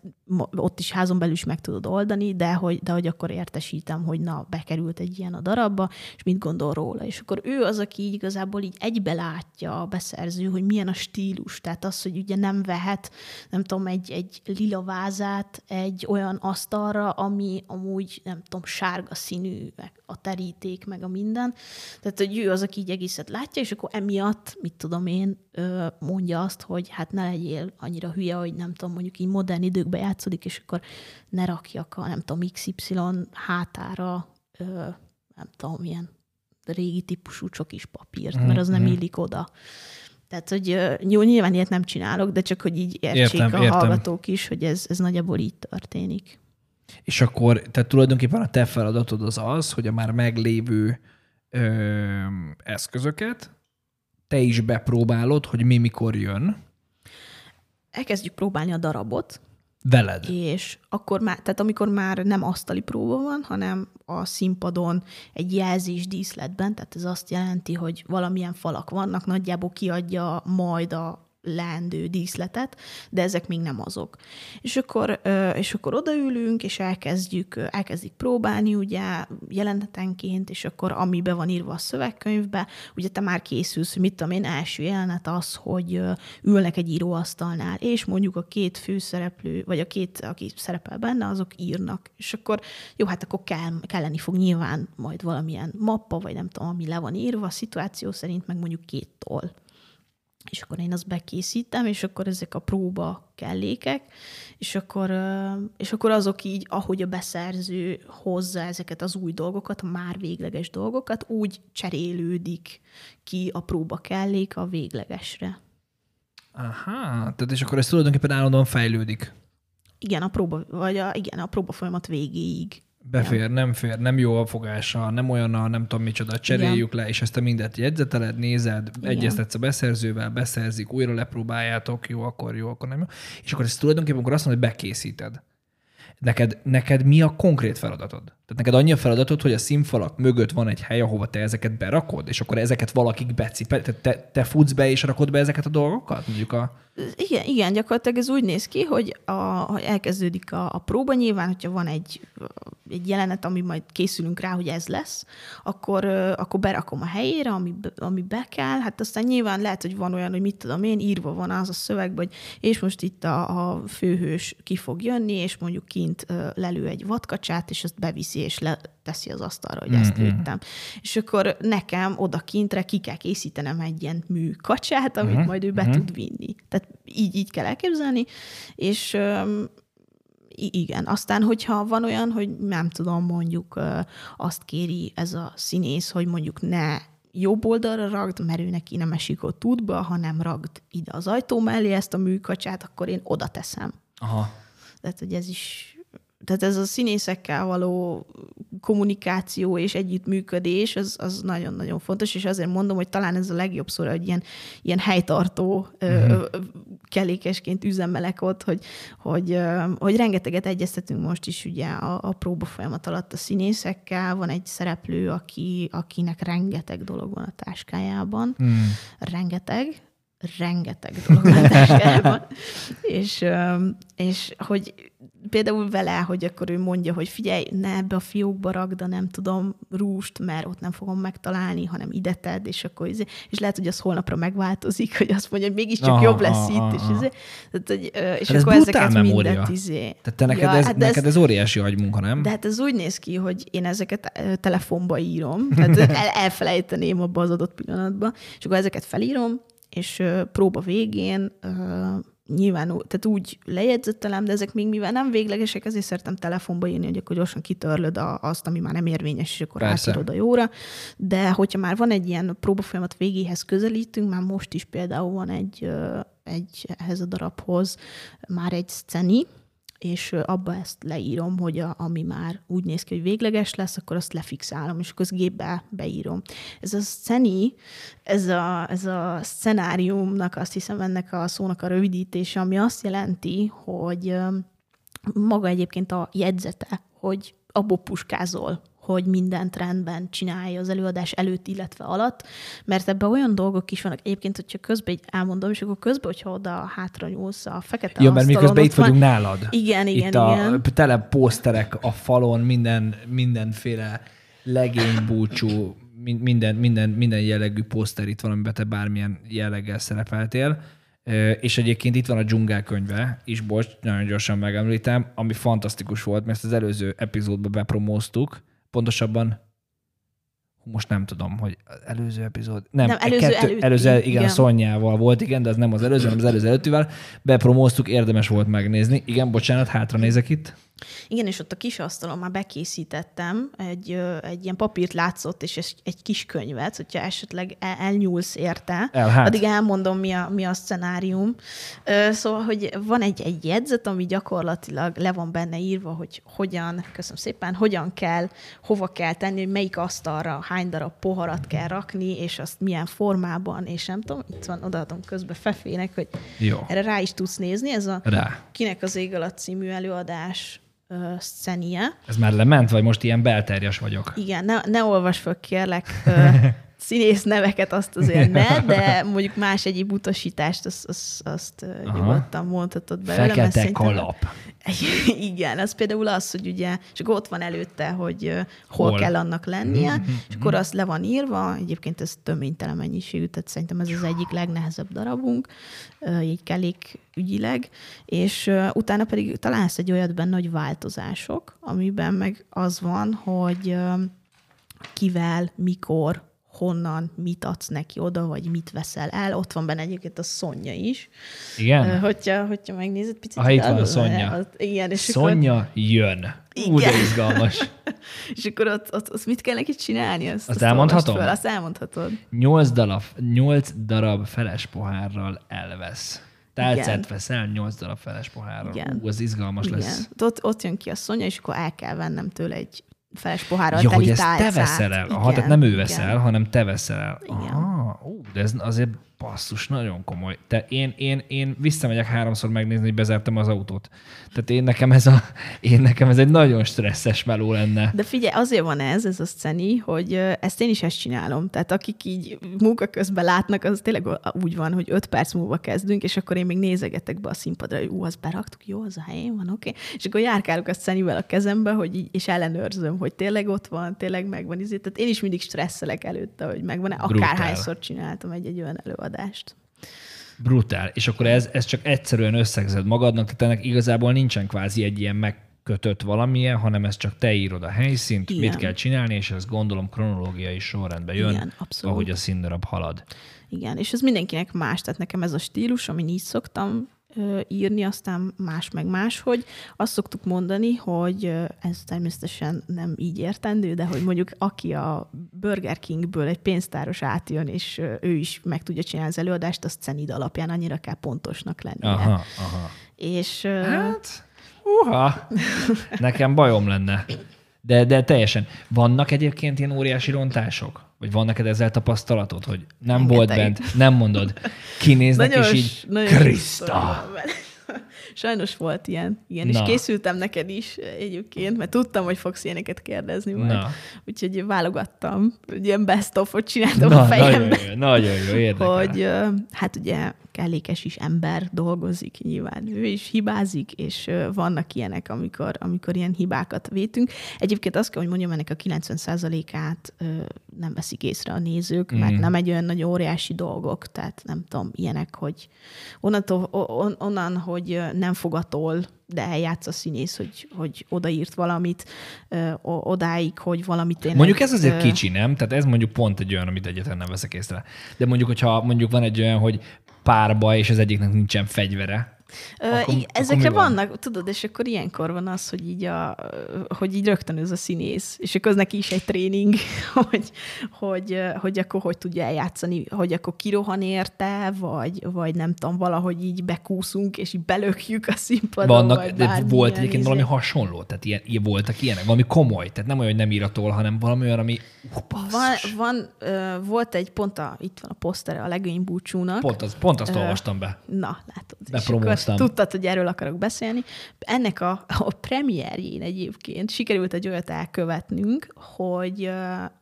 ott is házon belül is meg tudod oldani, de hogy, de hogy akkor értesítem, hogy na, bekerült egy ilyen a darabba, és mit gondol róla. És akkor ő az, aki így igazából így egybe látja a beszerző, hogy milyen a stílus. Tehát az, hogy ugye nem vehet, nem tudom, egy, egy lila vázát egy olyan asztalra, ami amúgy, nem tudom, sárga színű, meg a teríték, meg a minden. Tehát, hogy ő az, aki így egészet látja, és akkor emiatt, mit tudom én, mondja azt, hogy hát ne legyél annyira hülye, hogy nem tudom, mondjuk így modern időkben játszódik, és akkor ne rakjak a, nem tudom, XY hátára, nem tudom, ilyen régi típusú csokis papírt, mert az nem mhm. illik oda. Tehát, hogy jó, nyilván ilyet nem csinálok, de csak, hogy így értsék értem, a értem. hallgatók is, hogy ez, ez nagyjából így történik. És akkor, tehát tulajdonképpen a te feladatod az az, hogy a már meglévő ö, eszközöket te is bepróbálod, hogy mi mikor jön. Elkezdjük próbálni a darabot. Veled. És akkor már, tehát amikor már nem asztali próba van, hanem a színpadon egy jelzés díszletben, tehát ez azt jelenti, hogy valamilyen falak vannak, nagyjából kiadja majd a leendő díszletet, de ezek még nem azok. És akkor, és akkor odaülünk, és elkezdjük, elkezdik próbálni, ugye, jelenetenként, és akkor ami be van írva a szövegkönyvbe, ugye te már készülsz, mit tudom én, első jelenet az, hogy ülnek egy íróasztalnál, és mondjuk a két főszereplő, vagy a két, aki szerepel benne, azok írnak. És akkor jó, hát akkor kell, kelleni fog nyilván majd valamilyen mappa, vagy nem tudom, ami le van írva, a szituáció szerint, meg mondjuk két toll és akkor én azt bekészítem, és akkor ezek a próba kellékek, és akkor, és akkor azok így, ahogy a beszerző hozza ezeket az új dolgokat, a már végleges dolgokat, úgy cserélődik ki a próba kellék a véglegesre. Aha, tehát és akkor ez tulajdonképpen állandóan fejlődik. Igen, a próba, vagy a, igen, a próba folyamat végéig. Befér, nem. nem fér, nem jó a fogása, nem olyan, a nem tudom micsoda, cseréljük Igen. le, és ezt a mindet jegyzeteled, nézed, Igen. egyeztetsz a beszerzővel, beszerzik, újra lepróbáljátok, jó, akkor jó, akkor nem jó. És akkor ezt tulajdonképpen akkor azt mondod, hogy bekészíted. Neked, neked mi a konkrét feladatod? Tehát neked annyi a feladatod, hogy a színfalak mögött van egy hely, ahova te ezeket berakod, és akkor ezeket valakik becipel, te, te, te futsz be és rakod be ezeket a dolgokat? Mondjuk a... Igen, igen, gyakorlatilag ez úgy néz ki, hogy a, ha elkezdődik a, a próba, nyilván, hogyha van egy, egy jelenet, ami majd készülünk rá, hogy ez lesz, akkor, akkor berakom a helyére, ami, ami be kell. Hát aztán nyilván lehet, hogy van olyan, hogy mit tudom én, írva van az a szövegben, hogy és most itt a, a főhős ki fog jönni, és mondjuk kint lelő egy vadkacsát, és ezt beviszi, és leteszi az asztalra, hogy mm-hmm. ezt lőttem. És akkor nekem oda kintre ki kell készítenem egy ilyen mű kacsát, amit mm-hmm. majd ő be mm-hmm. tud vinni. Tehát így, így kell elképzelni, és igen, aztán, hogyha van olyan, hogy nem tudom, mondjuk azt kéri ez a színész, hogy mondjuk ne jobb oldalra ragd, mert ő neki nem esik ott útba, hanem ragd ide az ajtó mellé ezt a műkacsát, akkor én oda teszem. Aha. Tehát, hogy ez is tehát ez a színészekkel való kommunikáció és együttműködés, az, az nagyon-nagyon fontos, és azért mondom, hogy talán ez a legjobb szóra, hogy ilyen, ilyen helytartó uh-huh. kelékesként üzemelek ott, hogy, hogy, hogy rengeteget egyeztetünk most is ugye a, a próba folyamat alatt a színészekkel. Van egy szereplő, aki, akinek rengeteg dolog van a táskájában. Hmm. Rengeteg rengeteg dolog van a táskájában. és, és hogy például vele, hogy akkor ő mondja, hogy figyelj, ne ebbe a fiókba rakd, nem tudom, rúst, mert ott nem fogom megtalálni, hanem ide tedd, és akkor izé, és lehet, hogy az holnapra megváltozik, hogy azt mondja, hogy mégiscsak aha, jobb lesz aha, itt, és, izé, tehát, hogy, és hát akkor ez ezeket memória. mindet izé. Tehát te neked, ja, ez, hát neked ez, ez óriási agymunka, nem? De hát ez úgy néz ki, hogy én ezeket telefonba írom, tehát el, elfelejteném abba az adott pillanatban, és akkor ezeket felírom, és próba végén nyilván tehát úgy lejegyzettelem, de ezek még mivel nem véglegesek, ezért szeretem telefonba írni, hogy akkor gyorsan kitörlöd a, azt, ami már nem érvényes, és akkor Persze. átírod a jóra. De hogyha már van egy ilyen próbafolyamat végéhez közelítünk, már most is például van egy, egy ehhez a darabhoz már egy szceni, és abba ezt leírom, hogy a, ami már úgy néz ki, hogy végleges lesz, akkor azt lefixálom, és akkor gépbe beírom. Ez a szeni, ez a, ez a szenáriumnak azt hiszem ennek a szónak a rövidítése, ami azt jelenti, hogy maga egyébként a jegyzete, hogy abból puskázol, hogy mindent rendben csinálja az előadás előtt, illetve alatt, mert ebben olyan dolgok is vannak. Egyébként, hogyha közben így elmondom, és akkor közben, hogyha oda hátra nyúlsz a fekete Ja, mert miközben itt vagyunk van... nálad. Igen, igen, itt igen. a tele poszterek a falon, minden, mindenféle legénybúcsú, minden, minden, minden jellegű poszter itt van, amiben te bármilyen jelleggel szerepeltél. És egyébként itt van a dzsungel könyve is, bocs, nagyon gyorsan megemlítem, ami fantasztikus volt, mert ezt az előző epizódban bepromóztuk, pontosabban most nem tudom, hogy az előző epizód. Nem, nem előző, kettő, előtti, előző igen, igen, Szonyával volt, igen, de az nem az előző, hanem az előző előttivel. Bepromóztuk, érdemes volt megnézni. Igen, bocsánat, hátra nézek itt. Igen, és ott a kis asztalon már bekészítettem, egy, egy ilyen papírt látszott, és egy kis könyvet, hogyha esetleg el, elnyúlsz érte, El, hát. addig elmondom, mi a, mi a szenárium. Szóval, hogy van egy, egy jegyzet, ami gyakorlatilag le van benne írva, hogy hogyan, köszönöm szépen, hogyan kell, hova kell tenni, hogy melyik asztalra hány darab poharat kell rakni, és azt milyen formában, és nem tudom, itt van, odaadom közbe Fefének, hogy Jó. erre rá is tudsz nézni, ez a rá. Kinek az ég alatt című előadás uh, szenie. Ez már lement, vagy most ilyen belterjes vagyok? Igen, ne, ne olvas föl, kérlek, uh, színész neveket azt azért ne, de mondjuk más egyéb utasítást azt, azt, azt nyugodtan mondhatod belőle. Fekete kalap. Igen, az például az, hogy ugye, és akkor ott van előtte, hogy hol, hol? kell annak lennie, mm-hmm. és akkor azt le van írva, egyébként ez töménytelen mennyiségű, tehát szerintem ez az egyik legnehezebb darabunk, így kellék ügyileg, és utána pedig találsz egy olyat benne, hogy változások, amiben meg az van, hogy kivel, mikor, honnan, mit adsz neki oda, vagy mit veszel el. Ott van benne egyébként a Szonya is. Igen? Hogyha, hogyha megnézed picit. Ha itt van a Szonya. Az, igen, és Szonya akkor... jön. Igen. Ú, de izgalmas. és akkor ott, ott, ott, mit kell neki csinálni? Azt, azt, azt elmondhatom? Fel, azt elmondhatod. Nyolc darab, nyolc darab feles pohárral elvesz. Tálcát veszel, nyolc darab feles pohárral. Igen. Ú, az izgalmas Igen. lesz. Ott, ott jön ki a Szonya, és akkor el kell vennem tőle egy feles pohárral ja, hogy ezt te veszel el. Igen, ha, tehát nem ő veszel, igen. hanem te veszel el. Igen. Ah, ó, de ez azért basszus, nagyon komoly. Te, én, én, én visszamegyek háromszor megnézni, hogy bezártam az autót. Tehát én nekem ez, a, én nekem ez egy nagyon stresszes meló lenne. De figyelj, azért van ez, ez a szceni, hogy ezt én is ezt csinálom. Tehát akik így munka közben látnak, az tényleg úgy van, hogy öt perc múlva kezdünk, és akkor én még nézegetek be a színpadra, hogy ú, azt beraktuk, jó, az a helyén van, oké. Okay. És akkor járkálok a szcenivel a kezembe, hogy így, és ellenőrzöm, hogy tényleg ott van, tényleg megvan. Izé. Tehát én is mindig stresszelek előtte, hogy megvan-e. Akárhányszor csináltam egy-egy olyan előadást. Brutál. És akkor ez, ez csak egyszerűen összegzed magadnak, tehát ennek igazából nincsen kvázi egy ilyen megkötött valamilyen, hanem ez csak te írod a helyszínt, Igen. mit kell csinálni, és ez gondolom kronológiai sorrendben jön, Igen, ahogy a színdarab halad. Igen, és ez mindenkinek más, tehát nekem ez a stílus, ami így szoktam írni, aztán más meg máshogy. Azt szoktuk mondani, hogy ez természetesen nem így értendő, de hogy mondjuk aki a Burger Kingből egy pénztáros átjön, és ő is meg tudja csinálni az előadást, az cenid alapján annyira kell pontosnak lennie. Aha, aha. És Hát, uha, nekem bajom lenne. De, de teljesen. Vannak egyébként ilyen óriási rontások? Vagy van neked ezzel tapasztalatod, hogy nem volt Rengeteg. bent, nem mondod, kinéznek, nagyon, és így, Krista! Sajnos volt ilyen. Igen, Na. és készültem neked is egyébként, mert tudtam, hogy fogsz ilyeneket kérdezni majd. Na, Úgyhogy válogattam, hogy ilyen best of-ot csináltam na a nagyon fejembe. jó, nagyon jó, érdekel. hogy hát ugye kellékes is ember dolgozik, nyilván ő is hibázik, és vannak ilyenek, amikor, amikor ilyen hibákat vétünk. Egyébként azt kell, hogy mondjam, ennek a 90%-át ö, nem veszik észre a nézők, mert Mm. nem egy olyan nagy óriási dolgok, tehát nem tudom, ilyenek, hogy onnantól, on, onnan, hogy nem fogatol, de eljátsz a színész, hogy, hogy odaírt valamit, ö, odáig, hogy valamit tényleg... Mondjuk ez azért ö, kicsi, nem? Tehát ez mondjuk pont egy olyan, amit egyetlen nem veszek észre. De mondjuk, hogyha mondjuk van egy olyan, hogy párba, és az egyiknek nincsen fegyvere, Ö, Akkor- akkor, akkor ezekre van? vannak, tudod, és akkor ilyenkor van az, hogy így, a, hogy így rögtön ez a színész, és akkor az neki is egy tréning, hogy, hogy, hogy akkor hogy tudja eljátszani, hogy akkor kirohan érte, vagy, vagy nem tudom, valahogy így bekúszunk, és így belökjük a színpadon, vannak, de volt egyébként valami izé. hasonló, tehát ilyen, ilyen, voltak ilyenek, valami komoly, tehát nem olyan, hogy nem íratól, hanem valami olyan, ami uh, Van, van ö, volt egy pont, a, itt van a posztere a legény búcsúnak. Pont, az, pont azt Ö, olvastam be. Na, látod. És Akkor tudtad, hogy erről akarok beszélni. Ennek a, a premierjén egyébként sikerült egy olyat elkövetnünk, hogy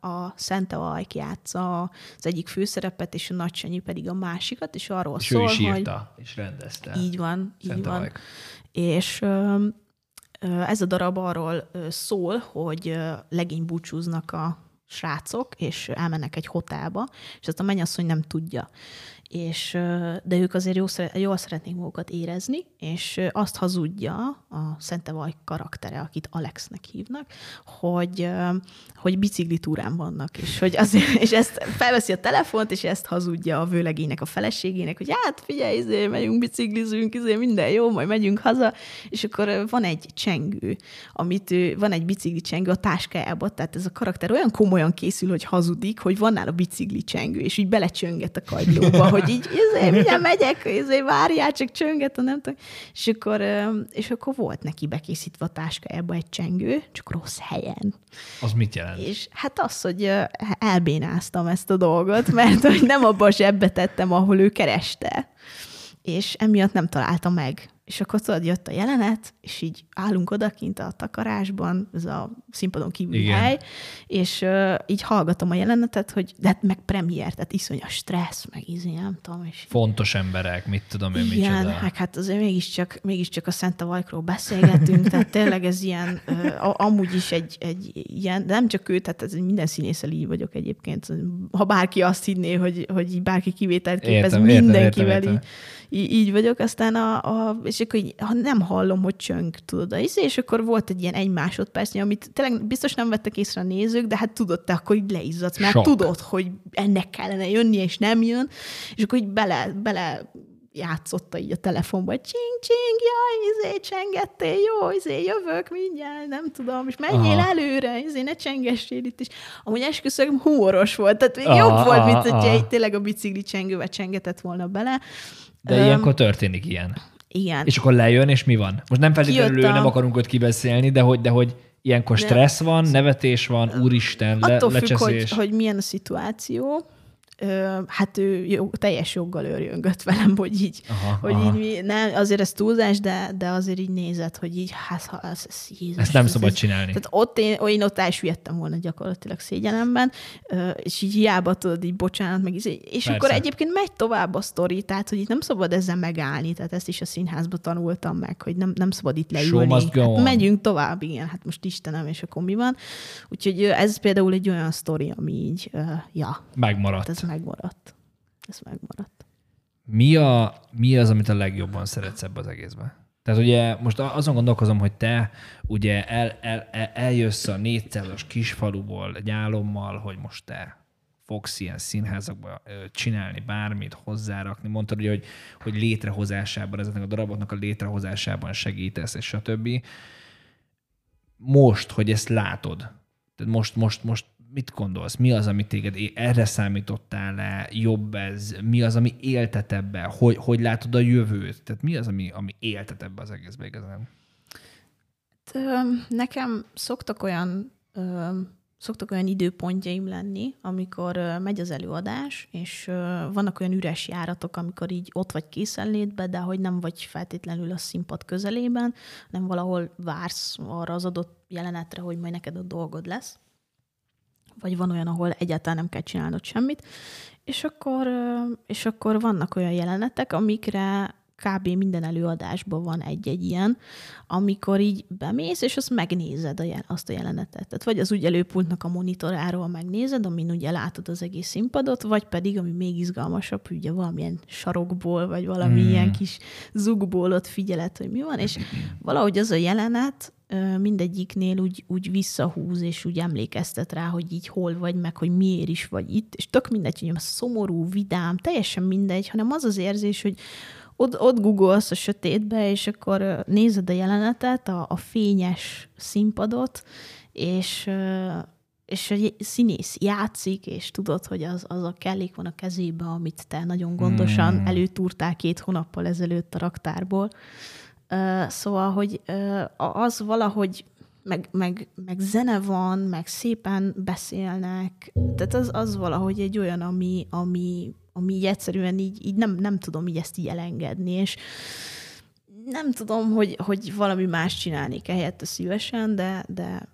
a Szente Vajk játsza az egyik főszerepet, és a Nagy Sanyi pedig a másikat, és arról És ő szól, is hogy írta, és rendezte. így van, így Szente van. Vajk. És ez a darab arról szól, hogy legény búcsúznak a srácok, és elmennek egy hotelba, és ezt a mennyasszony nem tudja. És, de ők azért jó, szere- jól szeretnék magukat érezni, és azt hazudja a Szente Vaj karaktere, akit Alexnek hívnak, hogy, hogy biciklitúrán vannak, és, hogy azért, és ezt felveszi a telefont, és ezt hazudja a vőlegénynek, a feleségének, hogy hát figyelj, izé, megyünk, biciklizünk, izé, minden jó, majd megyünk haza, és akkor van egy csengő, amit van egy bicikli csengő a táskájába, tehát ez a karakter olyan komolyan készül, hogy hazudik, hogy van nála bicikli csengő, és így belecsönget a kagylóba, hogy így, izé, mindjárt megyek, izé, várjál, csak csönget, a nem tudom. És akkor, és akkor volt neki bekészítve a táskájába egy csengő, csak rossz helyen. Az mit jelent? És hát az, hogy elbénáztam ezt a dolgot, mert hogy nem abba a zsebbe tettem, ahol ő kereste, és emiatt nem találta meg. És akkor tudod, jött a jelenet, és így állunk odakint a takarásban, ez a színpadon kívüli Igen. hely, és uh, így hallgatom a jelenetet, hogy de hát meg premier, tehát iszonyas stressz, meg izé, nem tudom, és Fontos emberek, mit tudom én, igen, micsoda. meg hát azért mégiscsak, mégiscsak a Szent Vajkról beszélgetünk, tehát tényleg ez ilyen, a- amúgy is egy, egy ilyen, de nem csak ő, tehát ez minden színészel így vagyok egyébként. Ha bárki azt hinné, hogy, hogy bárki kivételt képez, Értem, értem, mindenkivel értem, értem. Így, így, így vagyok. Aztán a, a és akkor így, ha nem hallom, hogy csöng, tudod, az, és akkor volt egy ilyen egy másodpercnyi, amit tényleg biztos nem vettek észre a nézők, de hát tudod, te akkor így leizzadsz, mert Sok. tudod, hogy ennek kellene jönnie, és nem jön, és akkor így bele, bele játszotta így a telefonba, hogy csing, csing, jaj, izé, csengettél, jó, izé, jövök mindjárt, nem tudom, és menjél Aha. előre, izé, ne csengessél itt is. Amúgy esküszöm, humoros volt, tehát még Aha, jobb volt, mint aha, hogyha egy, tényleg a bicikli csengővel csengetett volna bele. De Öm, ilyenkor történik ilyen. Igen. És akkor lejön, és mi van? Most nem feltétlenül a- nem akarunk ott kibeszélni, de hogy, de hogy ilyenkor stressz van, nevetés van, úristen, le, Attól függ, lecseszés. hogy, hogy milyen a szituáció. Hát ő jó, teljes joggal őrjöngött velem, hogy így, Aha, hogy aha. így nem, azért ez túlzás, de, de azért így nézett, hogy így, hát ha ez, ez, Jézus, Ezt nem ez- szabad ez- csinálni. Tehát ott én, én ott elsüllyedtem volna gyakorlatilag szégyelemben, ö, és így hiába tudod, így bocsánat, meg izé- és Persze. akkor egyébként megy tovább a sztori, tehát hogy itt nem szabad ezzel megállni, tehát ezt is a színházba tanultam meg, hogy nem, nem szabad itt leülni. Hát megyünk tovább, igen, hát most Istenem, és akkor mi van. Úgyhogy ez például egy olyan sztori, ami így, ja, Megmaradt. hát ez megmaradt. Ez megmaradt. Mi, a, mi az, amit a legjobban szeretsz ebbe az egészbe? Tehát ugye most azon gondolkozom, hogy te ugye el, el, el, eljössz a 400-as kisfaluból egy álommal, hogy most te fogsz ilyen színházakba csinálni bármit, hozzárakni. Mondtad ugye, hogy, hogy létrehozásában, ezeknek a daraboknak a létrehozásában segítesz, és stb. Most, hogy ezt látod, tehát most, most, most mit gondolsz? Mi az, ami téged erre számítottál-e? Jobb ez? Mi az, ami éltet ebbe? Hogy, hogy látod a jövőt? Tehát mi az, ami, ami éltet ebbe az egészbe igazán? Nekem szoktak olyan szoktak olyan időpontjaim lenni, amikor megy az előadás, és vannak olyan üres járatok, amikor így ott vagy készenlétbe, de hogy nem vagy feltétlenül a színpad közelében, nem valahol vársz arra az adott jelenetre, hogy majd neked a dolgod lesz. Vagy van olyan, ahol egyáltalán nem kell csinálnod semmit. És akkor, és akkor vannak olyan jelenetek, amikre kb. minden előadásban van egy-egy ilyen, amikor így bemész, és azt megnézed a jel- azt a jelenetet. Tehát vagy az előpultnak a monitoráról megnézed, amin ugye látod az egész színpadot, vagy pedig, ami még izgalmasabb, ugye valamilyen sarokból, vagy valami mm. ilyen kis zugból ott figyeled, hogy mi van, és valahogy az a jelenet, mindegyiknél úgy, úgy visszahúz, és úgy emlékeztet rá, hogy így hol vagy, meg hogy miért is vagy itt, és tök mindegy, hogy szomorú, vidám, teljesen mindegy, hanem az az érzés, hogy ott, ott googolsz a sötétbe, és akkor nézed a jelenetet, a, a fényes színpadot, és, és a színész játszik, és tudod, hogy az, az a kellék van a kezébe, amit te nagyon gondosan mm. előtúrtál két hónappal ezelőtt a raktárból. Szóval, hogy az valahogy meg, meg, meg zene van, meg szépen beszélnek, tehát az, az valahogy egy olyan, ami, ami ami így egyszerűen így, így nem, nem tudom így ezt így elengedni, és nem tudom, hogy, hogy valami más csinálnék ehelyett szívesen, de, de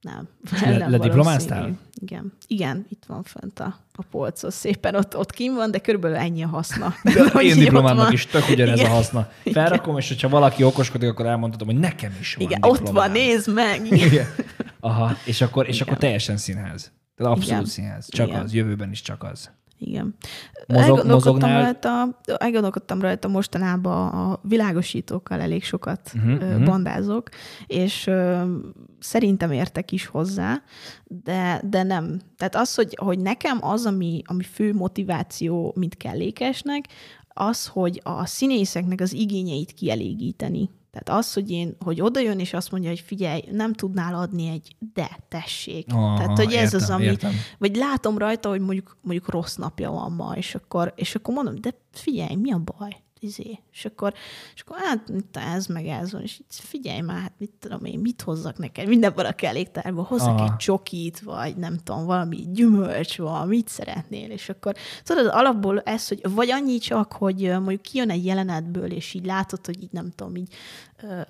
nem. Le, lediplomáztál? Igen. Igen, itt van fönt a, a polcon szépen, ott, ott kim van, de körülbelül ennyi a haszna. De én diplomámnak is tök ugyanez Igen. a haszna. Felrakom, és hogyha valaki okoskodik, akkor elmondhatom, hogy nekem is van Igen, diplomám. ott van, nézd meg! Igen. Aha, és akkor, és akkor teljesen színház. Tehát abszolút Igen. színház. Csak Igen. az, jövőben is csak az. Igen. Mozog, mozognál... rajta, elgondolkodtam rajta mostanában a világosítókkal elég sokat uh-huh, bandázok, és uh, szerintem értek is hozzá, de, de nem. Tehát az, hogy, hogy nekem az, ami, ami fő motiváció, mint kellékesnek, az, hogy a színészeknek az igényeit kielégíteni. Tehát az, hogy én, hogy oda jön, és azt mondja, hogy figyelj, nem tudnál adni egy de, tessék. Aha, Tehát, hogy ez értem, az, ami, értem. vagy látom rajta, hogy mondjuk, mondjuk rossz napja van ma, és akkor, és akkor mondom, de figyelj, mi a baj? Izé. És akkor, és akkor hát itt ez meg ez van, és így figyelj már, hát mit tudom én, mit hozzak neked? Minden van a kelléktárban, hozzak Aha. egy csokit, vagy nem tudom, valami gyümölcs van, mit szeretnél, és akkor tudod, alapból ez, hogy vagy annyi csak, hogy mondjuk kijön egy jelenetből, és így látod, hogy így nem tudom, így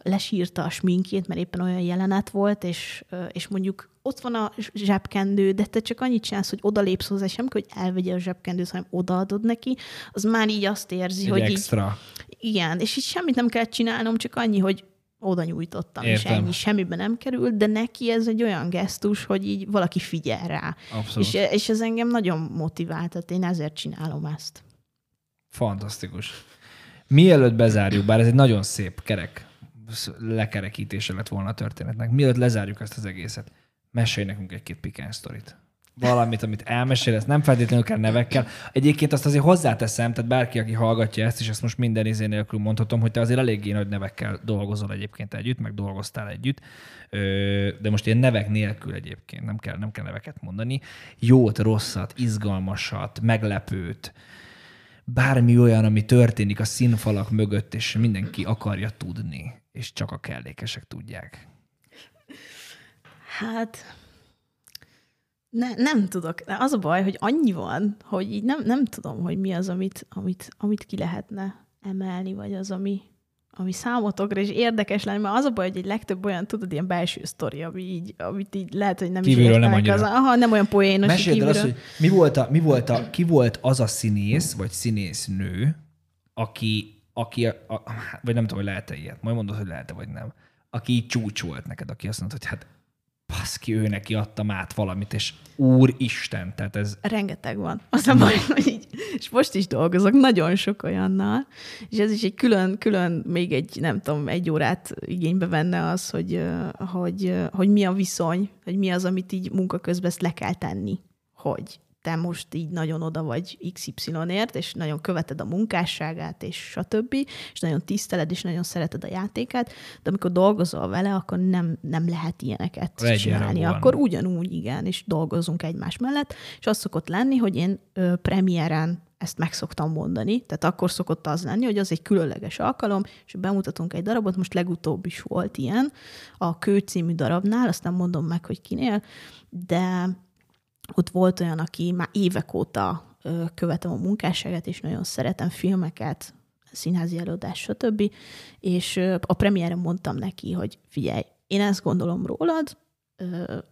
lesírta a sminkét, mert éppen olyan jelenet volt, és, és mondjuk ott van a zsebkendő, de te csak annyit csinálsz, hogy odalépsz hozzá, sem hogy elvegye a zsebkendőt, hanem odaadod neki, az már így azt érzi, Egy hogy extra. Így, igen, és így semmit nem kell csinálnom, csak annyi, hogy oda nyújtottam, Értem. és ennyi, semmiben nem került, de neki ez egy olyan gesztus, hogy így valaki figyel rá. Abszolút. És, és ez engem nagyon motivált, tehát én ezért csinálom ezt. Fantasztikus. Mielőtt bezárjuk, bár ez egy nagyon szép kerek lekerekítése lett volna a történetnek, mielőtt lezárjuk ezt az egészet, mesélj nekünk egy-két pikáns sztorit. Valamit, amit elmesél, ezt nem feltétlenül kell nevekkel. Egyébként azt azért hozzáteszem, tehát bárki, aki hallgatja ezt, és ezt most minden izé nélkül mondhatom, hogy te azért eléggé nagy nevekkel dolgozol egyébként együtt, meg dolgoztál együtt, de most ilyen nevek nélkül egyébként, nem kell, nem kell neveket mondani. Jót, rosszat, izgalmasat, meglepőt, bármi olyan, ami történik a színfalak mögött, és mindenki akarja tudni, és csak a kellékesek tudják. Hát ne, nem tudok. Az a baj, hogy annyi van, hogy így nem, nem tudom, hogy mi az, amit, amit, amit ki lehetne emelni, vagy az, ami, ami számotokra is érdekes lenne, mert az a baj, hogy egy legtöbb olyan, tudod, ilyen belső sztori, ami így, amit így lehet, hogy nem kívülről is nem az, aha, nem olyan poénos. Meséld az, hogy mi volt, a, mi volt a, ki volt az a színész, vagy színésznő, aki, aki a, a, vagy nem tudom, hogy lehet-e ilyet, majd mondod, hogy lehet-e, vagy nem, aki így csúcs volt neked, aki azt mondta, hogy hát baszki, ő neki adtam át valamit, és úristen, tehát ez... Rengeteg van. Az a baj, hogy így, és most is dolgozok nagyon sok olyannal, és ez is egy külön, külön még egy, nem tudom, egy órát igénybe venne az, hogy, hogy, hogy mi a viszony, hogy mi az, amit így munka közben ezt le kell tenni, hogy te most így nagyon oda vagy XY-ért, és nagyon követed a munkásságát, és stb., és nagyon tiszteled, és nagyon szereted a játékát, de amikor dolgozol vele, akkor nem, nem lehet ilyeneket Egyenrangúan. csinálni. Akkor ugyanúgy, igen, és dolgozunk egymás mellett, és az szokott lenni, hogy én ö, premiéren ezt meg szoktam mondani, tehát akkor szokott az lenni, hogy az egy különleges alkalom, és bemutatunk egy darabot, most legutóbb is volt ilyen, a Kő című darabnál, azt nem mondom meg, hogy kinél, de ott volt olyan, aki már évek óta követem a munkásságát, és nagyon szeretem filmeket, színházi előadás, stb. És a premiéren mondtam neki, hogy figyelj, én ezt gondolom rólad,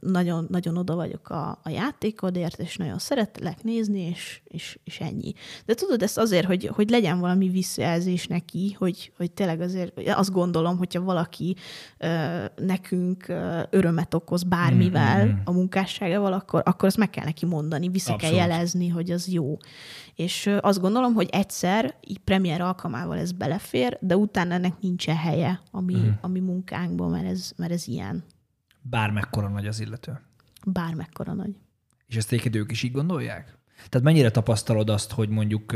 nagyon, nagyon oda vagyok a, a játékodért, és nagyon szeretlek nézni, és, és, és ennyi. De tudod, ezt azért, hogy, hogy legyen valami visszajelzés neki, hogy, hogy tényleg azért azt gondolom, hogyha valaki ö, nekünk ö, örömet okoz bármivel Mm, mm, mm. a munkásságával, akkor, akkor azt meg kell neki mondani, vissza Abszolút. kell jelezni, hogy az jó. És ö, azt gondolom, hogy egyszer, így premier alkalmával ez belefér, de utána ennek nincsen helye a mi, Mhm. a mi munkánkban, mert ez, mert ez ilyen. Bármekkora nagy az illető. Bármekkora nagy. És ezt egyébként ők is így gondolják? Tehát mennyire tapasztalod azt, hogy mondjuk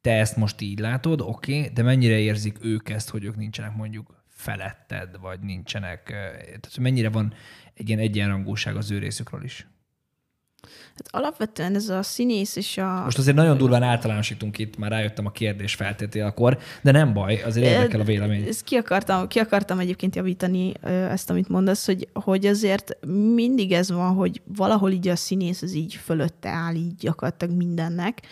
te ezt most így látod, oké, okay, de mennyire érzik ők ezt, hogy ők nincsenek mondjuk feletted, vagy nincsenek, tehát mennyire van egy ilyen egyenrangúság az ő részükről is? Hát alapvetően ez a színész és a... Most azért nagyon durván általánosítunk itt, már rájöttem a kérdés feltételekor, de nem baj, azért érdekel a vélemény. Ezt ki akartam, ki akartam egyébként javítani ezt, amit mondasz, hogy, hogy azért mindig ez van, hogy valahol így a színész az így fölötte áll így gyakorlatilag mindennek.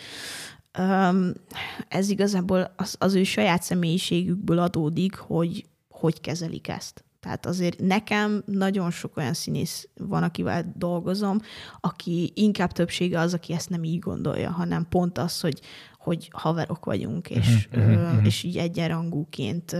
Ez igazából az, az ő saját személyiségükből adódik, hogy hogy kezelik ezt. Tehát azért nekem nagyon sok olyan színész van, akivel dolgozom, aki inkább többsége az, aki ezt nem így gondolja, hanem pont az, hogy, hogy haverok vagyunk, és, Mhm, mhm, mhm. és így egyenrangúként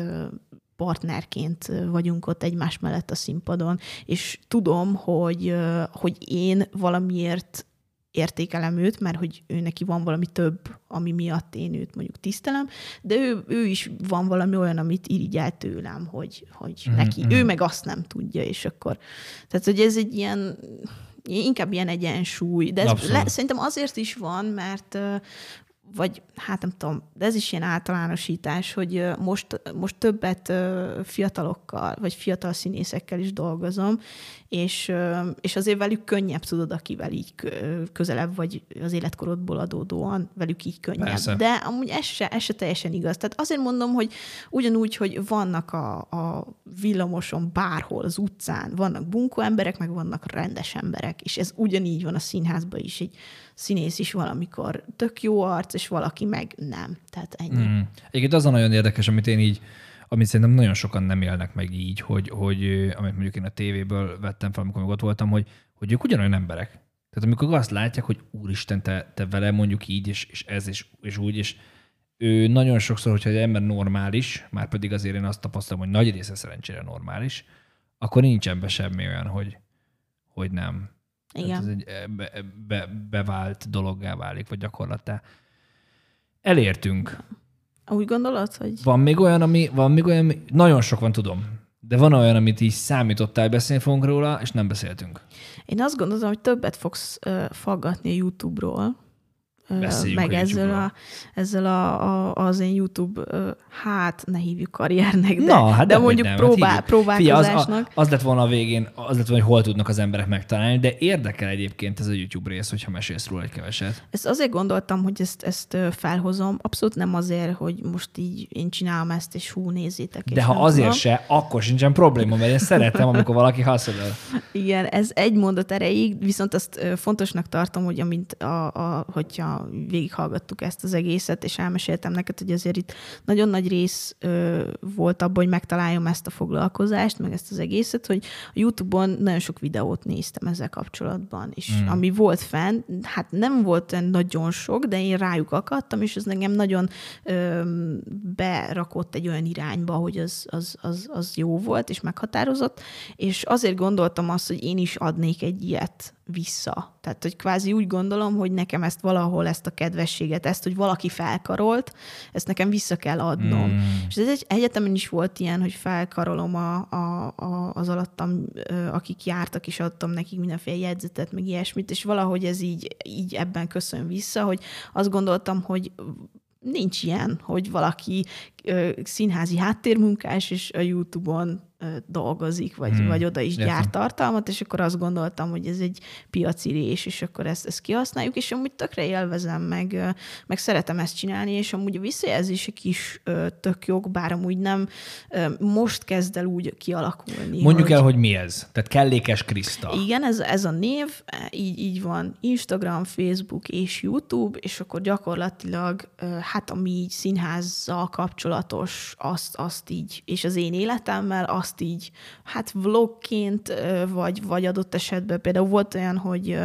partnerként vagyunk ott egymás mellett a színpadon, és tudom, hogy, hogy én valamiért értékelem őt, mert hogy ő neki van valami több, ami miatt én őt mondjuk tisztelem, de ő, ő is van valami olyan, amit irigyel tőlem, hogy, hogy Mhm, neki, mhm. ő meg azt nem tudja, és akkor, tehát hogy ez egy ilyen, inkább ilyen egyensúly, de ez Abszolút. le, szerintem azért is van, mert vagy hát nem tudom, de ez is ilyen általánosítás, hogy most, most többet fiatalokkal, vagy fiatal színészekkel is dolgozom, és, és azért velük könnyebb tudod, akivel így kö- közelebb vagy az életkorodból adódóan, velük így könnyebb. Persze. De amúgy ez se, ez se teljesen igaz. Tehát azért mondom, hogy ugyanúgy, hogy vannak a, a villamoson bárhol, az utcán, vannak bunkó emberek, meg vannak rendes emberek, és ez ugyanígy van a színházban is. Egy színész is valamikor tök jó arc, és valaki meg nem. Tehát ennyi. Mm. Egyébként az a nagyon érdekes, amit én így, amit szerintem nagyon sokan nem élnek meg így, hogy, hogy amit mondjuk én a tévéből vettem fel, amikor még ott voltam, hogy, hogy ők ugyanolyan emberek. Tehát amikor azt látják, hogy úristen, te, te vele mondjuk így, és, és ez, és, és úgy, és ő nagyon sokszor, hogyha egy ember normális, már pedig azért én azt tapasztalom, hogy nagy része szerencsére normális, akkor nincs ebben semmi olyan, hogy, hogy nem. Igen. Tehát ez egy eh, be, be, bevált dologgá válik, vagy gyakorlattá. Elértünk. Úgy gondolod, hogy Van még olyan, ami, van még olyan, ami- nagyon sok van, tudom, de van olyan, amit így számítottál, beszélni fogunk róla, és nem beszéltünk. én azt gondolom, hogy többet fogsz ö, faggatni YouTube-ról, ö, Beszéljünk meg ezzel, a, ezzel a, a, az én YouTube, hát ne hívjuk karriernek, de, Na, hát de mondjuk nem, próbál, hát hívjuk. Figyelj, az, próbálkozásnak. a, az lett volna a végén, az lett volna, hogy hol tudnak az emberek megtalálni, de érdekel egyébként ez a YouTube rész, hogyha mesélsz róla egy keveset. Ezt azért gondoltam, hogy ezt, ezt felhozom. Abszolút nem azért, hogy most így én csinálom ezt, és hú, nézzétek. De ha azért tudom. se, akkor sincsen probléma, mert én szeretem, amikor valaki haszonol. Igen, ez egy mondat erejéig, viszont azt fontosnak tartom, hogy amint a, a, hogyha végighallgattuk ezt az egészet, és elmeséltem neked, hogy azért itt nagyon nagy rész ö, volt abban, hogy megtaláljam ezt a foglalkozást, meg ezt az egészet, hogy a YouTube-on nagyon sok videót néztem ezzel kapcsolatban, és Mm. ami volt fenn, hát nem volt nagyon sok, de én rájuk akadtam, és ez nekem nagyon ö, berakott egy olyan irányba, hogy az, az, az, az jó volt, és meghatározott, és azért gondoltam azt, hogy én is adnék egy ilyet vissza. Tehát, hogy kvázi úgy gondolom, hogy nekem ezt valahol, ezt a kedvességet, ezt, hogy valaki felkarolt, ezt nekem vissza kell adnom. Mm. És ez egy egyetemen is volt ilyen, hogy felkarolom a, a, a, az alattam, akik jártak, és adtam nekik mindenféle jegyzetet, meg ilyesmit, és valahogy ez így, így ebben köszön vissza, hogy azt gondoltam, hogy nincs ilyen, hogy valaki ö, színházi háttérmunkás, és a YouTube-on dolgozik, vagy, hmm. vagy oda is Értem. gyárt tartalmat, és akkor azt gondoltam, hogy ez egy piaci rés, és akkor ezt, ezt kihasználjuk, és amúgy tökre élvezem, meg, meg szeretem ezt csinálni, és amúgy a visszajelzések is tök jók, bár amúgy nem most kezd el úgy kialakulni. Mondjuk hogy... el, hogy mi ez. Tehát kellékes Kriszta. Igen, ez, ez a név, így, így van Instagram, Facebook és YouTube, és akkor gyakorlatilag hát ami így színházzal kapcsolatos, azt, azt így, és az én életemmel, azt azt így, hát vlogként, vagy, vagy adott esetben például volt olyan, hogy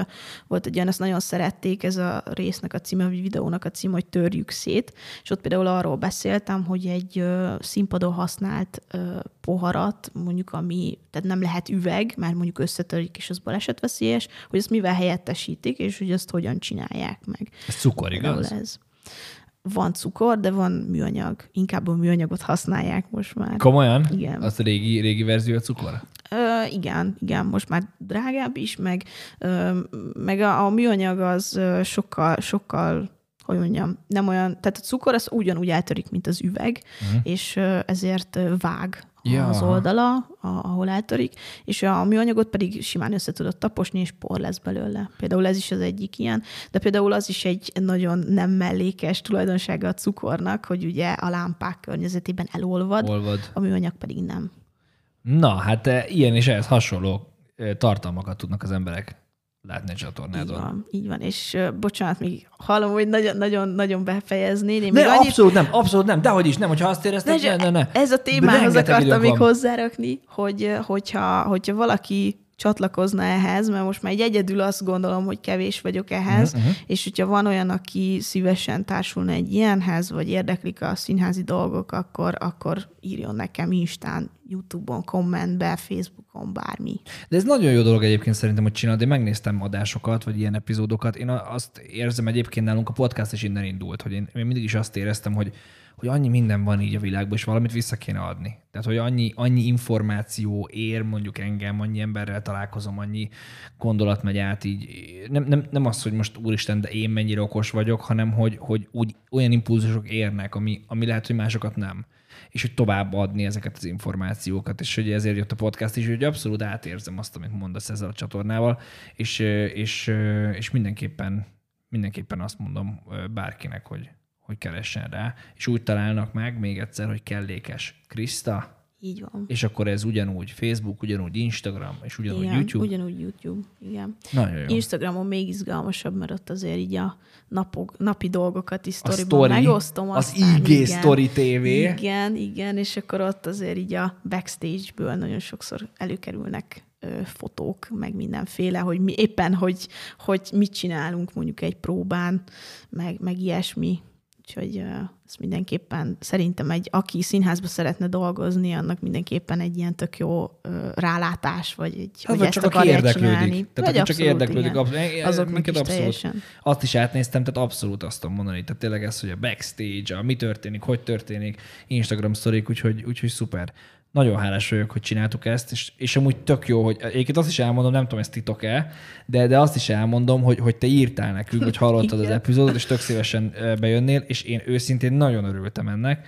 volt egy olyan, ezt nagyon szerették, ez a résznek a címe, vagy videónak a címe, hogy törjük szét, és ott például arról beszéltem, hogy egy színpadon használt poharat, mondjuk ami, tehát nem lehet üveg, mert mondjuk összetörik, és az balesetveszélyes, hogy ezt mivel helyettesítik, és hogy azt hogyan csinálják meg. Ez cukor, igaz? Ez van cukor, de van műanyag. Inkább a műanyagot használják most már. Komolyan? Igen. Azt a régi, régi verzió a cukor? Ö, igen, igen, most már drágább is, meg, ö, meg a, a műanyag az sokkal, sokkal hogy mondjam, nem olyan, tehát a cukor az ugyanúgy eltörik, mint az üveg, uh-huh. és ezért vág ja. az oldala, ahol eltörik, és a műanyagot pedig simán össze tudod taposni, és por lesz belőle. Például ez is az egyik ilyen, de például az is egy nagyon nem mellékes tulajdonsága a cukornak, hogy ugye a lámpák környezetében elolvad, Olvad. a műanyag pedig nem. Na, hát eh, ilyen és ehhez hasonló eh, tartalmakat tudnak az emberek látni a csatornádon. Így van, így van. És uh, bocsánat, még hallom, hogy nagyon-nagyon befejezni. Én ne, annyit... abszolút nem, abszolút nem, dehogy is nem, hogyha azt érezted, ne, ne, ne. Ez a témához akartam még hozzárakni, hogy hogyha, hogyha valaki csatlakozna ehhez, mert most már egy egyedül azt gondolom, hogy kevés vagyok ehhez, uh-huh. és hogyha van olyan, aki szívesen társulna egy ilyenhez, vagy érdeklik a színházi dolgok, akkor, akkor írjon nekem Instán, Youtube-on, kommentbe, Facebookon, bármi. De ez nagyon jó dolog egyébként szerintem, hogy csinálod. Én megnéztem adásokat, vagy ilyen epizódokat. Én azt érzem egyébként nálunk a podcast is innen indult, hogy én, én mindig is azt éreztem, hogy hogy annyi minden van így a világban, és valamit vissza kéne adni. Tehát, hogy annyi, annyi információ ér mondjuk engem, annyi emberrel találkozom, annyi gondolat megy át így. Nem, nem, nem az, hogy most úristen, de én mennyire okos vagyok, hanem hogy, hogy úgy olyan impulzusok érnek, ami, ami lehet, hogy másokat nem és hogy tovább adni ezeket az információkat, és hogy ezért jött a podcast is, hogy abszolút átérzem azt, amit mondasz ezzel a csatornával, és, és, és mindenképpen, mindenképpen azt mondom bárkinek, hogy, hogy keressen rá, és úgy találnak meg még egyszer, hogy kellékes Krista, így van. És akkor ez ugyanúgy Facebook, ugyanúgy Instagram, és ugyanúgy igen, YouTube? ugyanúgy YouTube, igen. Nagyon jó. Instagramon még izgalmasabb, mert ott azért így a napok, napi dolgokat is sztoriban megosztom. Az IG igen, Story TV. Igen, igen, és akkor ott azért így a backstage-ből nagyon sokszor előkerülnek fotók, meg mindenféle, hogy mi éppen, hogy, hogy mit csinálunk mondjuk egy próbán, meg, meg ilyesmi. Úgyhogy ez mindenképpen szerintem egy, aki színházba szeretne dolgozni, annak mindenképpen egy ilyen tök jó rálátás, vagy egy, hát, hogy ezt csak aki érdeklődik. Csinálni. Tehát vagy csak érdeklődik. Igen. Abszolút, minket abszolút. Teljesen. Azt is átnéztem, tehát abszolút azt tudom mondani. Tehát tényleg ez, hogy a backstage, a mi történik, hogy történik, Instagram sztorik, úgyhogy, úgyhogy szuper nagyon hálás vagyok, hogy csináltuk ezt, és, és amúgy tök jó, hogy egyébként azt is elmondom, nem tudom, ez titok-e, de, de azt is elmondom, hogy, hogy te írtál nekünk, hogy hallottad az epizódot, és tök szívesen bejönnél, és én őszintén nagyon örültem ennek,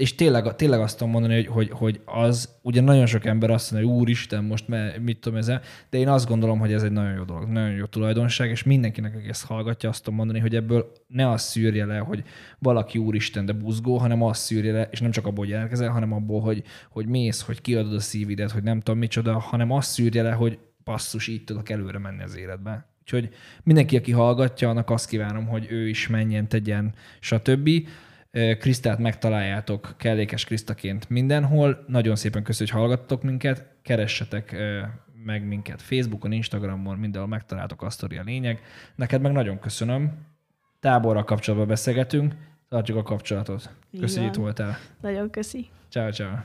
és tényleg, tényleg azt tudom mondani, hogy, hogy, hogy az, ugye nagyon sok ember azt mondja, hogy úristen, most mit tudom ezzel, de én azt gondolom, hogy ez egy nagyon jó dolog, nagyon jó tulajdonság, és mindenkinek, aki ezt hallgatja, azt tudom mondani, hogy ebből ne azt szűrje le, hogy valaki úristen, de buzgó, hanem azt szűrje le, és nem csak abból, hogy jelentkezel, hanem abból, hogy, hogy mész, hogy kiadod a szívidet, hogy nem tudom micsoda, hanem azt szűrje le, hogy passzus, így tudok előre menni az életbe. Úgyhogy mindenki, aki hallgatja, annak azt kívánom, hogy ő is menjen, tegyen, stb. Krisztát megtaláljátok kellékes Krisztaként mindenhol. Nagyon szépen köszönjük, hogy hallgattok minket. Keressetek meg minket Facebookon, Instagramon, mindenhol megtaláltok azt a lényeg. Neked meg nagyon köszönöm. Táborral kapcsolatban beszélgetünk. Tartjuk a kapcsolatot. Köszönjük, itt voltál. Nagyon köszi. Ciao, ciao.